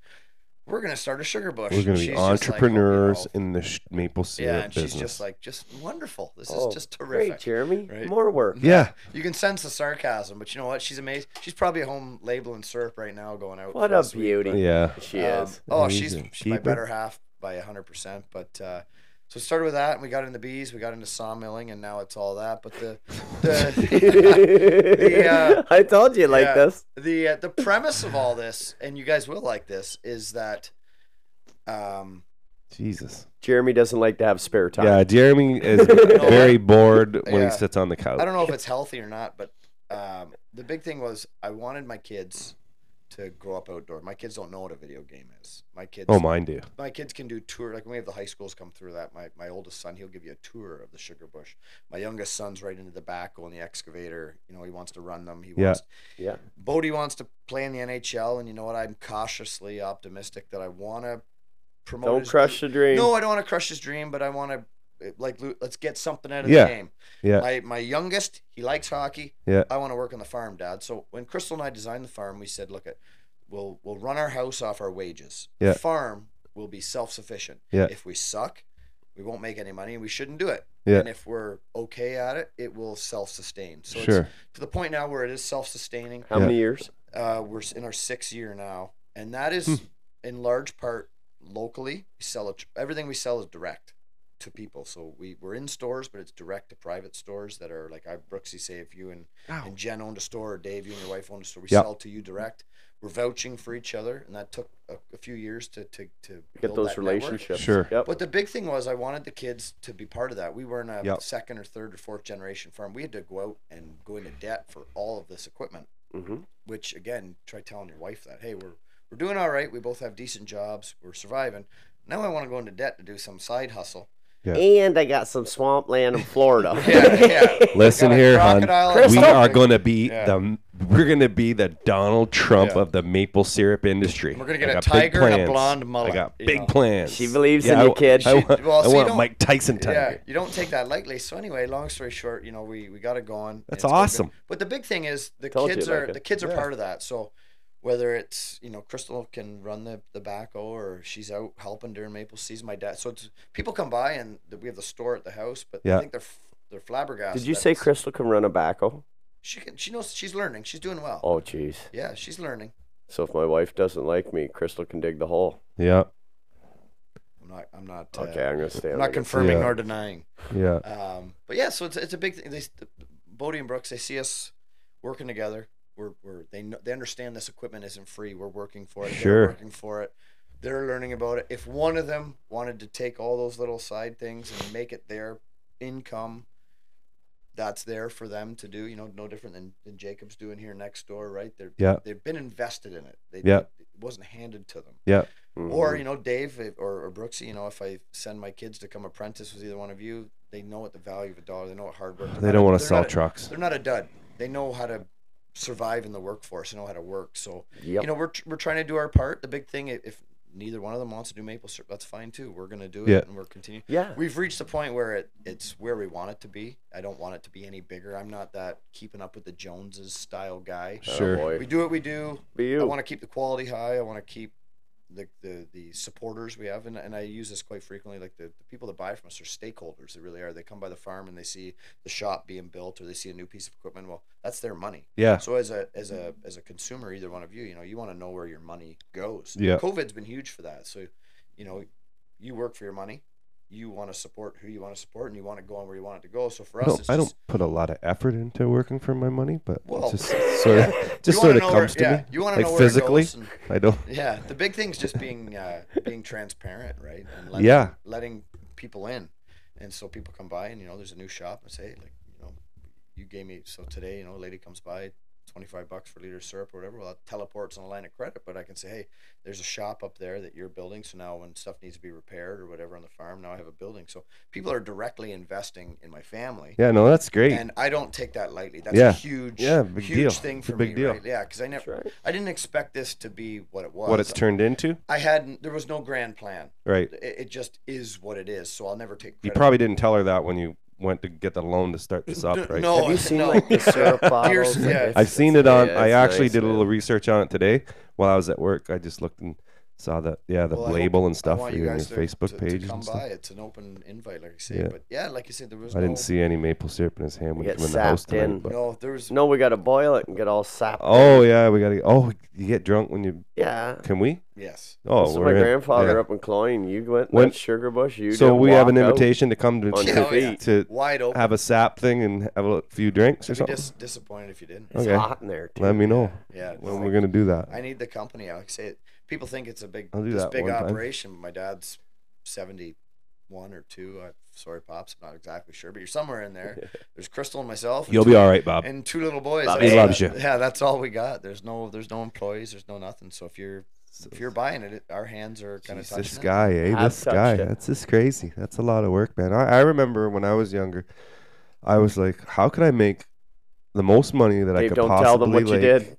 We're gonna start a sugar bush. We're gonna be she's just like, "Oh, you entrepreneurs know, in the sh- maple syrup yeah, and business. she's just like, just wonderful. This Oh, is just terrific. Great, Jeremy. Right? More work. yeah. You can sense the sarcasm, but you know what? She's amazing. She's probably at home labeling syrup right now, going out. What a this week, beauty. but, Yeah. She um, is. Oh, He's she's, a she's my keeper. better half by hundred percent. But uh, so it started with that, and we got into bees, we got into sawmilling, and now it's all that. But the the the, uh, I told you like yeah. this. the uh, the premise of all this, and you guys will like this, is that um, Jesus. Jeremy doesn't like to have spare time. Yeah, Jeremy is very bored when Yeah. he sits on the couch. I don't know if it's healthy or not, but um, the big thing was I wanted my kids to grow up outdoor. My kids don't know what a video game is. My kids, Oh, mine do. my kids can do tour. Like when we have the high schools come through that. My my oldest son, he'll give you a tour of the sugar bush. My youngest son's right into the back on the excavator. You know, he wants to run them. He Yeah. wants. Yeah. Bodie wants to play in the NHL, and you know what? I'm cautiously optimistic that I want to promote. Don't his- crush the dream. No, I don't want to crush his dream, but I want to like let's get something out of Yeah. the game. Yeah. My my youngest, he likes hockey. Yeah. I want to work on the farm, Dad. So when Crystal and I designed the farm, we said, look, at we'll we'll run our house off our wages. Yeah. The farm will be self sufficient. Yeah. If we suck, we won't make any money, and we shouldn't do it. Yeah. And if we're okay at it, it will self sustain. So Sure. it's to the point now where it is self sustaining. How Yeah. many years? Uh, we're in our sixth year now, and that is Hmm. in large part locally. We sell it. Everything we sell is direct to people. So we we're in stores, but it's direct to private stores that are like I Brooksy say if you and, and Jen owned a store, or Dave, you and your wife owned a store, we Yep. sell to you direct. We're vouching for each other, and that took a, a few years to to to Get those that network. relationships. Sure. Yep. But the big thing was I wanted the kids to be part of that. We were in a Yep. second or third or fourth generation farm. We had to go out and go into debt for all of this equipment hmm which again try telling your wife that hey we're we're doing all right we both have decent jobs we're surviving now i want to go into debt to do some side hustle And I got some swamp land in Florida. yeah yeah Listen here, hon. We are going to be Yeah. the we're going to be the Donald Trump Yeah. of the maple syrup industry. We're gonna get a tiger and a blonde mullet, I got you big know. plans. She believes in I- you, kid. I want, well, I so you want Mike Tyson yeah tiger. you don't take that lightly so anyway long story short you know we we got it going That's It's going good. awesome. but the big thing is the Told kids are it. the kids are Yeah. part of that so whether it's you know crystal can run the the backhoe or she's out helping during maple season my dad so it's people come by and the, we have the store at the house but Yeah. i think they're they're flabbergasted Did you say Crystal can run a backhoe? She can. She knows. She's learning. She's doing well. Oh, jeez. Yeah, she's learning. So if my wife doesn't like me, Crystal can dig the hole. Yeah, I'm not. I'm not. Uh, Okay, I'm gonna stay. I'm not confirming Yeah. nor denying. yeah. Um, but yeah, so it's it's a big thing. They, Bodie and Brooks, they see us working together. We're, we're they know, they understand this equipment isn't free. We're working for it. Sure. They're working for it. They're learning about it. If one of them wanted to take all those little side things and make it their income, that's there for them to do. You know, no different than, than Jacob's doing here next door, right? They're Yeah. they've been invested in it. They, Yeah. It wasn't handed to them. Yeah. Or Mhm. you know, Dave or, or Brooksy, you know, if I send my kids to come apprentice with either one of you, they know what the value of a dollar. They know what hard work. they're They don't want to sell not a- trucks. They're not a dud. They know how to survive in the workforce. They know how to work. So Yep. you know, we're we're trying to do our part. The big thing, if neither one of them wants to do maple syrup, that's fine too. We're gonna do it, Yeah. and we're continuing. yeah. We've reached the point where it it's where we want it to be. I don't want it to be any bigger. I'm not that keeping up with the Joneses style guy. Sure. Oh, boy. We do what we do. Be you. I want to keep the quality high. I want to keep the, the the supporters we have, and, and I use this quite frequently. Like the, the people that buy from us are stakeholders. They really are. They come by the farm and they see the shop being built, or they see a new piece of equipment. Well, that's their money. Yeah. So as a as a as a consumer, either one of you, you know, you want to know where your money goes. Yeah. COVID's been huge for that. So, you know, you work for your money. You want to support who you want to support, and you want to go on where you want it to go. So for us, it's I just, don't put a lot of effort into working for my money, but Well, just sort of yeah. just sort of know where- comes to yeah, me. You want to like know where physically. it goes and, I don't. yeah, the big thing's just being uh, being transparent, right? And letting, Yeah. letting people in, and so people come by, and you know, there's a new shop, and say, like, you know, you gave me so today, you know, a lady comes by, it's twenty five bucks for a liter of syrup or whatever. Well, that teleports on a line of credit, but I can say, hey, there's a shop up there that you're building. So now when stuff needs to be repaired or whatever on the farm, now I have a building. So people are directly investing in my family. Yeah, no, that's great. And I don't take that lightly. That's Yeah. a huge, Yeah, big huge deal. thing for big me, deal. right? Yeah, because I never, right. I didn't expect this to be what it was. what it's turned into, I hadn't. There was no grand plan. right? It, it just is what it is. So I'll never take. You probably didn't tell her that when you went to get the loan to start this up, right? No, Have you seen no. like the syrup bottles? Here's- yeah. I've seen it on. yeah, I it's actually nice, did a little man. research on it today while I was at work. I just looked and saw that. Yeah, the Well, I hope- label and stuff for you you on your to- Facebook to, page to come and by. stuff. It's an open invite, like I say. Yeah. But yeah, like you said, there was I no. didn't see any maple syrup in his hand when he Get came in the house sapped tonight. in. but- No, there was. No, we got to boil it and get all sapped. Oh in. yeah, we gotta. Oh, you get drunk when you. yeah. Can we? Yes. Oh, so we're my in. grandfather Yeah. up in Cloyne, you went When- when, Sugar Bush. You So we have an invitation to come to to, Oh, yeah. to Wide open. have a sap thing and have a few drinks or I'd be something. dis- disappointed if you didn't. It's Okay. hot in there. Let me know Yeah. when we're gonna do that. I need the company. I like I say it. People think it's a big, this big one time. operation. but My dad's seventy-one or two. I, sorry, pops. I'm not exactly sure, but you're somewhere in there. There's Crystal and myself. and You'll two- be all right, Bob. And two little boys. Love That's He it. it. loves you. Yeah, that's all we got. There's no, there's no employees. There's no nothing. So if you're, if you're buying it, it our hands are kind of touching this it. guy, eh? Have This guy. it. That's just crazy. That's a lot of work, man. I, I remember when I was younger, I was like, how can I make the most money that I could don't possibly tell them what you did.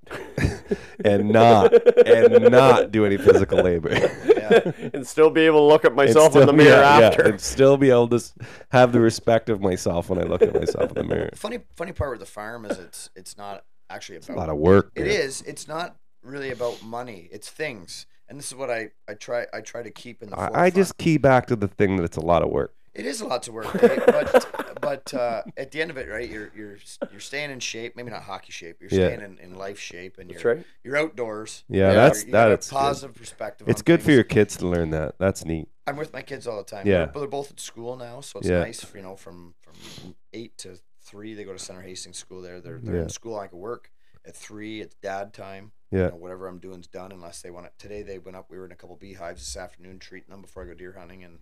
and not and not do any physical labor. Yeah. and still be able to look at And myself in the mirror yeah, yeah, and still be able to have the respect of myself when I look at myself in the mirror. Funny, funny part with the farm is it's, it's not actually It's a lot of work. It man. is. It's not really about money. It's things, and this is what I I try I try to keep in the. I, I just key back to the thing that it's a lot of work. It is a lot to work, Dave, but but uh, at the end of it, right? You're you're you're staying in shape. Maybe not hockey shape. You're Yeah. staying in, in life shape, and That's you're right. you're outdoors. Yeah, Yeah, that's you that. got a It's good. positive perspective. It's on good for your kids to learn that. That's neat. I'm with my kids all the time. Yeah. but they're both at school now, so it's Yeah. nice. You know, from from eight to three, they go to Center Hastings School. There, they're they're Yeah. in school. I can work at three. It's dad time. Yeah. You know, whatever I'm doing's done, unless they want it. Today they went up. We were in a couple beehives this afternoon, treating them before I go deer hunting, and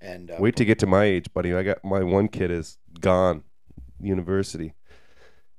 and uh, Wait to get to my age, buddy. I got my one kid is gone, university.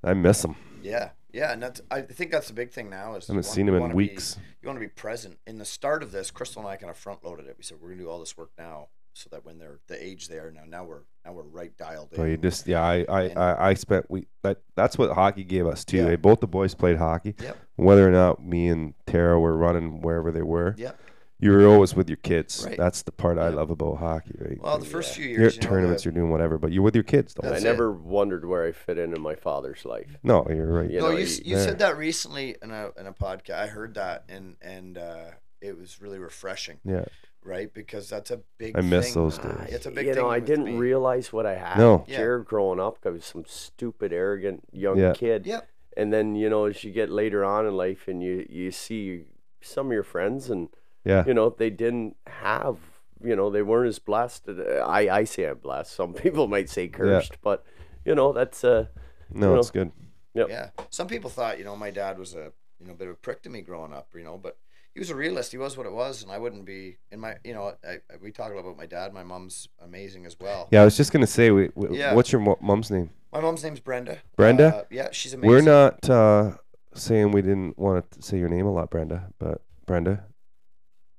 I miss him. Yeah, yeah, and that's I think that's the big thing now is I haven't seen him in wanna be- weeks. you want to be present in the start of this. Crystal and I kind of front loaded it. We said we're gonna do all this work now, so that when they're the age they are now, now we're now we're right dialed in. But you just yeah, I I, And- I, I spent we that that's what hockey gave us too. Yeah. eh? Both the boys played hockey. Yep. Whether or not me and Tara were running wherever they were, Yep. You were always with your kids. Right. That's the part I love about hockey, right? Well, the first few years, you're at you know, tournaments, the- you're doing whatever, but you're with your kids. The whole I That's time. it. never wondered where I fit in in my father's life. No, you're right. You no, know, you, you- you there. said that recently in a in a podcast. I heard that and and uh, it was really refreshing, Yeah. right? Because that's a big. I miss thing. those Ah, days. It's a big you thing. know, I didn't me. realize what I had. No. Yeah. Jared growing up, I was some stupid, arrogant young Yeah. kid. Yep. And then you know, as you get later on in life, and you you see some of your friends, and Yeah. you know, they didn't have, you know, they weren't as blessed. Uh, I I say I'm blessed. Some people might say cursed, but you know, that's uh, No, you it's good. Yep. Yeah. Some people thought, you know, my dad was a you know bit of a prick to me growing up, you know, but he was a realist. He was what it was, and I wouldn't be in my. You know, I, I, we talk a lot about my dad. My mom's amazing as well. Yeah, I was just gonna say, we, we, Yeah. what's your mom's name? My mom's name's Brenda. Brenda? Uh, yeah, she's amazing. We're not uh, saying we didn't want to say your name a lot, Brenda, but Brenda,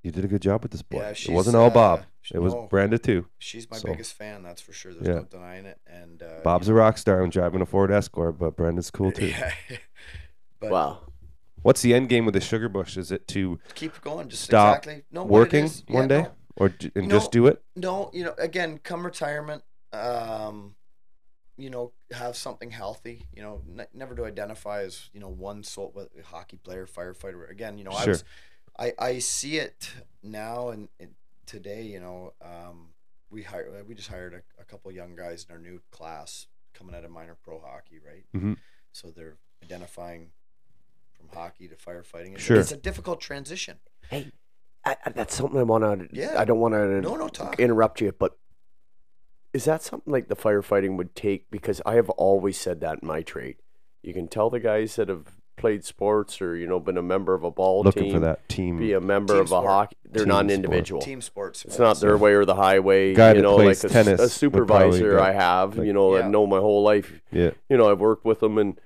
you did a good job with this boy. Yeah, it wasn't all uh, Bob. sh- It was no. Brenda too. She's my So- biggest fan. That's for sure. There's Yeah. no denying it. And uh, Bob's a rock star and driving a Ford Escort, but Brenda's cool too. Yeah. but wow. What's the end game with the sugar bush? Is it to keep going. Just Stop exactly. No, working is- yeah, one day, no. or and You just do it? no, you know, again, come retirement, um, you know, have something healthy. You know, n- never to identify as you know one sole hockey player, firefighter. Again, you know, I was, I I see it now and, and today. You know, um, we hire we just hired a, a couple young guys in our new class coming out of minor pro hockey, right? Mhm. So they're identifying from hockey to firefighting. It's, Sure. it's a difficult transition. I, I, that's something I want to. Yeah. I don't want to No, no, talk. interrupt you, but is that something like the firefighting would take? Because I have always said that in my trade. You can tell the guys that have played sports or you know been a member of a ball Looking team, for that team be a member Team of a hockey. They're Team not an sport. individual. Team sports. It's not their way or the highway. Guy you that know, plays like a, s- tennis a supervisor I have. like- you know, Yeah. that know my whole life. Yeah. You know, I've worked with them, and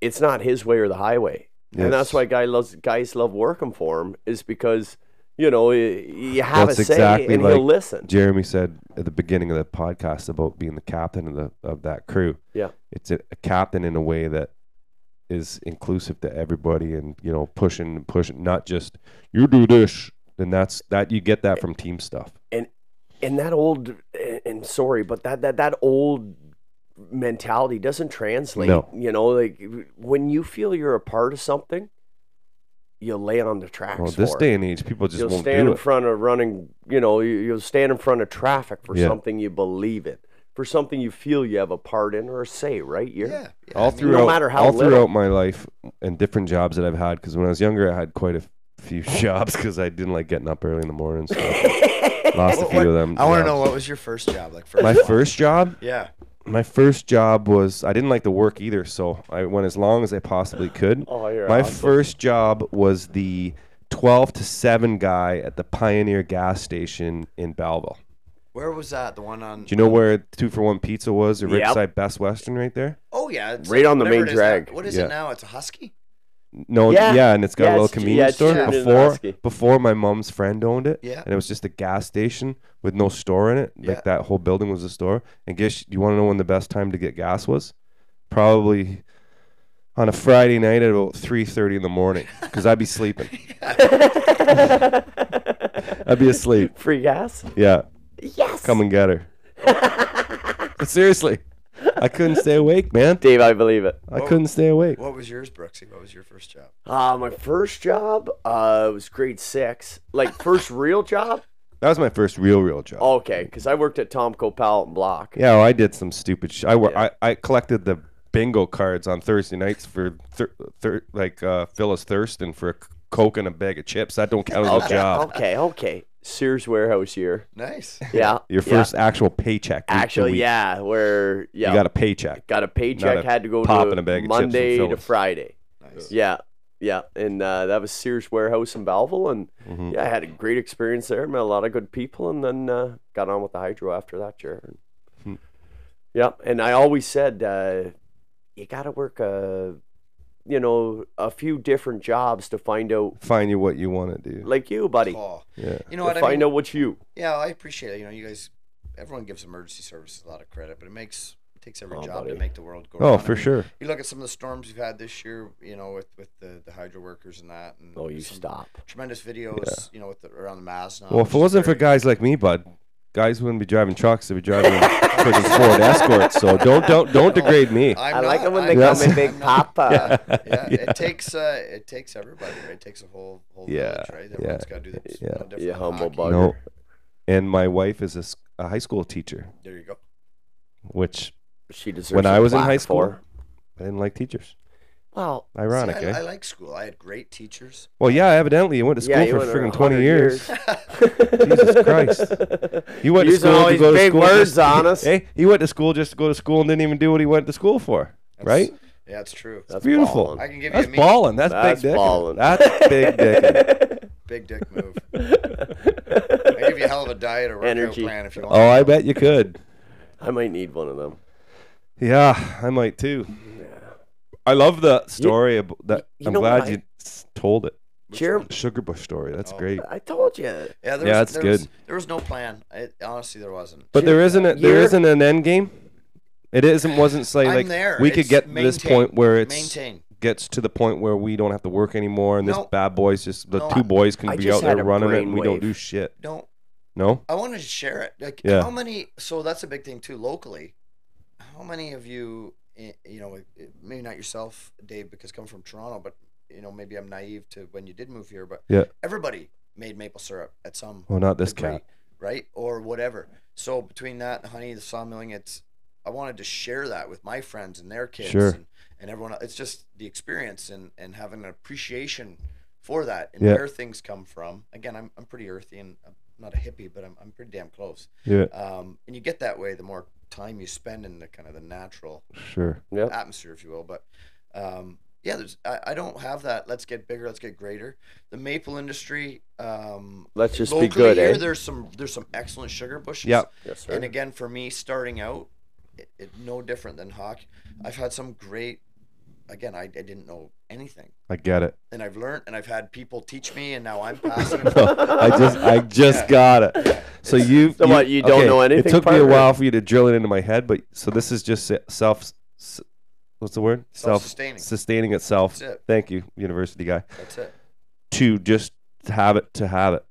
it's not his way or the highway, and that's why guy loves guys love working for him is because you know you have That's a say exactly and like he'll listen. Jeremy said at the beginning of the podcast about being the captain of the of that crew. Yeah. It's a, a captain in a way that is inclusive to everybody and you know pushing and pushing not just you do this and that's that you get that from team stuff. and and that old and sorry but that that that old mentality doesn't translate No. you know like when you feel you're a part of something you lay on the tracks Well, this day and age people just you'll won't stand in front of running you know you- you'll stand in front of traffic for Yeah. something you believe in for something you feel you have a part in or a say right you're Yeah. yeah, all I mean, throughout matter how all little. throughout my life and different jobs that I've had because when I was younger I had quite a few jobs because I didn't like getting up early in the morning. So lost a few what- of them. I want to know what was your first job like? First my job? first job. Yeah. My first job was I didn't like the work either, so I went as long as I possibly could. oh you're My awesome. first job was the 12 to 7 guy at the Pioneer gas station in Belleville. Where was that? The one on? Do you know where two for one pizza was? Or Yep. Riverside Best Western right there? Oh yeah, it's Right on the whatever main it is now. drag. What is Yeah. it now? It's a husky. No, Yeah. yeah, and it's got Yeah, a little it's- yeah, convenience it's store turned into before Husky. before my mom's friend owned it. Yeah. And it was just a gas station with no store in it. Yeah. Like that whole building was a store. And guess you want to know when the best time to get gas was? Probably on a Friday night at about 3:30 in the morning cuz I'd be sleeping. I'd be asleep. free gas Yeah. Yes Come and get her. but seriously, I couldn't stay awake, man. dave i believe it I couldn't stay awake. What was yours, Brooksy? What was your first job? uh, my first job uh, was grade six like first real job That was my first real real job. Okay, because I worked at Tom Pallet and Block. Yeah, well, I did some stupid. Sh- I, wor- Yeah. I I collected the bingo cards on Thursday nights for thir- thir- like uh, Phyllis Thurston for a c- coke and a bag of chips. That don't count as a Okay, job. okay, okay. Sears warehouse year. Nice. Yeah. Your yeah. first actual paycheck. Actually, week. yeah, where yeah, You got a paycheck. got a paycheck. a had to go pop to a bag of chips from Monday to Friday. Nice. Yeah, yeah, and uh, that was Sears warehouse in Belleville, and Mhm. yeah, I had a great experience there. Met a lot of good people, and then uh, got on with the hydro after that year. Hmm. Yeah, and I always said uh, you got to work a, you know, a few different jobs to find out, Find you what you want to do. like you, buddy. Oh, Yeah. you know to what I find mean? out what you. Yeah, I appreciate it. You know, you guys, everyone gives emergency services a lot of credit, but it makes it takes every Oh, job to make the world go. Oh, round. I for mean, sure. You look at some of the storms we've had this year. You know, with with the the hydro workers and that. And Oh, you stop. Tremendous videos. You know, with the, around the mass now. Well, if it wasn't for guys like me, bud, guys wouldn't be driving trucks. They'd be driving freaking Ford Escorts. So don't don't don't degrade me. I'm I like not- it when I'm they not- call me Big I'm not- Papa. yeah, Yeah. it takes uh, it takes everybody, right? It takes a whole whole Yeah, village, right? yeah, got to do this. yeah. no different humble hockey. bugger. No. And my wife is a high school teacher, There you go. which She deserves when I was in high school, for. I didn't like teachers. Well, Ironic, See, I, eh? I like school. I had great teachers. Well, yeah, evidently you went to school yeah, for went freaking 20 100 years. Jesus Christ. You went to school all to these go to big school words just- on us. Hey, he went to school just to go to school and didn't even do what he went to school for. That's- right? Yeah, it's true. That's beautiful. ballin'. I can give That's you a mean, balling. That's, That's big dick. ballin'. That's big dick. big dick move. I give you a hell of a diet or workout Energy. plan if you want. Oh, I bet you could. I might need one of them. Yeah, I might too. I love the story ab that. you I'm know glad what I- you s- told it. Jer- Sugar Bush story. That's Oh. great. I told you. Yeah, there was, Yeah, that's there was- good. there was no plan. I, honestly, there wasn't. But there isn't a, there You're- isn't an end game. It isn't wasn't say I'm like there. we could It's get to this maintain- point where it's maintain. gets to the point where we don't have to work anymore and this No. bad boys just the No. two boys can I be just out had there a running it and we don't brainwave. do shit. Don't. No? I wanted to share it. Like, Yeah. how many? So that's a big thing too locally. How many of you, you know, eh, maybe not yourself, Dave, because come from Toronto, but you know, maybe I'm naive to when you did move here, but Yeah. everybody made maple syrup at some Well, not this degree, cat. right? Or whatever. So between that, the honey, the sawmilling, it's I wanted to share that with my friends and their kids Sure. and, and everyone. else. It's just the experience and, and having an appreciation for that and Yeah. where things come from. Again, I'm, I'm pretty earthy and I'm not a hippie, but I'm, I'm pretty damn close. Yeah, Um, and you get that way the more time you spend in the kind of the natural sure. Yep. atmosphere, if you will. But um, yeah, there's I, I don't have that. Let's get bigger. Let's get greater. The maple industry. Um, Let's just locally be good, here, eh? there's some there's some excellent sugar bushes. Yep. Yes, sir. And again, for me, starting out, it, it no different than hockey. I've had some great again, I, I didn't know anything, I get it. and I've learned, and I've had people teach me, and now I'm passing. I just I just Yeah. got it. Yeah, So it's- you So what, you don't know anything, It took me a while for you to drill it into my head, but so this is just self. What's the word? Self Self-sustaining. sustaining itself. That's it. Thank you, university guy. That's it. To just have it to have it.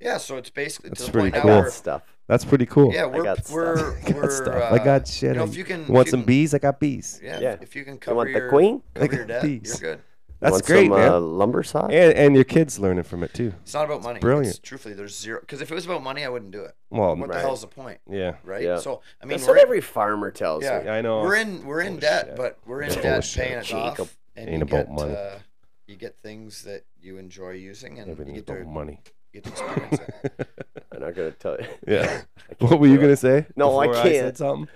Yeah, so it's basically That's to the pretty point I now cool. stuff. That's pretty cool. yeah, we're got stuff. we're I got we're stuff. uh, I got shit. You know, if you can, You if want you some can- bees? I got bees. Yeah, Yeah. if you can You cover want your the queen? cover I your debt, these. you're good. That's want great, some, man. Uh, lumber saw? and and your kids learning from it too. It's not about money. brilliant. It's, truthfully, there's zero. Because if it was about money, I wouldn't do it. Well, What Right. the hell's the point, yeah. right? Yeah. So I mean, That's we're, what every farmer tells Yeah. me. Yeah, I know. we're in we're in Bullshit. debt, but we're in debt Bullshit. paying it Jacob. off, and Ain't you about get money. uh, you get things that you enjoy using, and you Everything's get to, about money. You get to experience it. I'm not gonna tell you. yeah. What were you do gonna say? No, I before can't. said something.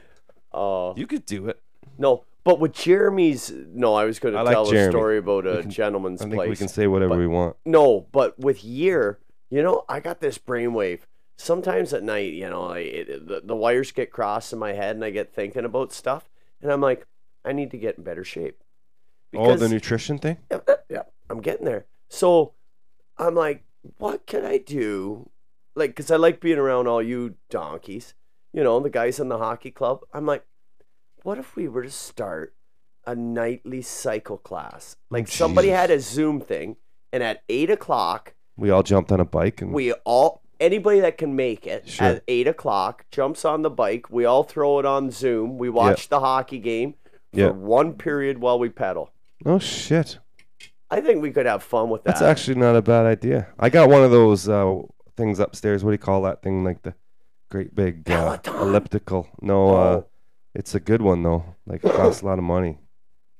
Oh You could do it. no, but with Jeremy's, no, I was gonna I like tell Jeremy. a story about a can- gentleman's I think place. we can say whatever but- we want. No, but with year, you know, I got this brainwave. Sometimes at night, you know, I, it, the, the wires get crossed in my head, and I get thinking about stuff, and I'm like, I need to get in better shape. oh, the nutrition thing. yeah, yeah, I'm getting there. So I'm like, what can I do? Like, because I like being around all you donkeys, you know, the guys in the hockey club. I'm like, what if we were to start a nightly cycle class? Like, oh, somebody had a Zoom thing, and at eight o'clock, We all jumped on a bike and we all, anybody that can make it Sure. at eight o'clock jumps on the bike. We all throw it on Zoom. We watch the hockey game for Yeah. one period while we pedal. oh shit, I think we could have fun with that. that's actually not a bad idea. I got one of those uh, things upstairs. What do you call that thing? Like the great big uh, elliptical. No, uh, it's a good one though. Like it costs a lot of money.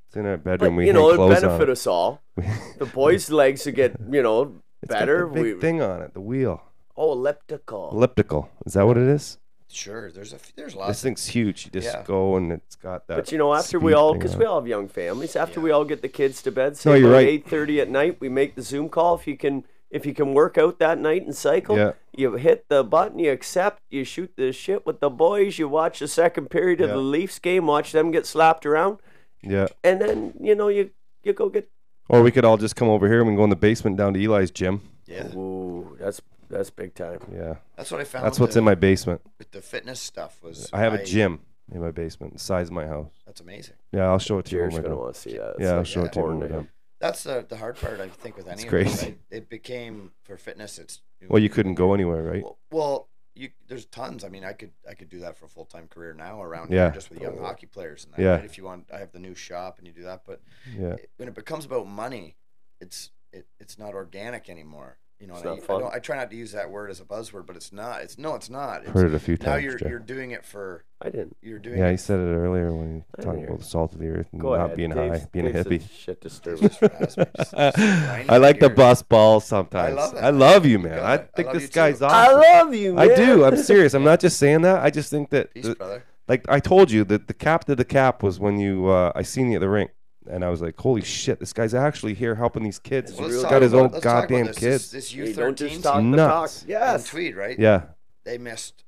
It's in our But, bedroom. we can't. you know, it benefit us all. The boys' legs would get, you know, It's got better. big We- thing on it. The wheel. oh, elliptical. Elliptical. Is that what it is? Sure, there's a there's This lots. Of, thing's huge. You just Yeah. go and it's got that. But you know, after we all, because we all have young families, after Yeah. we all get the kids to bed, say No, you're about right. eight thirty at night, we make the Zoom call. If you can, if you can work out that night and cycle, Yeah. you hit the button, you accept, you shoot the shit with the boys, you watch the second period of the Leafs game, watch them get slapped around, Yeah. and then you know you you go get. Or we could all just come over here and we can go in the basement down to Eli's gym. yeah, Ooh, that's that's big time. Yeah. that's what I found. That's what's the, in my basement. with the fitness stuff was. I have a gym in my basement, the size of my house. That's amazing. Yeah, I'll show it to you Jared's when we're gonna want to see that. It's Yeah, I'll like show it to you when important we're to him. That's the the hard part I think with any It's of crazy. it. I- It became for fitness. It's Well, you couldn't go anywhere, right? Well, well, you there's tons. I mean, I could I could do that for a full time career now around Yeah. here just with young hockey players and that. Yeah. right? If you want, I have the new shop and you do that. But Yeah. it- when it becomes about money, it's it, it's not organic anymore. You know, It's I, not I, fun. don't, I try not to use that word as a buzzword, but it's not. It's no, it's not. It's, Heard it a few now times. you're Jeff. you're doing it for I didn't. you're doing. Yeah, it he said it earlier when he I talking about the salt of the earth and Go not ahead. being Dave's- high, being a Dave's hippie. shit disturber. just for asthma, just- just grinding I like the gears. bus balls sometimes. love that, I love you, You man. I it. I think this you too. guy's I love you, man. I do. I'm serious. I'm not just saying that. I just think that, Peace, the- brother. like I told you, that the cap to the cap was when you uh, I seen you at the rink, and I was like, holy shit, this guy's actually here helping these kids. Well, He's let's got his about- own let's talk about goddamn this. kids. This, this Hey, U don't just thirteen talk the talk. Nuts. in Yes. Tweed, right? yeah, they missed.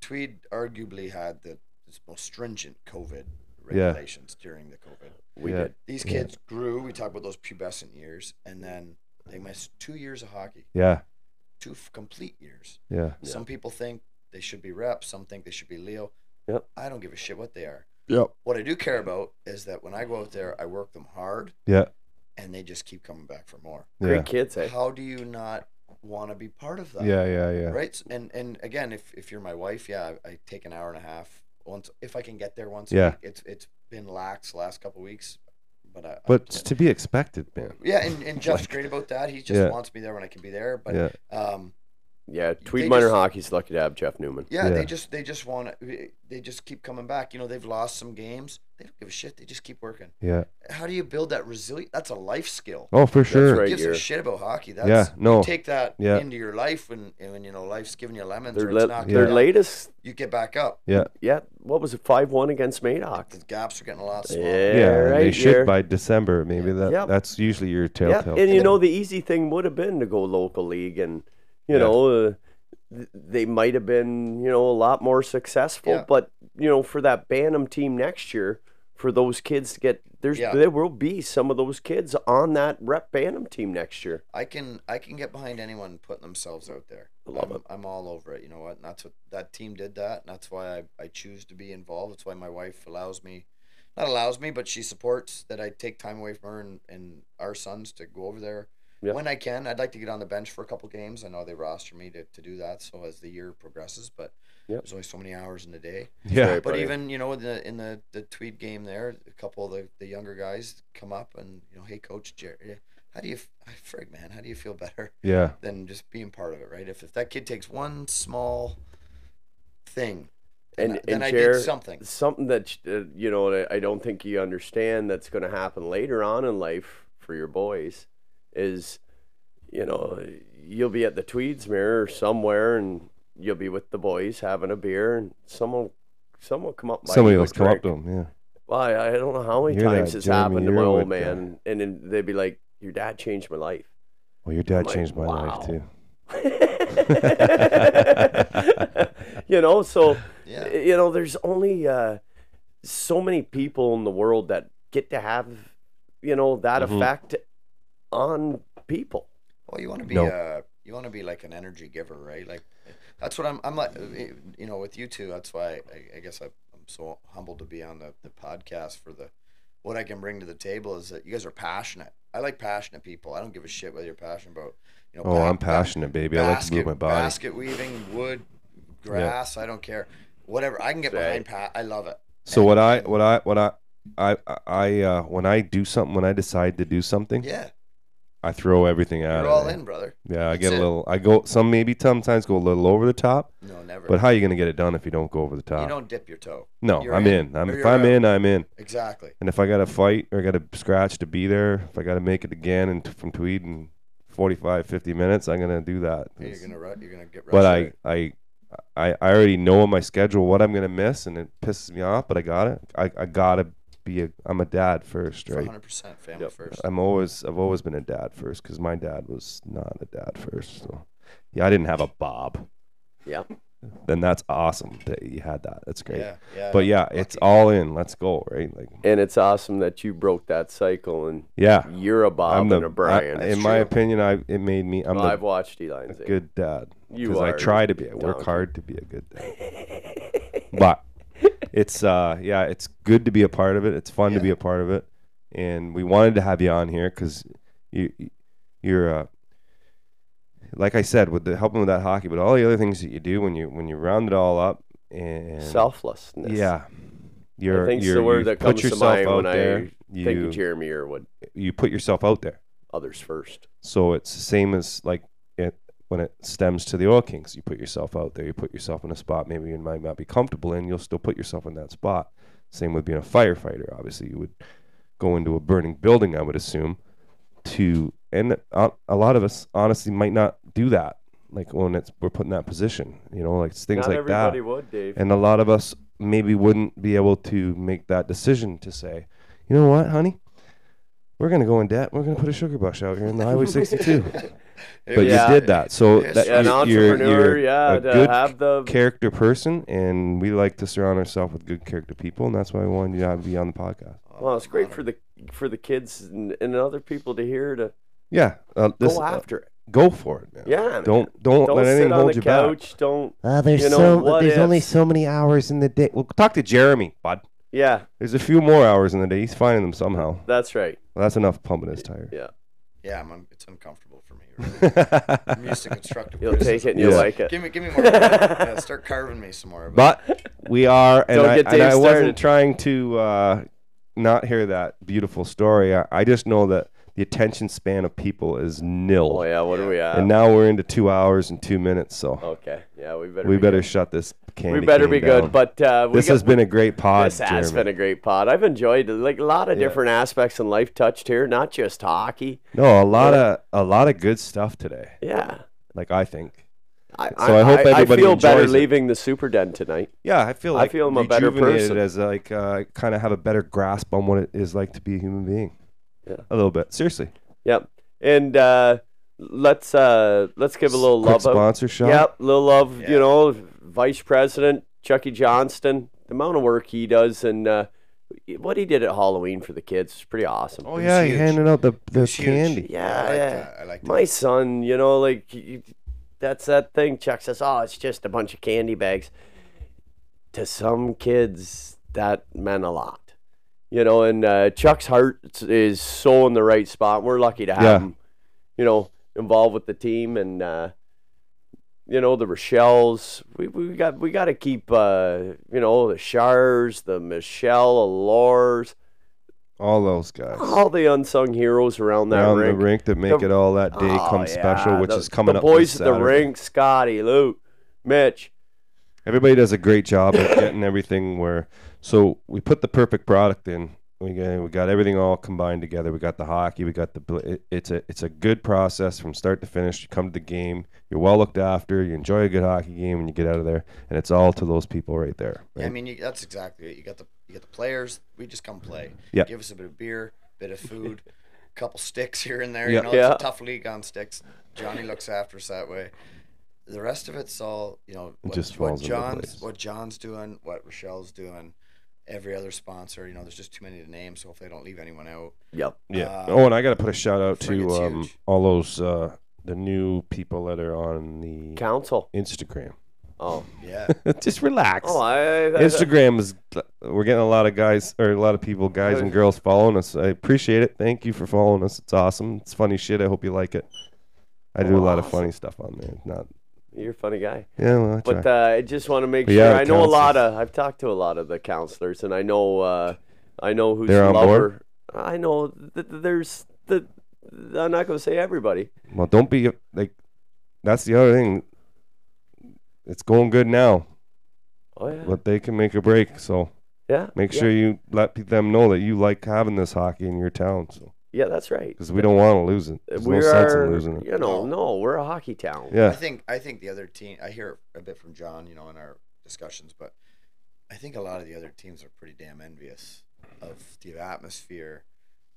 Tweed arguably had the most stringent COVID Yeah. regulations during the COVID. We Yeah. did. These Yeah. kids grew. We talk about those pubescent years, and then they missed two years of hockey, yeah, two f- complete years. yeah, Yeah. Some people think they should be reps. Some think they should be Leo. Yep. I don't give a shit what they are. Yep. What I do care about is that when I go out there, I work them hard, yeah, and they just keep coming back for more. Great yeah, kids, eh? How do you not want to be part of that? yeah, yeah, yeah. right and and again if, if you're my wife yeah I, I take an hour and a half once if i can get there once Yeah. a week it's it's been lax the last couple weeks but I, But I, to be expected, man. yeah and, and jeff's Like- great about that he just Yeah. wants me there when i can be there but Yeah, um Yeah, Tweed They Minor just- Hockey's lucky to have Jeff Newman. yeah, Yeah. they just they just want to they just keep coming back you know they've lost some games they don't give a shit they just keep working yeah. how do you build that resilience that's a life skill Oh, for sure. right. Who gives you're- a shit about hockey that's Yeah, no. you take that Yeah. into your life when when you know life's giving you lemons Their, or it's le- not their good, latest, you get back up Yeah, yeah, what was it, 5 1 against Madoc? the gaps are getting a lot smaller. Yeah, yeah. and they right, should you're- by December. Maybe that Yep. that's usually your Yeah, telltale. and you know, the easy thing would have been to go local league and, you Yeah. know, uh, they might have been, you know, a lot more successful. Yeah. But, you know, for that Bantam team next year, for those kids to get there's Yeah. there will be some of those kids on that rep Bantam team next year. I can I can get behind anyone putting themselves out there. I love I'm, it. I'm all over it. You know what? And that's what that team did that. And that's why I, I choose to be involved. That's why my wife allows me, not allows me, but she supports that I take time away from her and, and our sons to go over there Yeah. when I can. I'd like to get on the bench for a couple games. I know they roster me to, to do that. So as the year progresses, but Yep. there's only so many hours in the day. Yeah. Right. But buddy. even you know in the in the the Tweed game there, a couple of the, the younger guys come up and you know, hey coach, Jerry, how do you f- frig man? How do you feel better Yeah. than just being part of it, right? If if that kid takes one small thing, And then, and then I Jer, did something. something that uh, you know I don't think you understand that's going to happen later on in life for your boys is you know you'll be at the Tweedsmere or somewhere and you'll be with the boys having a beer and someone someone will come up Somebody you else come up to him. Yeah. Well, I, I don't know how many You're times that it's happened to my old Yearwood guy. man and then they'd be like your dad changed my life Well, your dad like, changed my wow. life too. you know so Yeah. you know there's only uh, so many people in the world that get to have you know that Mhm. effect on people Well, you want to be No. uh you want to be like an energy giver, right? Like that's what I'm. I'm like, you know, with you two. That's why I, I guess I, I'm so humbled to be on the, the podcast for the what I can bring to the table is that you guys are passionate. I like passionate people. I don't give a shit whether you're passionate about you know. Oh, ba- I'm ba- passionate, baby. I like to move my body. Basket weaving, wood, grass. I don't care. Whatever. I can get behind. Pat, I love it. So And- what I what I what I I I uh, when I do something when I decide to do something, Yeah, I throw everything out. you're all in, brother. Yeah, I That's get a it. little. I go some maybe sometimes go a little over the top, No, never. but how are you gonna get it done if you don't go over the top? you don't dip your toe. no, you're I'm in. I'm, or if you're I'm out. in, I'm in. Exactly. And if I got to fight or I got to scratch to be there, if I got to make it again and t- from Tweed in 45, 50 minutes, I'm gonna do that. You're gonna ru- You're gonna get. but rushed I, I, I, I already know on my schedule what I'm gonna miss, and it pisses me off. But I got it. I, I gotta be a. I'm a dad first, right? 100 percent family Yep. first. I'm always. I've always been a dad first because my dad was not a dad first. So, yeah, I didn't have a Bob. yeah Then that's awesome that you had that. That's great. Yeah, yeah. But yeah, it's all in. Let's go, right? Like, and it's awesome that you broke that cycle and yeah. you're a bob I'm the. and a brian I- in my opinion, I it made me. I'm Well, the i've watched eli a good dad You because I try to be. I work donkey. hard to be a good dad. but it's uh yeah, it's good to be a part of it. It's fun to Yeah. be a part of it, and we wanted to have you on here because you you're uh like I said with the helping with that hockey, but all the other things that you do when you when you round it all up and selflessness yeah. You're, i think you're, the word you that put comes to yourself mind out when there. i you, think of jeremy Yearwood. you put yourself out there. others first So it's the same as like when it stems to the oil kings. You put yourself out there. You put yourself in a spot maybe you might not be comfortable in. You'll still put yourself in that spot. Same with being a firefighter. Obviously, you would go into a burning building. I would assume to and a lot of us honestly might not do that. Like when it's we're put in that position, you know, like things not like everybody that. would dave And a lot of us maybe wouldn't be able to make that decision to say, you know what, honey, we're gonna go in debt. We're gonna put a sugar bush out here in the Highway 62. But Yeah. you did that, so Yes, that an you're, you're, entrepreneur you're yeah a good have the character person, and we like to surround ourselves with good character people, and that's why we wanted you to be on the podcast. well it's great for the for the kids and, and other people to hear to Yeah, uh, this, go uh, after it go for it, man. yeah man. Don't don't, don't let sit anything on hold the you back. couch don't Uh, there's You know, so what there's only so many hours in the day. Well, talk to Jeremy, bud. Yeah There's a few more hours in the day. He's finding them somehow. that's right Well, that's enough pumping his tire. yeah Yeah, I'm un- it's uncomfortable for me. Really. I'm used to constructive you'll take it and you'll Yeah. like it Give me, give me more. yeah, start carving me some more. but we are, and Don't I, get and Dave I wasn't started. trying to uh, not hear that beautiful story. I, I just know that the attention span of people is nil. oh yeah what are we at And now we're into two hours and two minutes, so okay yeah we better we be better good. shut this candy we better be down. good but uh we this got- has been a great pod. This has been a great pod. I've enjoyed like a lot of Yeah. different aspects in life touched here, not just hockey. no, a lot of a lot of good stuff today. Yeah. Like I think. I, So I hope everybody I feel better it. leaving the super den tonight. Yeah, I feel I feel I'm a better person. as like uh, kind of have a better grasp on what it is like to be a human being. Yeah. a little bit. Seriously, Yep. And uh, let's uh, let's give a little quick love out. sponsor shot. Yep, little love. Yeah. You know, Vice President Chucky Johnston. The amount of work he does, and uh, what he did at Halloween for the kids is pretty awesome. Oh yeah, he handed out the the candy. Yeah, I like yeah. that. I like that. My son, you know, like you- that's that thing. Chuck says, "Oh, it's just a bunch of candy bags." To some kids, that meant a lot, you know. And uh, Chuck's heart is so in the right spot. We're lucky to have Yeah. him, you know, involved with the team, and uh, you know the Rochelle's. We, we got we got to keep, uh, you know, the Shars, the Michelle Allures, All those guys all the unsung heroes around that around rink. the rink that make The- it all that day Oh, come special, which the- is coming the up. boys this at the rink, Scotty, Luke, Mitch. Everybody does a great job at getting everything where. So we put the perfect product in. We got we got everything all combined together. We got the hockey. We got the. bl- It, it's a it's a good process from start to finish. You come to the game. You're well looked after. You enjoy a good hockey game, and you get out of there. And it's all to those people right there. Yeah, I right? mean, you, that's exactly it. You got the you got the players. We just come play. Yeah. Give us a bit of beer, bit of food, a couple sticks here and there. Yeah. You know, Yeah. it's a tough league on sticks. Johnny looks after us that way. The rest of it's all you know. What, just what falls into John's place. what John's doing, what Rochelle's doing, every other sponsor. You know, there's just too many to name. So hopefully, I don't leave anyone out. Yep. Yeah. Uh, oh, and I got to put a shout out to um, all those uh, the new people that are on the Council. Instagram. Oh. Yeah. Just relax. Oh, I. I Instagram is we're getting a lot of guys or a lot of people, guys and girls following us. I appreciate it. Thank you for following us. It's awesome. It's funny shit. I hope you like it. I do a lot of funny stuff on there. Not You're a funny guy. yeah, well. But uh, I just want to make But sure. yeah, I know a lot of. I've talked to a lot of the counselors, and I know. Uh, I know who's They're on lover. I know that there's the. I'm not going to say everybody. well, don't be like. That's the other thing. It's going good now, Oh yeah. but they can make a break. So yeah. make yeah. sure you let them know that you like having this hockey in your town. So Yeah, that's right. because we don't want to lose it. There's we no sense are. in losing it. You know, No. no, we're a hockey town. Yeah. I think I think the other team. I hear a bit from John, you know, in our discussions, but I think a lot of the other teams are pretty damn envious of the atmosphere.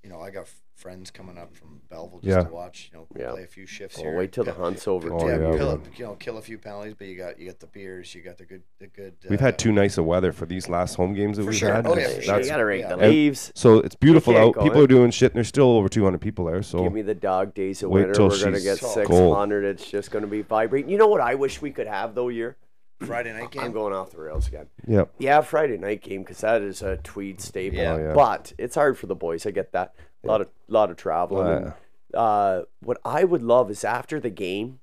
You know, I got friends coming up from Belleville just Yeah. to watch. You know, Yeah. play a few shifts Oh, here. wait till the hunt's over. Oh, yeah, yeah, kill, you know, kill a few penalties, but you got you got the beers, you got the good the good. we've uh, had too nice of weather for these last home games that For we've sure. had. Oh, yeah, It's- for sure. that's- gotta rake the yeah. leaves. So it's beautiful out. People in. are doing shit, and there's still over 200 people there. So Give me the dog days of Wait winter. till We're gonna she's get so six cold. hundred. It's just gonna be vibrating. You know what I wish we could have though, year. Friday night game. I'm going off the rails again. Yep. Yeah, Friday night game because that is a Tweed staple. Yeah. Oh, yeah. But it's hard for the boys. I get that. A lot of lot of traveling. Oh, and, uh, what I would love is after the game,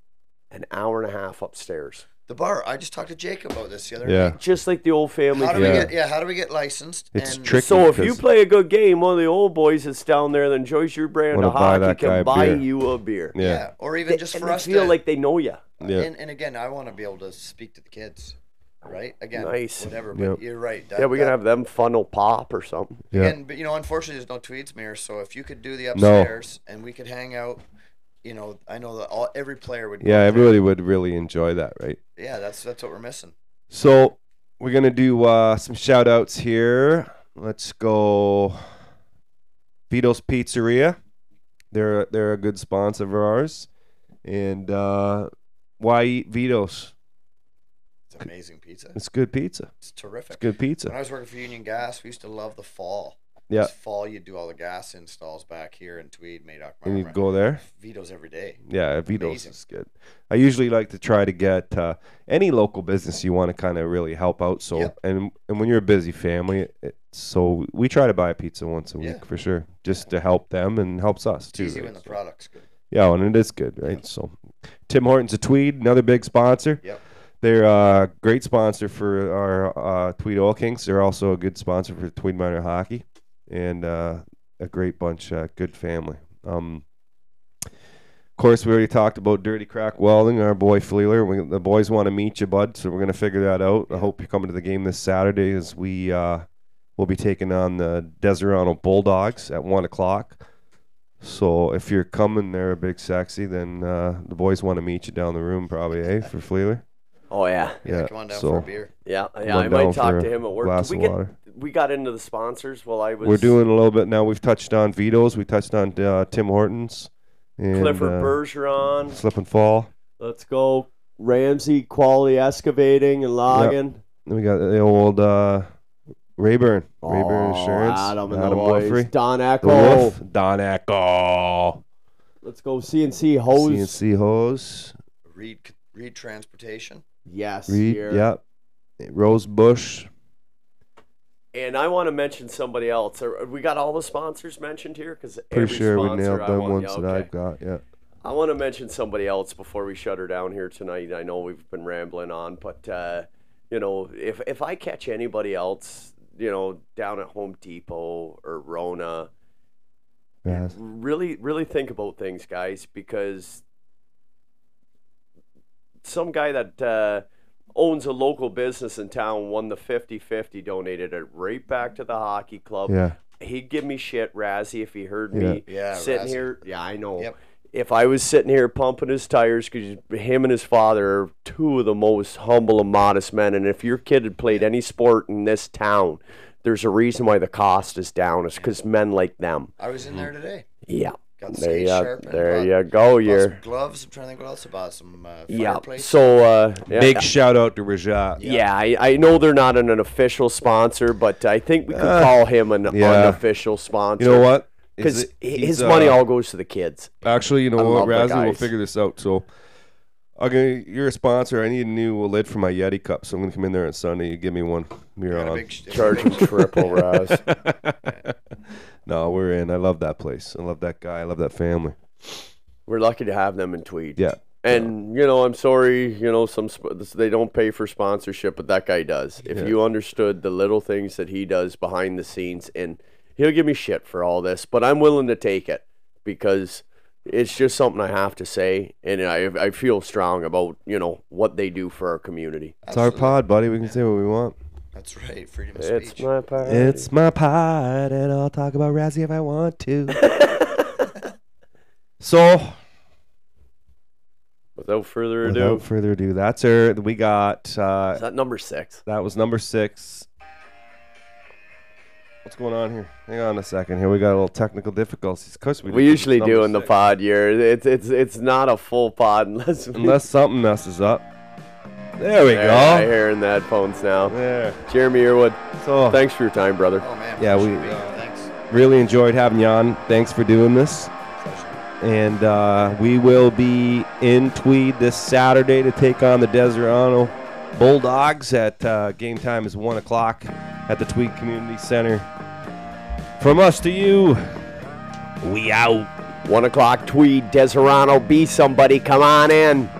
an hour and a half upstairs, The bar. I just talked to Jake about this the other Yeah. night. just like the old family. How do feud. we Yeah. get? Yeah, how do we get licensed? It's and tricky. So if you play a good game, one of the old boys that's down there that enjoys your brand of hockey that guy can buy beer. you a beer. Yeah. Yeah. or even just and for they us feel to, like they know you. Yeah. And, and again, I want to be able to speak to the kids, right? Again, Nice. whatever. But Yep. you're right. That, Yeah, we can that- have them funnel pop or something. Yeah. Again, but you know, unfortunately, there's no tweets mirror. So if you could do the upstairs and we could hang out, you know, I know that all every player would. go Yeah, there. everybody would really enjoy that, right? Yeah, that's that's what we're missing. So we're gonna do uh, some shout outs here. Let's go. Vito's Pizzeria. They're they're a good sponsor of ours. And uh, why eat Vito's? It's amazing pizza. It's good pizza. It's terrific. It's good When pizza. I was working for Union Gas, we used to love the fall. Yeah. This fall, you'd do all the gas installs back here in Tweed, Madoc, And you Marmora. go there. Vito's every day. Yeah, Vito's Amazing. is good. I usually like to try to get uh, any local business you want to kind of really help out. So, Yep. and and when you're a busy family, it, so we try to buy a pizza once a week Yeah. for sure, just to help them and helps us It's too. easy right? when the product's good. Yeah, and it is good, right? So, Tim Hortons a Tweed, another big sponsor. Yep. They're a great sponsor for our uh, Tweed Oil Kings. They're also a good sponsor for Tweed Minor Hockey, and uh, a great bunch, uh, good family. Um, of course, we already talked about Dirty Crack Welding. Our boy Fleeler. We, the boys want to meet you, bud. So we're gonna figure that out. I hope you're coming to the game this Saturday, as we uh, will be taking on the Deseronto Bulldogs at one o'clock. So if you're coming there, a big sexy, then uh, the boys want to meet you down the room, probably, eh, for Fleeler. Oh yeah, Yeah, come on down so for a beer. yeah, yeah. I might talk to him at work. glass we of get water. we got into the sponsors while I was. We're doing a little bit now. We've touched on Vito's. We touched on uh, Tim Hortons and Clifford uh, Bergeron. Slip and Fall. Let's go. Ramsey Quality Excavating and Logging. Then we got the old uh, Rayburn. Rayburn Oh, Insurance. Adam and Adam the boys. Wolfrey. Don The Echo. Wolf. Don Echo. Let's go CNC hose. CNC hose. Reed Reed Transportation. Yes. Reed. here. Yep. Rose Bush. And I want to mention somebody else. Are- We got all the sponsors mentioned here because Pretty sure we nailed I them want, ones yeah, that. I've got. Yeah. I want to mention somebody else before we shut her down here tonight. I know we've been rambling on, but uh, you know, if if I catch anybody else, you know, down at Home Depot or Rona, Yeah. really really think about things, guys, because some guy that uh, owns a local business in town won the 50-50, donated it right back to the hockey club. Yeah. He'd give me shit, Razzie, if he heard Yeah. me Yeah, sitting Razzie. here. Yeah, I know Yep. If I was sitting here pumping his tires, because him and his father are two of the most humble and modest men, and if your kid had played any sport in this town, there's a reason why the cost is down. It's because men like them. I was in there today. Yeah. Got the There skates you, sharpened. there bought- you go. bought You're gloves. I'm trying to think what else I bought. Some uh, yeah. fireplace. So uh, yeah, Big shout out to Rajat. yeah, I, I know they're not an, an official sponsor, but I think we could Uh, call him an yeah. unofficial sponsor. You know what? Is Because his he's, money uh, all goes to the kids. Actually, you know I what, love Razzie, we'll figure this out. So, I'm. You're a sponsor. I need a new lid for my Yeti cup, so I'm gonna come in there on Sunday. You give me one. You're Got on. big Charge him triple, Raz. no, we're in. I love that place. I love that guy. I love that family. We're lucky to have them in Tweed. Yeah. And you know, I'm sorry, you know, some sp- they don't pay for sponsorship, but that guy does. If Yeah. you understood the little things that he does behind the scenes, and he'll give me shit for all this, but I'm willing to take it because it's just something I have to say, and I I feel strong about you know what they do for our community. It's our pod, buddy. We can say what we want. That's right. Freedom of It's speech. my pod. It's my pod, and I'll talk about Razzie if I want to. so, Without further ado, without further ado, that's her. We got. Uh, is that number six? That was number six. What's going on here? Hang on a second. Here we got a little technical difficulties. Of course, we, We usually do in the six. pod year. It's it's it's not a full pod unless unless something messes up. There we There, I go. hear in the headphones now. There. Jeremy Yearwood, So thanks for your time, brother. Oh man. Yeah, we- to. Thanks. really enjoyed having you on. Thanks for doing this. And uh, we will be in Tweed this Saturday to take on the Deseronto Bulldogs. At uh, game time is one o'clock at the Tweed Community Center. From us to you, we out. One o'clock tweed, Deseronto, be somebody, come on in.